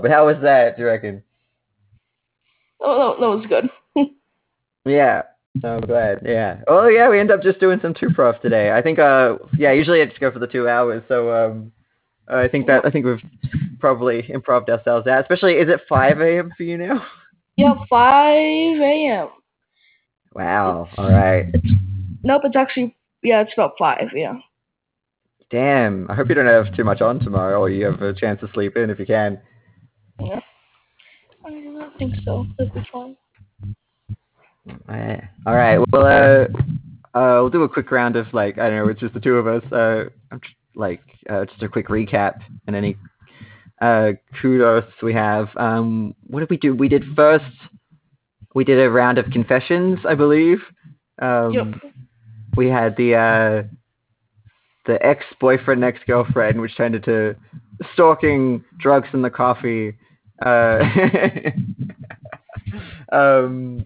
but how was that? Do you reckon? Oh, no, that was good. Yeah. I'm glad. Yeah. Oh yeah, we end up just doing some two prof today. I think. Uh, yeah. Usually I just go for the two hours. So um, I think that I think we've probably improved ourselves out. Especially, is it five a.m. for you now? Yeah, 5 a.m. Wow. All right. Nope, it's actually yeah, it's about five. Yeah. Damn. I hope you don't have too much on tomorrow, or you have a chance to sleep in if you can. Yeah. I don't think so. That'd be fine. Uh, all right. Well, uh, uh, we'll do a quick round of like I don't know, it's just the two of us. Uh, I'm like uh, just a quick recap and any uh kudos we have. Um, what did we do? We did first. We did a round of confessions, I believe. Um, Yep. We had the uh, the ex boyfriend, ex girlfriend, which turned into stalking, drugs, and the coffee. Uh, um,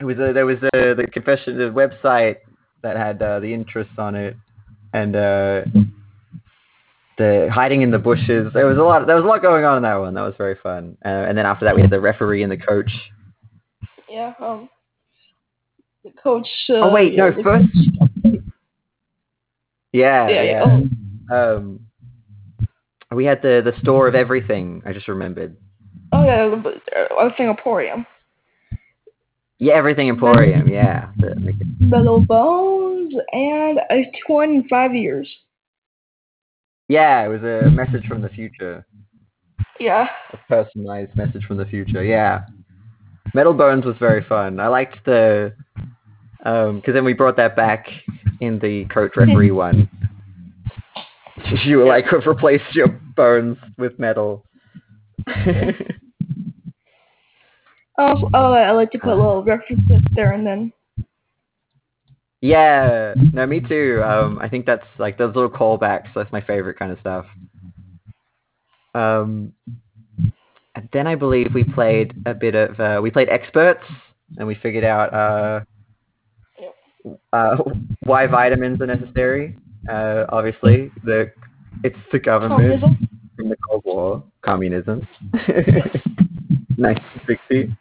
it was a, there was a, the confession the website that had uh, the interests on it and uh the hiding in the bushes there was a lot there was a lot going on in that one that was very fun uh, and then after that we had the referee and the coach Yeah. Um. The coach. Uh, Oh, wait, yeah, no, first- yeah Yeah. yeah. Oh, um we had the the store of everything i just remembered oh yeah. the- uh, I think Emporium. Yeah everything emporium yeah Metal Bones and a twin in five years. yeah it was a message from the future Yeah. a personalized message from the future. Yeah, Metal Bones was very fun. I liked the um because then we brought that back in the coach referee one. You like replaced your bones with metal. Also, oh, I like to put little references there and then. Yeah, no, me too. Um, I think that's like those little callbacks. That's my favorite kind of stuff. Um, and then I believe we played a bit of uh, we played experts, and we figured out uh, uh, why vitamins are necessary. Uh, obviously, the it's the government Communism? from the Cold War, communism, 1960.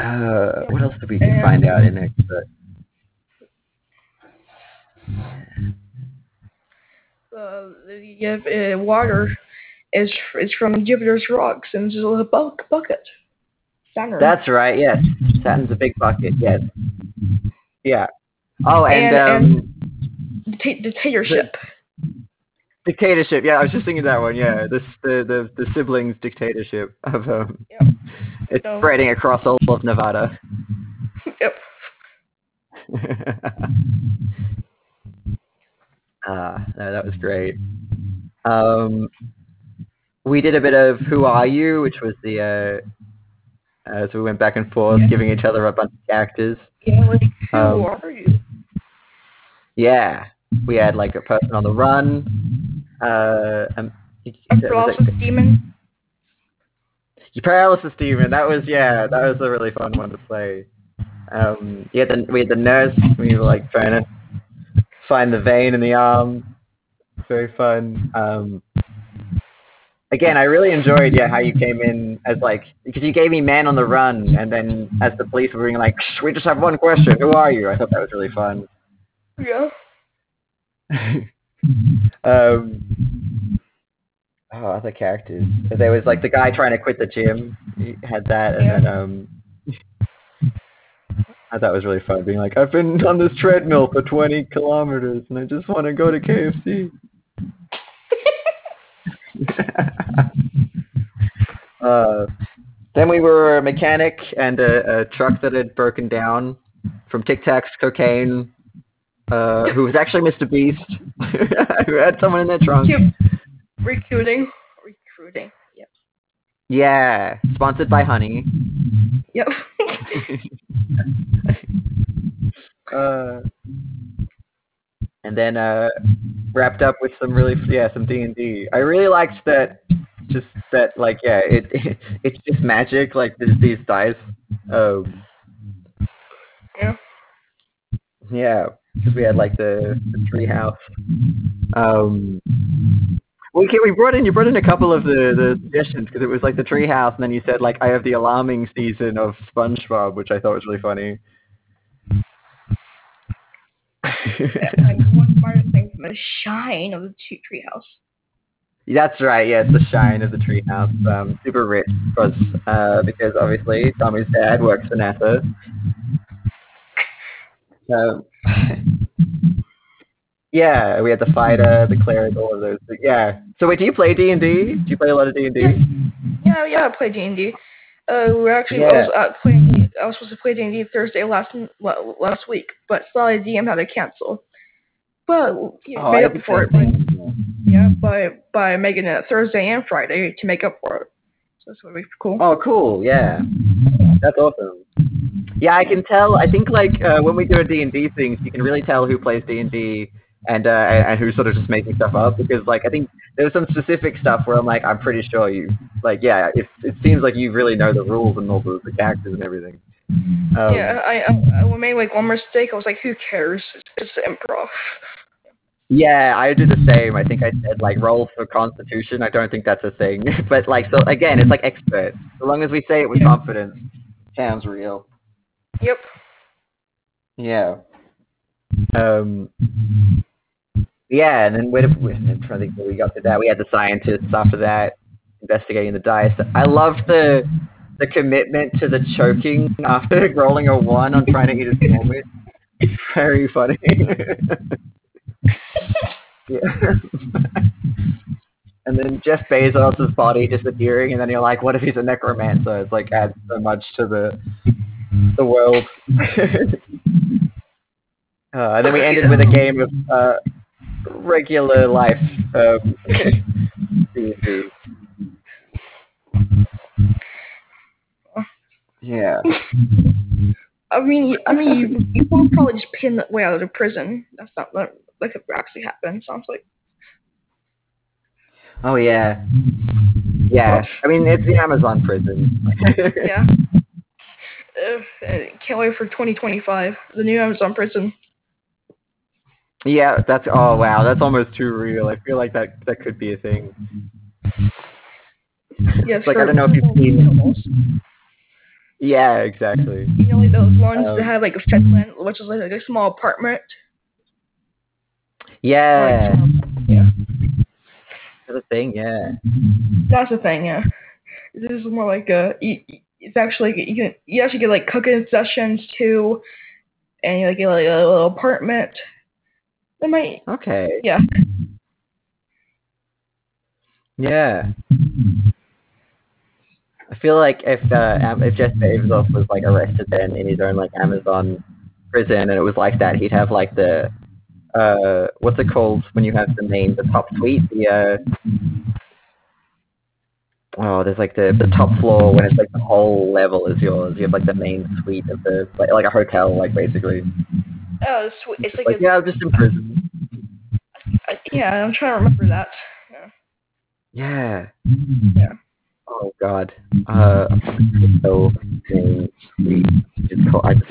Uh, what else did we And- find out in expert? Uh, the uh, water is is from Jupiter's rocks and it's a little bu- bucket. Saturn. That's right. Yes, Saturn's a big bucket. Yes. Yeah. Oh, and, And- um, Dicta- dictatorship. Dictatorship. Yeah, I was just thinking that one. Yeah, this the the, the siblings dictatorship of um, Yep. it's So- spreading across all of Nevada. Yep. Ah, no, that was great. Um, we did a bit of "Who Are You," which was the uh, uh, so we went back and forth, Yeah. giving each other a bunch of characters. Yeah, like who Um, are you? Yeah, we had like a person on the run. Uh, um, was it- paralysis demon. paralysis demon. That was yeah, that was a really fun one to play. Um, yeah, then we had the nurse. We were like trying to find the vein in the arm. Very fun. Um, again, I really enjoyed yeah how you came in as like because you gave me man on the run, and then as the police were being like, "Shh, we just have one question. Who are you? I thought that was really fun. Yeah. um, oh, other characters. There was like the guy trying to quit the gym. He had that, and Yeah. then um, I thought it was really fun being like, I've been on this treadmill for 20 kilometers, and I just want to go to KFC. uh, then we were a mechanic and a, a truck that had broken down from Tic Tacs cocaine uh, who was actually Mr. Beast, who had someone in their trunk. Cute. Recruiting. Recruiting. Yep. Yeah, sponsored by Honey. Yep. Uh, and then uh, wrapped up with some really yeah some D and D. I really liked that. Just that like yeah it, it's just magic like these, these dice. Um, Yeah. Yeah, because we had like the, the tree house. Um, well, okay, we brought in you brought in a couple of the the suggestions because it was like the tree house, and then you said like I have the alarming season of SpongeBob, which I thought was really funny. like one minor thing from the shine of the two treehouse. That's right. Yeah, it's the shine of the treehouse. Um, super rich because uh, because obviously Tommy's dad works for NASA. Um, yeah, we had the fighter, the cleric, all of those. But yeah. So wait, do you play D and D? Do you play a lot of D and D? Yeah, yeah, I play D and D. Uh, we're actually I Yeah. was uh, playing. I was supposed to play D and D Thursday last last week, but sorry, DM had to cancel. But you Oh, made I up for it. By, yeah, by by making it Thursday and Friday to make up for it. So that's be cool. Oh, cool. Yeah, that's awesome. Yeah, I can tell. I think like uh, when we do a D and D things, you can really tell who plays D and D and uh, and who's sort of just making stuff up because like I think there's some specific stuff where I'm like I'm pretty sure you like yeah it, it seems like you really know the rules and all the, the characters and everything. Um, yeah, I, I I made like one mistake. I was like, who cares? It's, it's improv. Yeah, I did the same. I think I said like roll for Constitution. I don't think that's a thing, but like so again, it's like expert. So long as we say it with confidence, sounds real. Yep. Yeah. Um. Yeah, and then where I'm trying to think where we got to that. We had the scientists after that investigating the dice. I love the the commitment to the choking after rolling a one on trying to eat a sandwich. It's very funny. yeah. and then Jeff Bezos' body disappearing, and then you're like, what if he's a necromancer? It's like adds so much to the the world. uh, and then we ended with a game of uh, regular life um, Yeah. I mean, I mean, you, you will probably just pin the way out of the prison. That's not that that could actually happen. Sounds like. Oh yeah. Yeah. I mean, it's the Amazon prison. Yeah. Uh, uh, can't wait for 2025. The new Amazon prison. yeah. That's. Oh wow. That's almost too real. I feel like that that could be a thing. Yes. Like, I don't know if you've seen- animals. Yeah. Exactly. You know, like those ones Um, that have like a fence, which is like, like a small apartment. Yeah. Like, yeah. That's a thing. Yeah. That's the thing, yeah. This is more like a. You, it's actually you can you actually get like cooking sessions too, and you like get like a little apartment. They might, Okay. yeah. Yeah. I feel like if uh, if Jeff Bezos was like arrested then in his own like Amazon prison and it was like that, he'd have like the uh what's it called when you have the main the top tweet, the uh oh there's like the the top floor when it's like the whole level is yours you have like the main suite of the like, like a hotel like basically Oh, it's, sweet. it's like, like a, yeah just in prison I- yeah. I'm trying to remember that. yeah Yeah. Oh God. Uh, so. It's called. I just...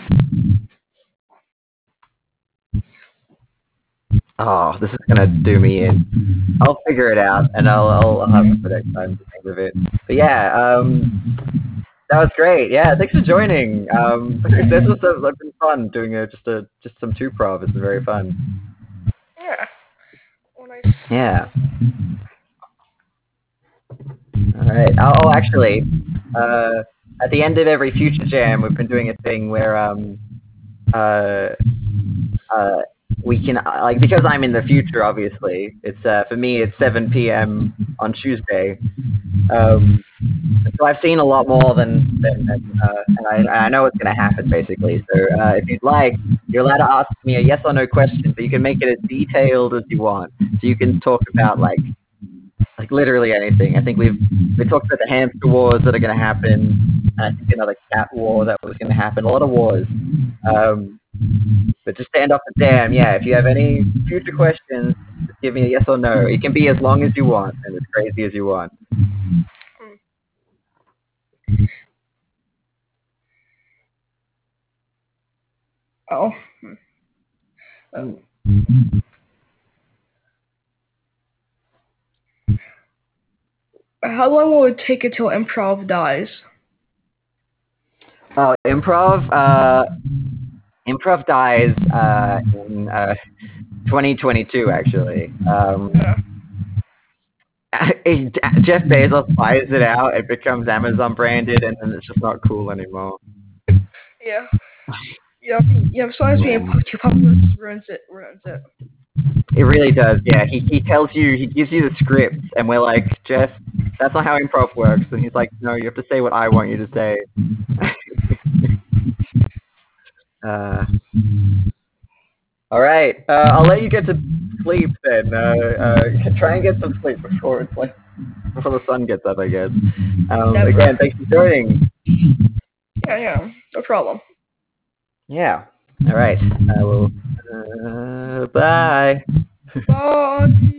Oh, this is gonna do me in. I'll figure it out, and I'll I'll, I'll have it for next time to think of it. But yeah, um, that was great. Yeah, thanks for joining. Um, this was uh, like, been fun doing a just a just some two prov. It's been very fun. Yeah. Oh, nice. Yeah. All right. Oh, oh, actually, uh, at the end of every future jam, we've been doing a thing where um, uh, uh, we can like because I'm in the future. Obviously, it's uh, for me. It's 7 p.m. on Tuesday. Um, so I've seen a lot more than than, than uh, and I, I know what's going to happen basically. So uh, if you'd like, you're allowed to ask me a yes or no question, but you can make it as detailed as you want. So you can talk about like like literally anything. I think we've we talked about the hamster wars that are going to happen, and I think another cat war that was going to happen. A lot of wars. Um, but just to end off the dam, yeah. If you have any future questions, just give me a yes or no. It can be as long as you want and as crazy as you want. Oh. hmm. Um, How long will it take until improv dies? Oh, improv. Uh, improv dies uh, in uh, 2022, actually. Um, Yeah. Jeff Bezos buys it out, it becomes Amazon branded, and then it's just not cool anymore. Yeah. Yeah, yeah, besides being too popular, it ruins it, ruins it. It really does, yeah. He he tells you, he gives you the script, and we're like, Jeff, that's not how improv works. And he's like, no, you have to say what I want you to say. uh, all right, uh, I'll let you get to sleep then. Uh, uh, try and get some sleep before it's like before the sun gets up, I guess. Um, again, thanks for joining. Yeah, yeah, no problem. Yeah. All right. I will. Uh, bye. Bye.